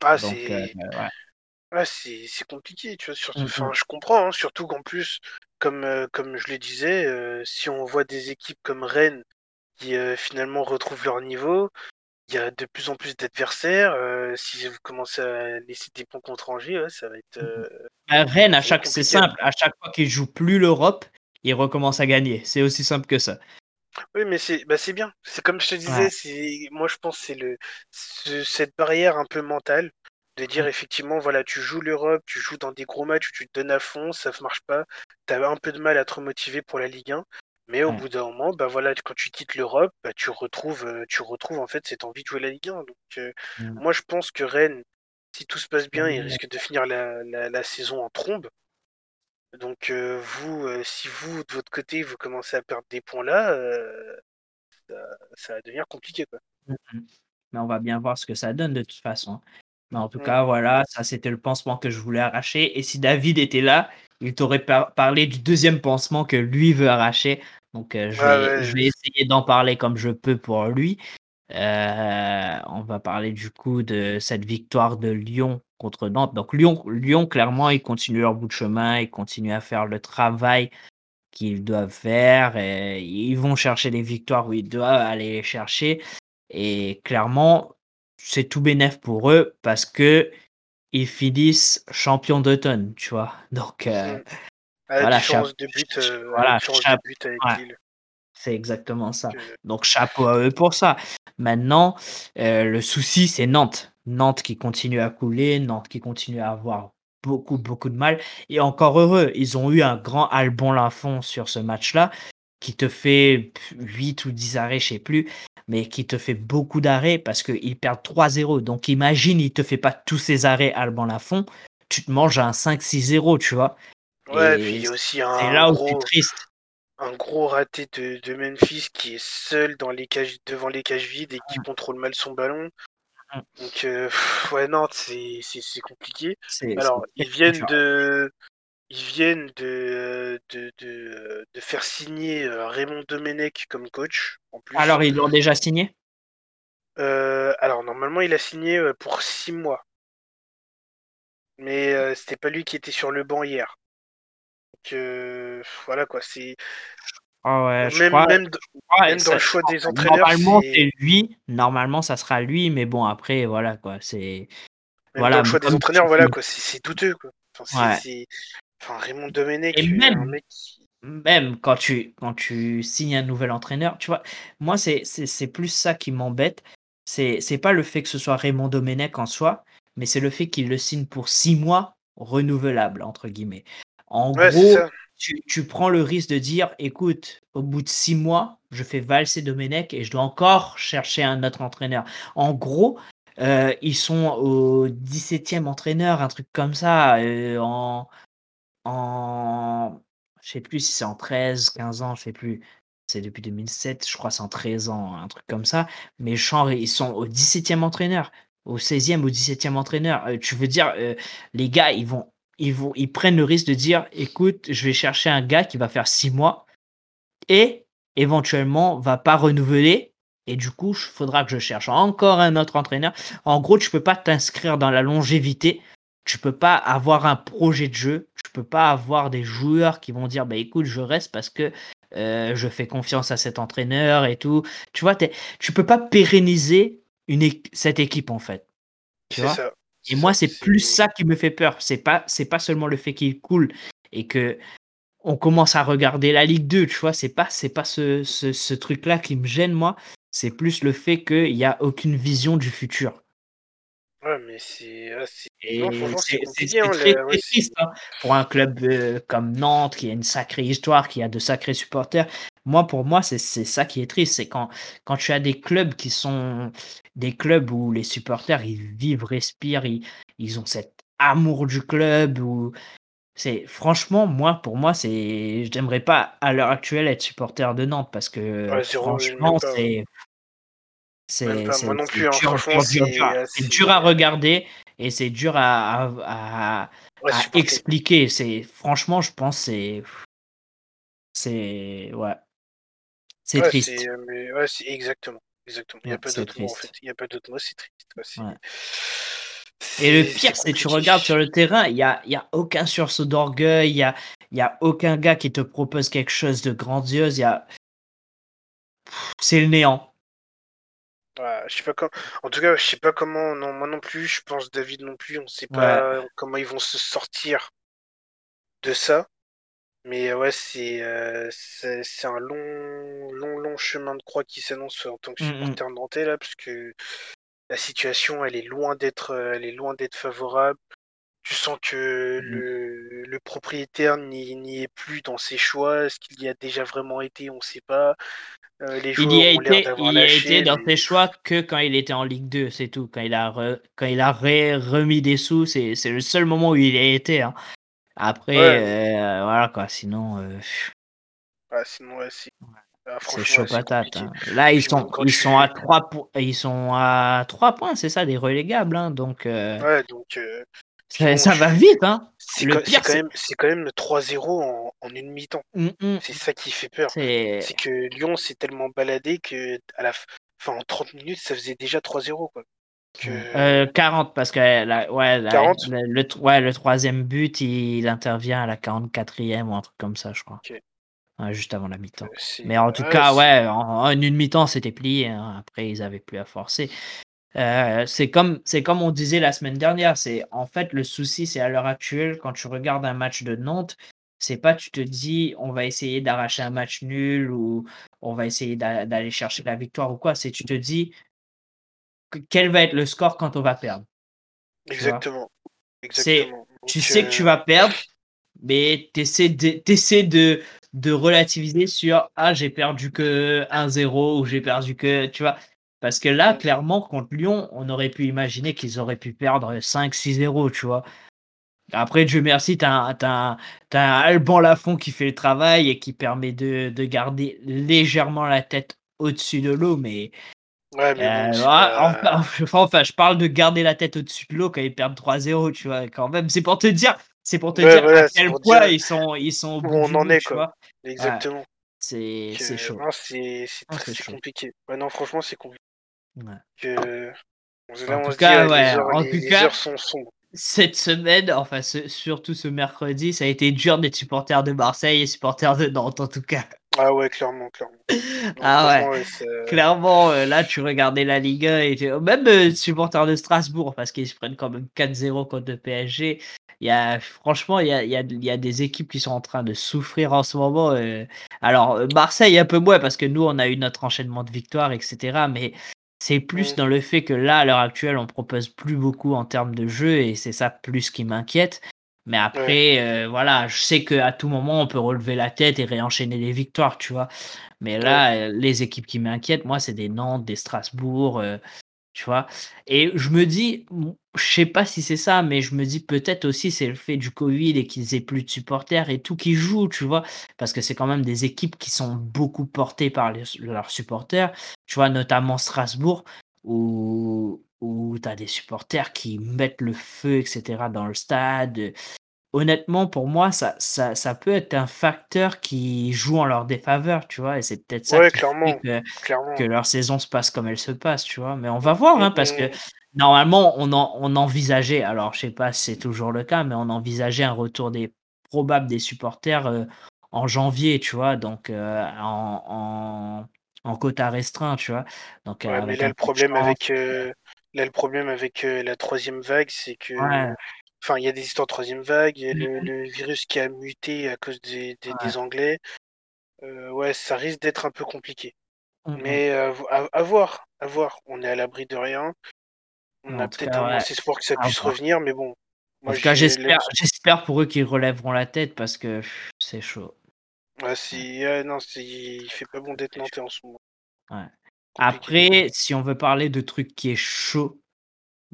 Ah, c'est c'est compliqué, tu vois. Surtout, mmh enfin, je comprends, hein, surtout qu'en plus, comme, comme je le disais, si on voit des équipes comme Rennes qui finalement retrouvent leur niveau, il y a de plus en plus d'adversaires. si vous commencez à laisser des points contre Angers, ça va être. Mmh bah, Rennes, à chaque, c'est simple, à chaque fois qu'ils jouent plus l'Europe, ils recommencent à gagner. C'est aussi simple que ça. Oui, mais c'est bah, c'est bien. C'est comme je te disais, c'est moi je pense c'est le cette barrière un peu mentale de dire mmh. effectivement voilà, tu joues l'Europe, tu joues dans des gros matchs, tu te donnes à fond, ça ne marche pas, tu as un peu de mal à te remotiver pour la Ligue 1, mais au bout d'un moment, bah voilà, quand tu quittes l'Europe, bah, tu retrouves euh, tu retrouves en fait cette envie de jouer la Ligue 1. Donc euh, mmh. moi je pense que Rennes, si tout se passe bien, il risque de finir la, la saison en trombe. Donc vous, si vous, de votre côté, vous commencez à perdre des points là, ça, va devenir compliqué. Quoi. Mmh Mais on va bien voir ce que ça donne de toute façon. Mais en tout mmh. cas, voilà, ça c'était le pansement que je voulais arracher. Et si David était là, il t'aurait parlé du deuxième pansement que lui veut arracher. Donc je, je, vais, essayer d'en parler comme je peux pour lui. on va parler du coup de cette victoire de Lyon contre Nantes. Donc Lyon, Lyon, clairement, ils continuent leur bout de chemin, ils continuent à faire le travail qu'ils doivent faire, et ils vont chercher les victoires où ils doivent aller les chercher. Et clairement, c'est tout bénef pour eux parce que ils finissent champions d'automne, tu vois. Donc euh, voilà, de but, euh, voilà, C'est exactement ça. Donc chapeau à eux pour ça. Maintenant, euh, le souci, c'est Nantes. Nantes qui continue à couler, Nantes qui continue à avoir beaucoup, beaucoup de mal. Et encore heureux, ils ont eu un grand Albon Lafont sur ce match-là, qui te fait 8 ou 10 arrêts, je sais plus, mais qui te fait beaucoup d'arrêts parce qu'ils perdent 3-0. Donc imagine, il te fait pas tous ces arrêts Alban Lafont, tu te manges un 5-6-0, tu vois. Ouais, et puis il y a aussi un. là gros... triste un gros raté de, de, Memphis qui est seul dans les cages, devant les cages vides et qui contrôle mal son ballon. Donc, euh, ouais, Nantes, c'est compliqué. Alors, ils viennent de. Ils viennent de, de, de, faire signer euh, Raymond Domenech comme coach. En plus. Alors, ils l'ont déjà signé? Euh, Alors, normalement, il a signé pour six mois. Mais c'était pas lui qui était sur le banc hier. Donc, voilà quoi, c'est. Ah même, même, dans le choix des entraîneurs. Normalement, c'est lui. Normalement, ça sera lui, mais bon, après, voilà quoi. C'est. Voilà, dans le choix des entraîneurs, voilà quoi. C'est douteux quoi. Enfin, Raymond Domenech, même, un mec même quand tu, quand tu signes un nouvel entraîneur, tu vois, moi, c'est plus ça qui m'embête. C'est pas le fait que ce soit Raymond Domenech en soi, mais c'est le fait qu'il le signe pour six mois renouvelables, entre guillemets. En gros, tu, prends le risque de dire écoute, au bout de six mois, je fais valser Domenech et je dois encore chercher un autre entraîneur. En gros, euh, ils sont au 17e entraîneur, un truc comme ça, euh, en, en. Je sais plus si c'est en 13, 15 ans, je sais plus. C'est depuis 2007, je crois c'est en 13 ans, un truc comme ça. Mais genre, ils sont au 17e entraîneur, au 16e ou 17e entraîneur. Euh, tu veux dire, les gars, ils vont, ils vont, ils prennent le risque de dire, écoute, je vais chercher un gars qui va faire 6 mois et éventuellement va pas renouveler et du coup, il faudra que je cherche encore un autre entraîneur. En gros, tu peux pas t'inscrire dans la longévité. Tu peux pas avoir un projet de jeu. Tu peux pas avoir des joueurs qui vont dire, bah écoute, je reste parce que euh, je fais confiance à cet entraîneur et tout. Tu vois, tu peux pas pérenniser une cette équipe en fait. Tu vois? ça. Et moi, c'est plus ça qui me fait peur. C'est pas, c'est pas seulement le fait qu'il coule et que on commence à regarder la Ligue 2, tu vois. C'est pas, c'est pas ce, ce, ce truc-là qui me gêne moi. C'est plus le fait qu'il n'y a aucune vision du futur. Ouais, mais c'est. C'est hein, très, triste hein, pour un club euh, comme Nantes qui a une sacrée histoire, qui a de sacrés supporters. Moi, pour moi, c'est ça qui est triste. C'est quand, quand tu as des clubs qui sont des clubs où les supporters, ils vivent, respirent, ils, ils ont cet amour du club. Ou... C'est franchement, moi, pour moi, c'est. Je n'aimerais pas à l'heure actuelle être supporter de Nantes parce que franchement, c'est. C'est moi non plus, dur, c'est dur, à regarder et c'est dur à, expliquer. C'est franchement, je pense, c'est c'est ouais, c'est triste. ouais, exactement, exactement. Il n'y a pas d'autre mot en fait. Il y a pas d'autre mot, c'est triste. Et le pire, c'est que tu regardes sur le terrain, il n'y a, y a aucun sursaut d'orgueil, il n'y a, y a aucun gars qui te propose quelque chose de grandiose. Y a... C'est le néant je sais pas comment. En tout cas, je sais pas comment. Non, moi non plus. Je pense David non plus. On sait pas comment ils vont se sortir de ça. Mais ouais, c'est euh, c'est un long, long, long chemin de croix qui s'annonce en tant que mmh, mmh. supporter nantais là, parce que la situation, elle est loin d'être, elle est loin d'être favorable. Tu sens que mmh. le, le propriétaire n'y est plus dans ses choix. Ce qu'il y a déjà vraiment été, on sait pas. Euh, il y a été, il a été dans ses choix que quand il était en Ligue 2, c'est tout. Quand il a, quand il a remis des sous, c'est le seul moment où il a été. Hein. Après, euh, voilà quoi, sinon. Euh... Ah, sinon, ouais, ah, c'est chaud patate. Hein. Là, ils sont, ils, sont à 3 ils sont à 3 points, c'est ça, des relégables. Hein, donc, euh, Ouais, donc. Ça, va vite, hein. C'est quand, même, quand même le 3-0 en, en, une mi-temps. Mmh, mmh. C'est ça qui fait peur. C'est que Lyon s'est tellement baladé que à la fin, en 30 minutes, ça faisait déjà 3-0. Quoi. Euh, 40 parce que la, ouais, le, ouais, le troisième but, il, intervient à la 44e ou un truc comme ça, je crois. juste avant la mi-temps. Euh, Mais en tout cas, ouais, en, une mi-temps, c'était plié. Hein. Après, ils avaient plus à forcer. Euh, c'est comme, c'est comme on disait la semaine dernière. C'est en fait le souci, c'est à l'heure actuelle quand tu regardes un match de Nantes, c'est pas tu te dis on va essayer d'arracher un match nul ou on va essayer d'aller chercher la victoire ou quoi. C'est tu te dis quel va être le score quand on va perdre. Exactement. Exactement. tu sais que tu vas perdre, mais tu essaies de, de, de relativiser sur ah j'ai perdu que 1-0 ou j'ai perdu que tu vois parce que là, clairement, contre Lyon, on aurait pu imaginer qu'ils auraient pu perdre 5-6-0, tu vois. Après, Dieu merci, tu as, as, Alban Lafont qui fait le travail et qui permet de, de garder légèrement la tête au-dessus de l'eau, mais. Ouais, mais euh, enfin, je parle de garder la tête au-dessus de l'eau quand ils perdent 3-0, tu vois, quand même. C'est pour te dire, c'est pour te dire à quel point ils sont, ils sont où on en est, quoi. Exactement. C'est chaud. C'est compliqué. Ouais, non, franchement, c'est compliqué. Que... en tout cas, en tout cas, cette semaine, enfin surtout ce mercredi, ça a été dur d'être supporter de Marseille et supporter de Nantes en tout cas. Ah ouais, clairement, clairement. ah ouais, clairement, euh, là, tu regardais la Ligue 1 et même euh, supporters de Strasbourg, parce qu'ils se prennent quand même 4-0 contre le PSG. Il y a, franchement, il y a, il y, a, il y a, des équipes qui sont en train de souffrir en ce moment. Euh. Alors, Marseille, un peu moins, parce que nous, on a eu notre enchaînement de victoires, etc. Mais c'est plus dans le fait que là, à l'heure actuelle, on propose plus beaucoup en termes de jeu, et c'est ça plus qui m'inquiète. Mais après, euh, voilà, je sais qu'à tout moment, on peut relever la tête et réenchaîner les victoires, tu vois. Mais là, euh, les équipes qui m'inquiètent, moi, c'est des Nantes, des Strasbourg, euh, tu vois. Et je me dis, je sais pas si c'est ça, mais je me dis peut-être aussi c'est le fait du Covid et qu'ils aient plus de supporters et tout qui joue, tu vois. Parce que c'est quand même des équipes qui sont beaucoup portées par leurs supporters, tu vois, notamment Strasbourg, où, où tu as des supporters qui mettent le feu, etc., dans le stade. Honnêtement, pour moi, ça, ça, ça peut être un facteur qui joue en leur défaveur, tu vois, et c'est peut-être ça qui fait que, leur saison se passe comme elle se passe, tu vois. Mais on va voir, hein, parce que normalement, on, on envisageait, alors je sais pas si c'est toujours le cas, mais on envisageait un retour des probable des supporters euh, en janvier, tu vois, donc euh, en, en, quota restreint, tu vois. Donc, ouais, mais là, le problème avec, Là, le problème avec euh, la troisième vague, c'est que. Enfin, il y a des histoires de troisième vague, il y a le, virus qui a muté à cause des, des, Anglais. Euh, ouais, ça risque d'être un peu compliqué. Mmh Mais euh, à, voir, à voir. On est à l'abri de rien. On a peut-être un espoir que ça puisse revenir, mais bon. en tout cas, j'espère pour eux qu'ils relèveront la tête parce que c'est chaud. Ouais, si, non, il fait pas bon d'être nantais en ce moment. Ouais. Après, si on veut parler de trucs qui est chaud,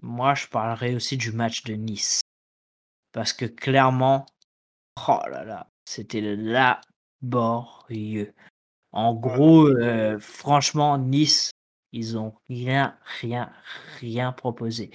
moi je parlerai aussi du match de Nice. Parce que clairement, oh là là, c'était laborieux. En gros, euh, franchement, Nice, ils ont rien, rien, rien proposé.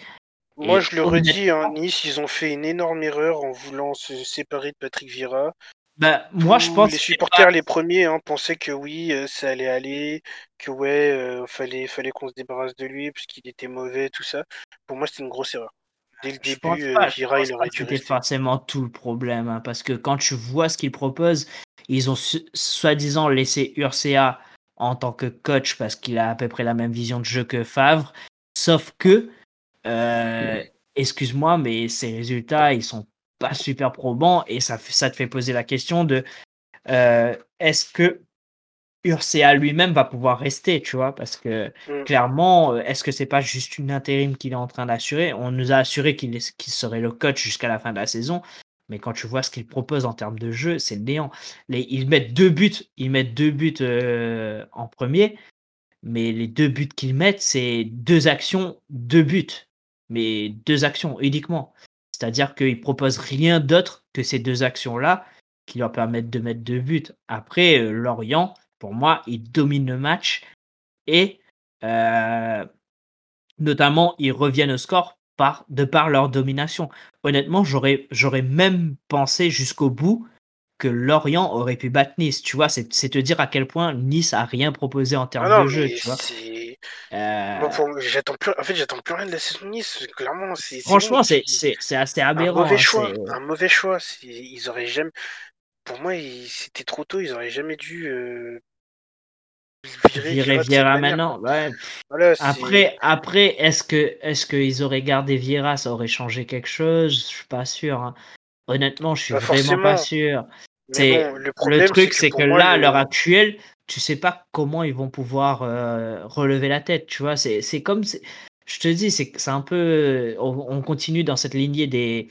Moi, je le redis, hein, Nice, ils ont fait une énorme erreur en voulant se séparer de Patrick Vieira. Bah, moi, je pense les supporters, les premiers, hein, pensaient que oui, euh, ça allait aller, que ouais, euh, fallait, fallait qu'on se débarrasse de lui parce qu'il était mauvais, tout ça. Pour moi, c'était une grosse erreur. Dès le début, euh, Vira, il aurait dû C'était forcément tout le problème, hein, parce que quand tu vois ce qu'ils proposent, ils ont soi-disant laissé Urcea en tant que coach parce qu'il a à peu près la même vision de jeu que Favre, sauf que, excuse-moi, mais ces résultats, ils sont pas super probant et ça, ça te fait poser la question de euh, est-ce que Urcea lui-même va pouvoir rester, tu vois, parce que mm. clairement, euh, est-ce que c'est pas juste une intérim qu'il est en train d'assurer? On nous a assuré qu'il serait le coach jusqu'à la fin de la saison, mais quand tu vois ce qu'il propose en termes de jeu, c'est le néant. Les, ils mettent deux buts, ils mettent deux buts euh, en premier, mais les deux buts qu'ils mettent, c'est deux actions, deux buts, mais deux actions uniquement. C'est-à-dire qu'ils proposent rien d'autre que ces deux actions-là qui leur permettent de mettre deux buts. Après, euh, Lorient, pour moi, ils dominent le match et euh, notamment, ils reviennent au score de par leur domination. Honnêtement, j'aurais même pensé jusqu'au bout que Lorient aurait pu battre Nice. Tu vois, c'est, te dire à quel point Nice a rien proposé en termes ah de jeu. Tu vois. Euh, j'attends plus... En fait, j'attends plus rien de la saison Nice. Clairement, c'est. Franchement, c'est assez aberrant. Un mauvais hein, choix. Un mauvais choix. Ils auraient jamais. Pour moi, c'était trop tôt. Ils auraient jamais dû. Euh... Virer Vieira maintenant. Ouais. après, après, est-ce que est-ce qu'ils auraient gardé Vieira, ça aurait changé quelque chose? Je suis pas sûr. Hein. Honnêtement, je suis vraiment pas sûr. C'est le, truc, c'est que, là, à l'heure actuelle, tu sais pas comment ils vont pouvoir euh, relever la tête, tu vois. C'est, comme, je te dis, c'est, c'est un peu, on, continue dans cette lignée des,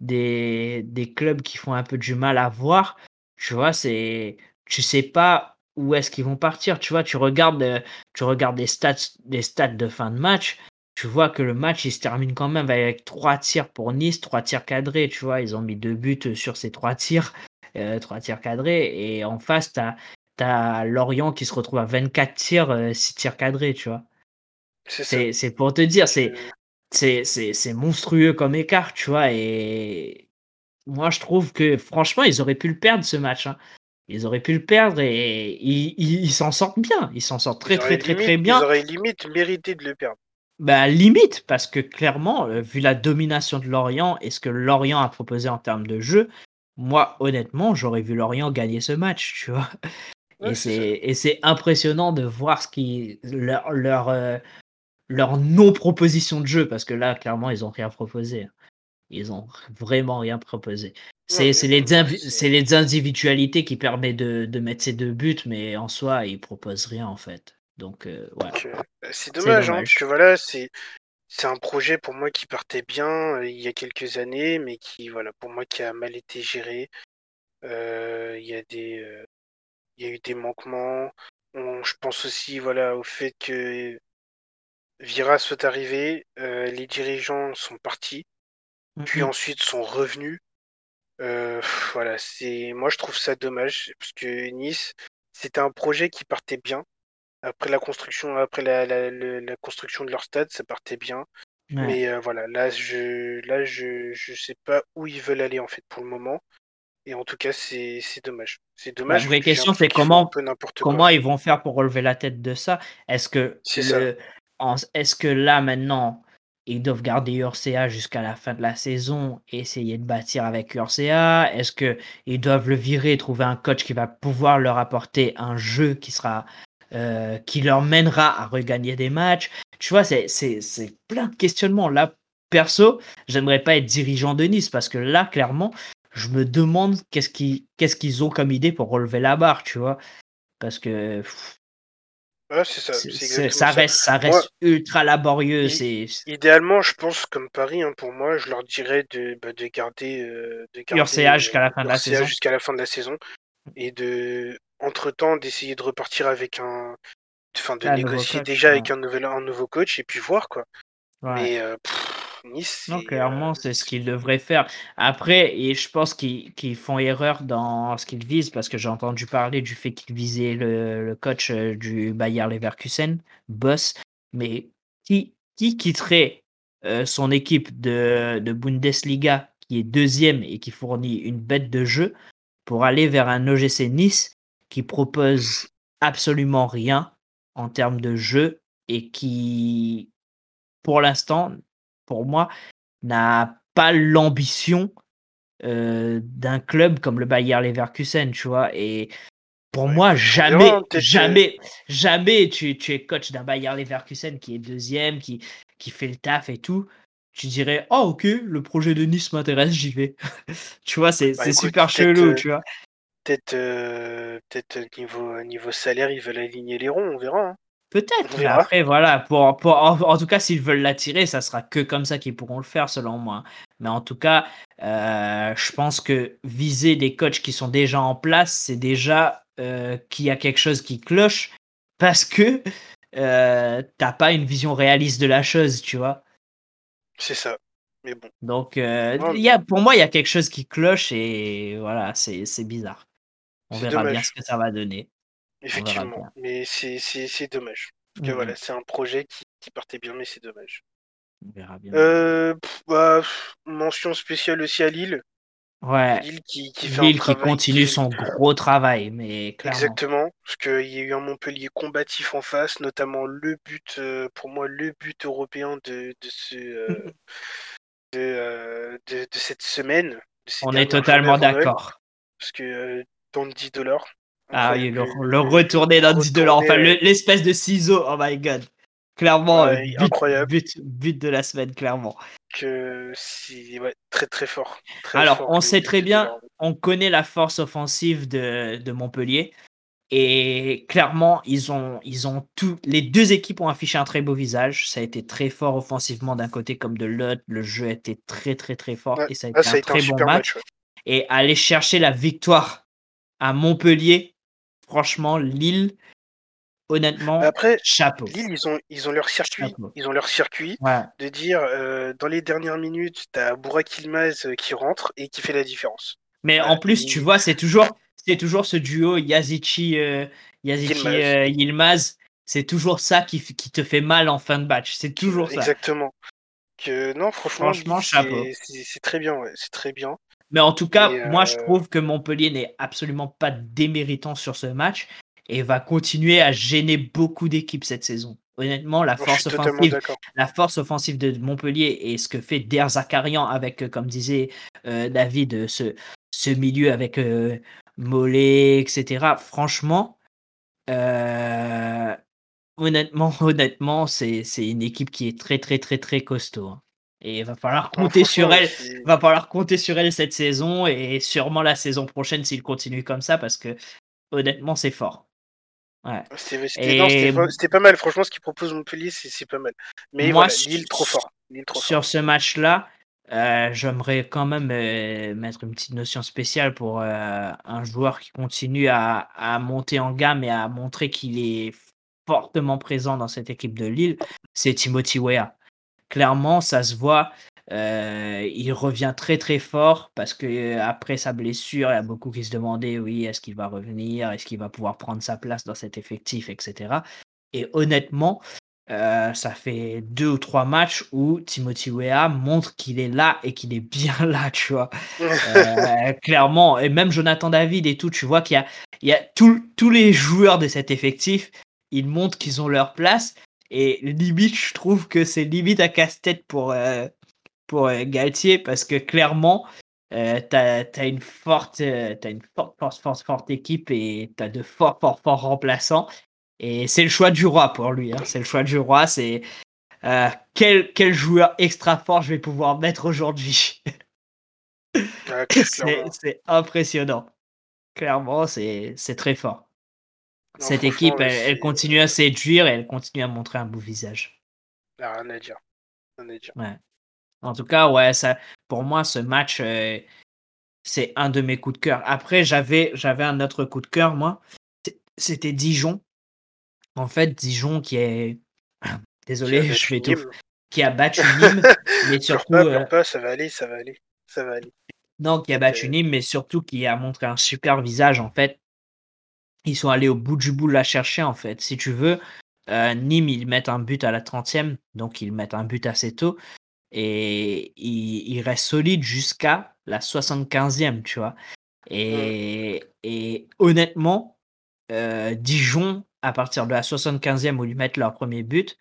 des, des clubs qui font un peu du mal à voir, tu vois. C'est, tu sais pas où est-ce qu'ils vont partir, tu vois. Tu regardes, euh, tu regardes des stats, des stats de fin de match. Tu vois que le match, il se termine quand même avec trois tirs pour Nice, trois tirs cadrés, tu vois. Ils ont mis deux buts sur ces trois tirs, euh, trois tirs cadrés. Et en face, tu as T'as Lorient qui se retrouve à 24 tirs, 6 euh, tirs cadrés, tu vois. C'est pour te dire, c'est c'est monstrueux comme écart, tu vois. Et moi, je trouve que franchement, ils auraient pu le perdre ce match. Hein. Ils auraient pu le perdre et ils s'en sortent bien. Ils s'en sortent très, très, très, très bien. Ils auraient limite mérité de le perdre. Bah, limite, parce que clairement, euh, vu la domination de Lorient et ce que Lorient a proposé en termes de jeu, moi, honnêtement, j'aurais vu Lorient gagner ce match, tu vois. et c'est impressionnant de voir ce qui leur, leur, euh, leur non-proposition de jeu, parce que là, clairement, ils n'ont rien proposé. Ils ont vraiment rien proposé. C'est les, les individualités qui permettent de, de, mettre ces deux buts, mais en soi, ils proposent rien en fait. Donc, euh. Euh, c'est dommage, hein, parce que voilà, c'est c'est un projet pour moi qui partait bien euh, il y a quelques années, mais qui, voilà, pour moi, qui a mal été géré. il y a des, il y a eu des manquements. je pense aussi, voilà, au fait que Vira soit arrivé, les dirigeants sont partis, puis ensuite sont revenus. voilà, c'est, moi je trouve ça dommage parce que Nice, c'était un projet qui partait bien. Après la construction, après la, la, construction de leur stade, ça partait bien. Mais euh, voilà, là, je, là, je, je sais pas où ils veulent aller en fait pour le moment. Et en tout cas, c'est dommage. C'est dommage. La vraie question, c'est comment, comment ils vont faire pour relever la tête de ça? Est-ce que, est-ce que là maintenant, ils doivent garder Urca jusqu'à la fin de la saison et essayer de bâtir avec Urca Est-ce qu'ils doivent le virer et trouver un coach qui va pouvoir leur apporter un jeu qui sera euh, qui leur mènera à regagner des matchs. Tu vois, c'est plein de questionnements. Là, perso, j'aimerais pas être dirigeant de Nice parce que là, clairement, je me demande qu'est-ce qu'ils ont comme idée pour relever la barre, tu vois. Parce que. ça. ça. reste, ça reste ultra laborieux. idéalement, je pense, comme Paris, hein, pour moi, je leur dirais de, bah, de garder. Euh, de garder jusqu'à la fin de la saison. Jusqu'à la fin de la saison. Et de, entre-temps d'essayer de repartir avec un... Enfin, de négocier déjà avec un, nouvel, un nouveau coach et puis voir, quoi. Mais euh, Nice... Non, clairement, euh, c'est ce qu'ils devraient faire. Après, et je pense qu'ils font erreur dans ce qu'ils visent, parce que j'ai entendu parler du fait qu'ils visaient le, coach euh, du Bayer Leverkusen, Boss, mais qui, qui quitterait son équipe de, de Bundesliga, qui est deuxième et qui fournit une bête de jeu, pour aller vers un OGC Nice qui propose absolument rien en termes de jeu et qui, pour l'instant, pour moi, n'a pas l'ambition euh, d'un club comme le Bayer Leverkusen, tu vois. Et pour moi, jamais, jamais, jamais tu, tu es coach d'un Bayer Leverkusen qui est deuxième, qui, qui fait le taf et tout. Tu dirais, oh ok, le projet de Nice m'intéresse, j'y vais. tu vois, c'est bah, super chelou, tu vois. Peut-être euh, peut-être niveau, niveau salaire, ils veulent aligner les ronds, on verra. Hein. Peut-être, mais après, voilà, pour, pour en, tout cas, s'ils veulent l'attirer, ça sera que comme ça qu'ils pourront le faire, selon moi. Mais en tout cas, euh, je pense que viser des coachs qui sont déjà en place, c'est déjà euh, qu'il y a quelque chose qui cloche parce que euh, t'as pas une vision réaliste de la chose, tu vois. C'est ça. Mais bon. Donc, y a, pour moi, il y a quelque chose qui cloche et voilà, c'est bizarre. On verra bien ce que ça va donner. Effectivement, mais c'est dommage. Parce que voilà, mmh c'est un projet qui, qui, partait bien, mais c'est dommage. On verra bien. Euh, bah, mention spéciale aussi à Lille. Ouais. Lille qui, qui, fait Lille qui continue son gros travail, mais clairement. Exactement, parce qu'il y a eu un Montpellier combatif en face, notamment le but, euh, pour moi, le but européen de, de ce, euh, de, de, de, cette semaine. On est totalement d'accord. Parce que dans 10 dollars. Ah oui, le, le retourner dans 10 dollars. Enfin, l'espèce de ciseau. Oh my god. Clairement, but, incroyable. But, de la semaine, clairement. Que si, ouais, très très fort. Alors, on sait très bien, on connaît la force offensive de, de, Montpellier. Et clairement, ils ont, ils ont tout. Les deux équipes ont affiché un très beau visage. Ça a été très fort offensivement d'un côté comme de l'autre. Le jeu était très très très fort et ça a ah, été un très bon match. Et aller chercher la victoire à Montpellier, franchement, Lille, honnêtement, Après, chapeau. Lille, ils ont, ils ont leur circuit. Ils ont leur circuit de dire euh, dans les dernières minutes, tu as Bourak Ilmaz euh, qui rentre et qui fait la différence. Mais en plus, tu vois, c'est toujours, c'est toujours ce duo Yazici, euh, Yilmaz. c'est toujours ça qui, qui, te fait mal en fin de match. C'est toujours ça. Exactement. Que, non, franchement, c'est très bien. c'est très bien. Mais en tout cas, moi, je euh, trouve que Montpellier n'est absolument pas déméritant sur ce match et va continuer à gêner beaucoup d'équipes cette saison. Honnêtement, la force, offensive, la force offensive de Montpellier et ce que fait Der Zakarian avec, euh, comme disait euh, David, ce, ce milieu avec Mollet, etc. Franchement, honnêtement, honnêtement, c'est une équipe qui est très, très, très, très costaud. Hein. Et il va falloir compter sur elle. Va falloir compter sur elle cette saison et sûrement la saison prochaine s'il continue comme ça parce que honnêtement, c'est fort. Ouais. C'était pas mal. Franchement, ce qu'il propose Montpellier, c'est pas mal. Mais Moi, voilà, trop fort. sur ce match-là, euh, j'aimerais quand même euh, mettre une petite notion spéciale pour euh, un joueur qui continue à, à, monter en gamme et à montrer qu'il est fortement présent dans cette équipe de Lille, c'est Timothy Weah. Clairement, ça se voit. il revient très très fort parce que après sa blessure, il y a beaucoup qui se demandaient oui, est-ce qu'il va revenir, est-ce qu'il va pouvoir prendre sa place dans cet effectif, etc. Et honnêtement, euh, ça fait deux ou trois matchs où Timothy Weah montre qu'il est là et qu'il est bien là, tu vois. Euh, clairement, et même Jonathan David et tout, tu vois qu'il y a, il y a tous les joueurs de cet effectif, ils montrent qu'ils ont leur place. Et limite, je trouve que c'est limite à casse-tête pour, euh, pour Galtier parce que clairement, euh, t'as as une forte, as une forte, forte, forte, forte équipe et t'as de forts, forts, forts remplaçants. Et c'est le choix du roi pour lui. Hein. C'est le choix du roi. C'est euh, quel, quel joueur extra fort je vais pouvoir mettre aujourd'hui. c'est impressionnant. Clairement, c'est très fort. Cette équipe, elle, continue à séduire et elle continue à montrer un beau visage. Rien à dire. Ouais. En tout cas, ouais, ça, pour moi, ce match, euh, c'est un de mes coups de cœur. Après, j'avais un autre coup de cœur, moi. C'était Dijon. En fait, Dijon qui est. Désolé, je vais tout. Qui a battu Nîmes, mais surtout. Euh, ça va aller, ça va aller. Ça va aller. Non, qui a battu Nîmes, mais surtout qui a montré un super visage, en fait. Ils sont allés au bout du bout la chercher, en fait. Si tu veux, euh, Nîmes, ils mettent un but à la 30e, donc ils mettent un but assez tôt. Et ils, ils restent solides jusqu'à la 75e, tu vois. Et, et honnêtement, euh, Dijon à partir de la 75e où ils mettent leur premier but,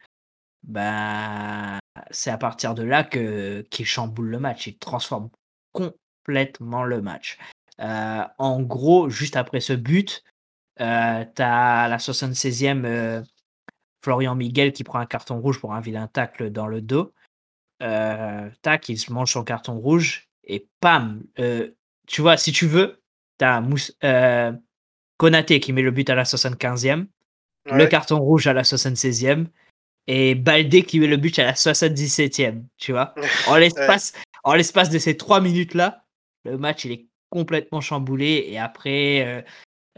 bah, c'est à partir de là que qu'ils chamboulent le match. Ils transforment complètement le match. Euh, en gros, juste après ce but, euh, tu as la 76e euh, Florian Miguel qui prend un carton rouge pour un vilain tacle dans le dos. tac, il se mange son carton rouge et pam, tu vois, si tu veux, tu as Mouss, Konaté qui met le but à la 75e le carton rouge à la 76e et Baldé qui met le but à la 77e, tu vois. En l'espace, en l'espace de ces trois minutes-là, le match il est complètement chamboulé et après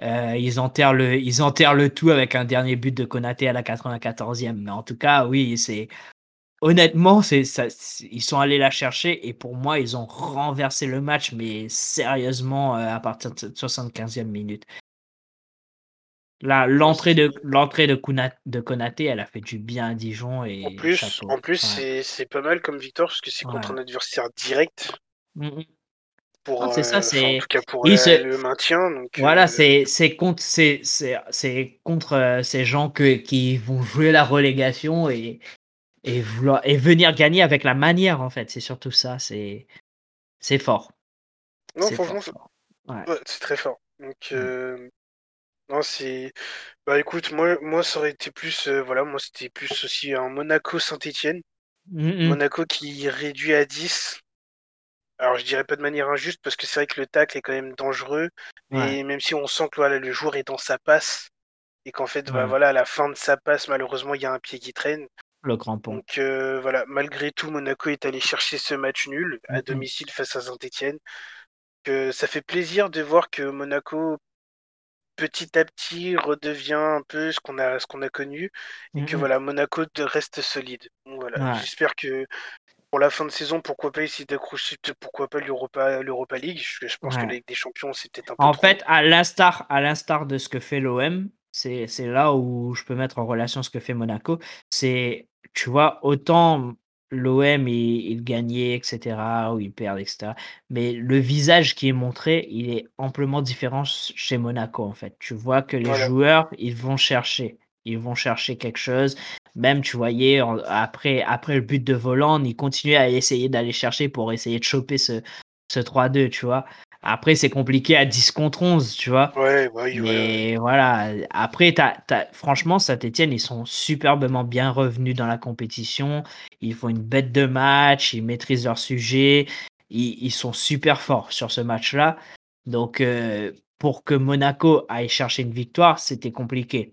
euh, ils, enterrent le, ils enterrent le tout avec un dernier but de Konaté à la 94e. Mais en tout cas, oui, c'est honnêtement, c'est ça, ils sont allés la chercher et pour moi, ils ont renversé le match, mais sérieusement euh, à partir de 75e minute l'entrée de l'entrée de, de Konaté, elle a fait du bien à Dijon et en plus, en plus c'est pas mal comme victoire parce que c'est contre un adversaire direct. Mmh, mmh. Pour, c'est ça, c'est en tout cas pour le maintien. Donc, voilà, euh, c'est c'est contre c'est c'est contre euh, ces gens que qui vont jouer la relégation et et vouloir et venir gagner avec la manière en fait. C'est surtout ça. C'est c'est fort. Non, franchement, c'est très fort. Donc, mmh. euh, non, c'est. Bah écoute, moi, moi ça aurait été plus. Euh, voilà, moi c'était plus aussi un Monaco-Saint-Etienne. Mmh, mmh. Monaco qui réduit à 10. Alors je dirais pas de manière injuste parce que c'est vrai que le tacle est quand même dangereux. Et même si on sent que voilà, le joueur est dans sa passe et qu'en fait, bah, voilà, à la fin de sa passe, malheureusement, il y a un pied qui traîne. Le crampon. Donc euh, voilà, malgré tout, Monaco est allé chercher ce match nul à domicile face à Saint-Etienne. Que ça fait plaisir de voir que Monaco petit à petit redevient un peu ce qu'on a, ce qu'on a connu et que voilà, Monaco reste solide. voilà, j'espère que pour la fin de saison, pourquoi pas essayer d'accrocher, pourquoi pas l'Europa, l'Europa League? Je, pense que la Ligue des Champions, c'est peut-être un peu. En fait, à l'instar, à l'instar de ce que fait l'OM, c'est, c'est là où je peux mettre en relation ce que fait Monaco. C'est, tu vois, autant l'OM, il, gagnait, etc., ou il perd, etc. Mais le visage qui est montré, il est amplement différent chez Monaco, en fait. Tu vois que les joueurs, ils vont chercher. Ils vont chercher quelque chose. Même, tu voyais, après, après le but de Voland, ils continuaient à essayer d'aller chercher pour essayer de choper ce, ce 3-2, tu vois. Après, c'est compliqué à 10 contre 11, tu vois. Ouais, ouais, Mais voilà, après, franchement, Saint-Etienne, ils sont superbement bien revenus dans la compétition. Ils font une bête de match, ils maîtrisent leur sujet. Ils, sont super forts sur ce match-là. Donc, euh, pour que Monaco aille chercher une victoire, c'était compliqué.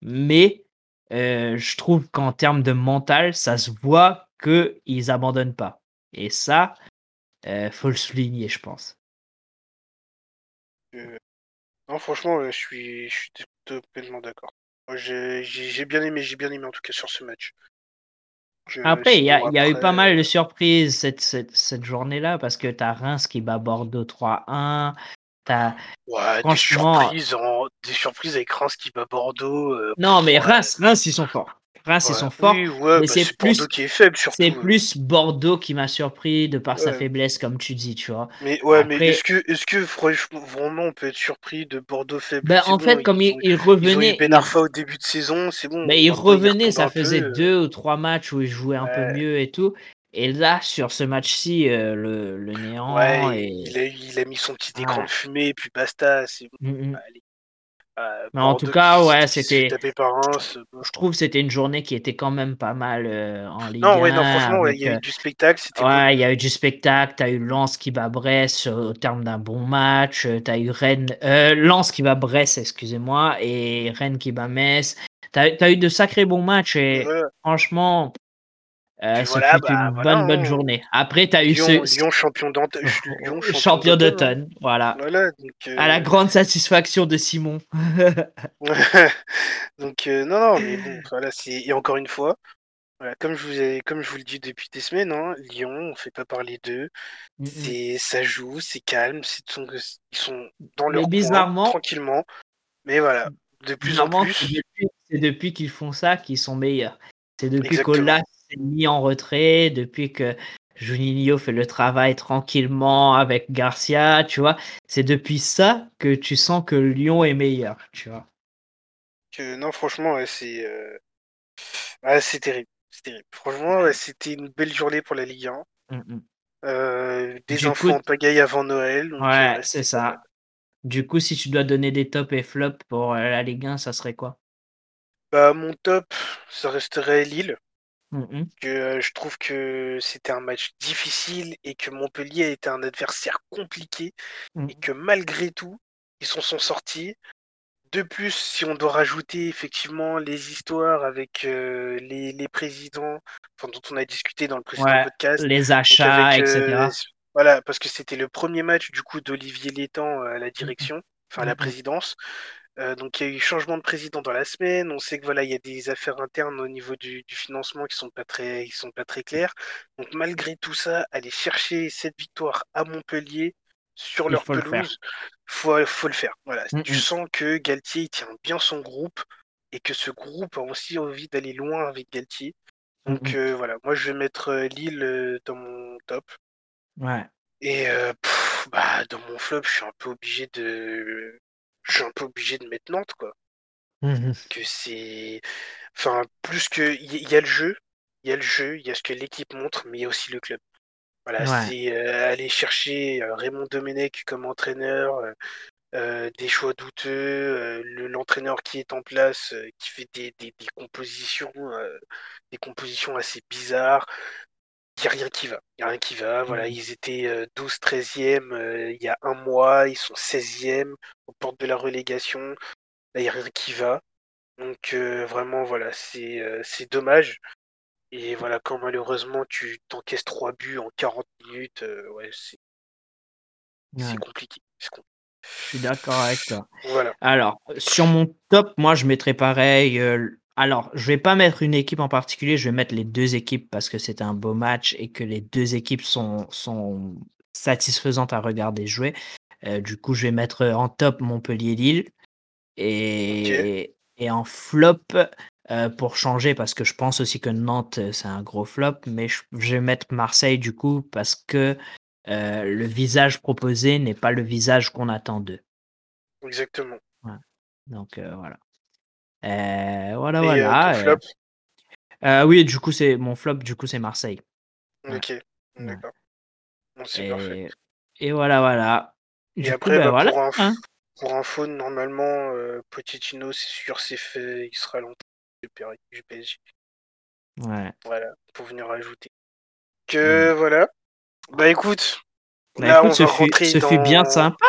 Mais euh, je trouve qu'en termes de mental, ça se voit qu'ils abandonnent pas. Et ça, euh, faut le souligner, je pense. Euh, non, franchement, je suis, je suis totalement d'accord. J'ai bien aimé, j'ai bien aimé en tout cas sur ce match. après, il y, a eu pas mal de surprises cette, cette, cette journée-là parce que tu as Reims qui bat Bordeaux 3-1. Ouais, des surprises, des surprises avec Reims qui bat Bordeaux. Euh, non, mais Reims, Reims, ils sont forts. Reims, ils sont forts. mais bah, c'est plus qui est faible surtout. C'est plus Bordeaux qui m'a surpris de par sa faiblesse, comme tu dis, tu vois. Mais ouais, mais est-ce que, est-ce que vraiment on peut être surpris de Bordeaux faible? Ben, En fait, comme il, il revenait. Ben Arfa au début de saison, c'est bon. Mais il revenait, ça faisait euh. deux ou trois matchs où il jouait un peu mieux et tout. Et là, sur ce match-ci, euh, le, le, néant. Ouais, il, a, il, a, mis son petit écran de fumée, et puis basta. C'est. Mmh, mmh. Euh, en tout cas, ouais, c'était. Je trouve que c'était une journée qui était quand même pas mal euh, en Ligue Non, ouais, non, franchement, il y a eu du spectacle. Ouais, il y a eu du spectacle. Tu as eu Lens qui bat Brest au terme d'un bon match. Tu as eu Rennes. Lens qui bat Brest, excusez-moi, et Rennes qui bat Metz. Tu as, as, eu de sacrés bons matchs et franchement, euh, voilà, bah, une bonne, bonne journée. Après, tu as eu ce. Lyon champion champion d'automne. Voilà. voilà À la euh, grande satisfaction de Simon. donc, euh, non, non, mais bon, voilà, et encore une fois, voilà, comme, je vous ai... comme je vous le dis depuis des semaines, hein, Lyon, on fait pas parler d'eux. Mm, mm. Ça joue, c'est calme, ils sont dans leur bizarrement... tranquillement. Mais voilà, de plus en plus. C'est depuis, qu'ils font ça qu'ils sont meilleurs. C'est depuis mis en retrait, depuis que Juninho fait le travail tranquillement avec Garcia, tu vois. C'est depuis ça que tu sens que Lyon est meilleur, tu vois. Non, franchement, c'est euh, c'est terrible. terrible. Franchement, c'était une belle journée pour la Ligue 1. Mm, mm. euh, des enfants en pagaille avant Noël. ouais, c'est ça. Du coup, si tu dois donner des tops et flops pour euh, la Ligue 1, ça serait quoi? Bah, mon top, ça resterait Lille. Mmh que je trouve que c'était un match difficile et que Montpellier a été un adversaire compliqué et que malgré tout, ils s'en sont sortis. De plus, si on doit rajouter effectivement les histoires avec les, présidents, dont on a discuté dans le précédent podcast, les achats, etc. voilà, parce que c'était le premier match du coup d'Olivier Létang à la mmh direction, enfin à la présidence. Euh, donc il y a eu changement de président dans la semaine. On sait que voilà, il y a des affaires internes au niveau du, financement qui sont pas très, qui sont pas très claires. Donc malgré tout ça, aller chercher cette victoire à Montpellier sur leur pelouse, faut, faut le faire. Voilà, mm, tu mm. sens que Galtier tient bien son groupe et que ce groupe a aussi envie d'aller loin avec Galtier. Mm, donc euh, voilà, moi je vais mettre euh, Lille dans mon top. Ouais. Et bah, dans mon flop, je suis un peu obligé de je suis un peu obligé de mettre Nantes, quoi. Mmh que c'est. Enfin, plus que. Il y, a le jeu, il y a le jeu, il y a ce que l'équipe montre, mais il y a aussi le club. Voilà, c'est euh, aller chercher euh, Raymond Domenech comme entraîneur, euh, des choix douteux, l'entraîneur qui est en place, qui fait des, des, des compositions, des compositions assez bizarres il n'y a rien qui va. Il a rien qui va. Voilà, mmh. ils étaient 12, 13e il y a un mois, ils sont 16e aux portes de la relégation. Là, il n'y a rien qui va. Donc vraiment, voilà, c'est dommage. Et voilà, quand malheureusement tu t'encaisses 3 buts en 40 minutes, ouais, c'est compliqué. Je suis d'accord avec toi. Voilà. Alors, sur mon top, moi, je mettrais pareil alors, je vais pas mettre une équipe en particulier, je vais mettre les deux équipes parce que c'est un beau match et que les deux équipes sont, sont satisfaisantes à regarder jouer. Euh, du coup, je vais mettre en top Montpellier-Lille et, et en flop euh, pour changer parce que je pense aussi que Nantes c'est un gros flop, mais je, vais mettre Marseille du coup parce que euh, le visage proposé n'est pas le visage qu'on attend d'eux. Exactement. Donc voilà. Euh, voilà, voilà. Euh, flop? euh, oui, du coup, c'est mon flop, du coup, c'est Marseille. Ok, d'accord. et... et... voilà, voilà. Et après, bah, bah, pour, hein. pour, info, normalement, euh, Pochettino, c'est sûr, c'est fait, il sera longtemps du PSG. Ouais. Voilà, pour venir ajouter. Que voilà. Bah écoute, bah, là, écoute, on ce, fut, ce fut bien sympa.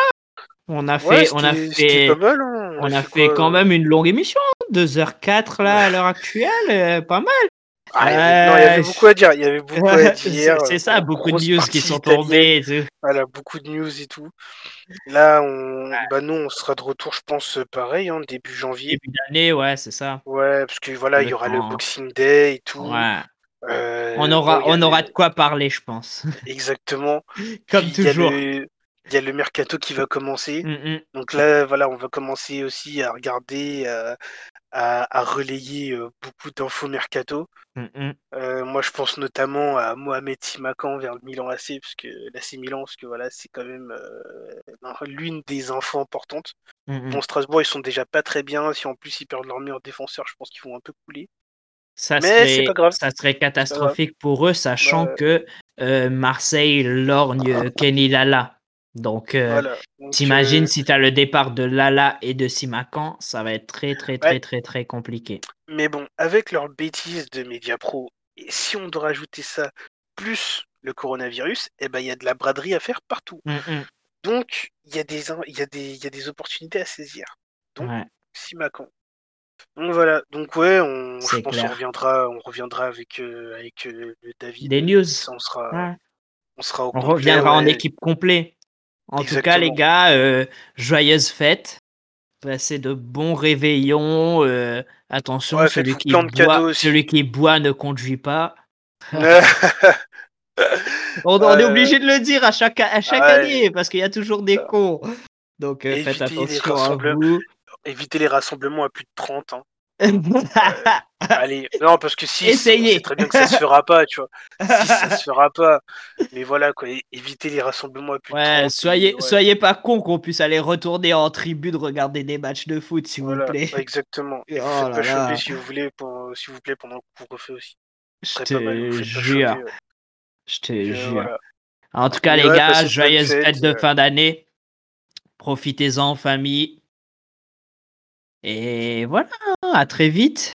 On a fait, on a fait, hein. on, a, fait, quand même une longue émission, 2h04 là à l'heure actuelle, euh, pas mal. Ah, il, y avait, non, il y avait beaucoup à dire. Il y avait beaucoup à dire. C'est ça, beaucoup de news qui sont tombées. Voilà, beaucoup de news et tout. Là, on... bah, nous, on sera de retour, je pense, pareil, hein, début janvier. Début d'année, ouais, c'est ça. Ouais, parce que voilà, il y aura le Boxing Day et tout. Ouais. Euh, on aura, on aura de quoi parler, je pense. Exactement. Comme toujours. Il y, a le mercato qui va commencer. Mm, mm. Donc là, voilà, on va commencer aussi à regarder, euh, à, relayer euh, beaucoup d'infos mercato. Mm, moi, je pense notamment à Mohamed Simakan vers le Milan AC, parce que l'AC Milan, parce que voilà, c'est quand même l'une des infos importantes. Bon, Strasbourg, ils sont déjà pas très bien. Si en plus ils perdent leur meilleur défenseur, je pense qu'ils vont un peu couler. Ça serait, ça serait catastrophique pour eux, sachant que euh, Marseille lorgne Kenny Lala. Donc, euh, t'imagines euh, si tu as le départ de Lala et de Simacan, ça va être très, très, très, très, très compliqué. Mais bon, avec leur bêtise de Mediapro, et si on doit rajouter ça, plus le coronavirus, eh ben, il y a de la braderie à faire partout. Mmh, mmh. Donc, il y, a des, y, a des, y a des opportunités à saisir. Donc, Simacan, donc voilà, donc ouais, on, je pense qu'on reviendra, on reviendra avec, euh, avec David. Des news. on sera, on sera On reviendra en équipe complète. En tout cas, les gars, euh, joyeuses fêtes. Passez de bons réveillons. attention, celui, qui boit, celui qui boit ne conduit pas. on, est obligé de le dire à chaque, à chaque année parce qu'il y a toujours des cons. Donc faites attention à vous éviter les rassemblements à plus de 30 ans. allez, non, parce que si, c'est très bien que ça se fera pas, tu vois. Si ça se fera pas, mais voilà, quoi, éviter les rassemblements à plus de 30 soyez, soyez pas con qu'on puisse aller retourner en tribune regarder des matchs de foot, s'il vous plaît. Exactement. Et oh pas choper, s'il vous, voulez, s'il vous plaît, pendant le couvre-feu aussi. Je te jure. Je te jure. En tout cas, les gars, joyeuses fêtes de fin d'année. Profitez-en, famille. Et voilà, à très vite.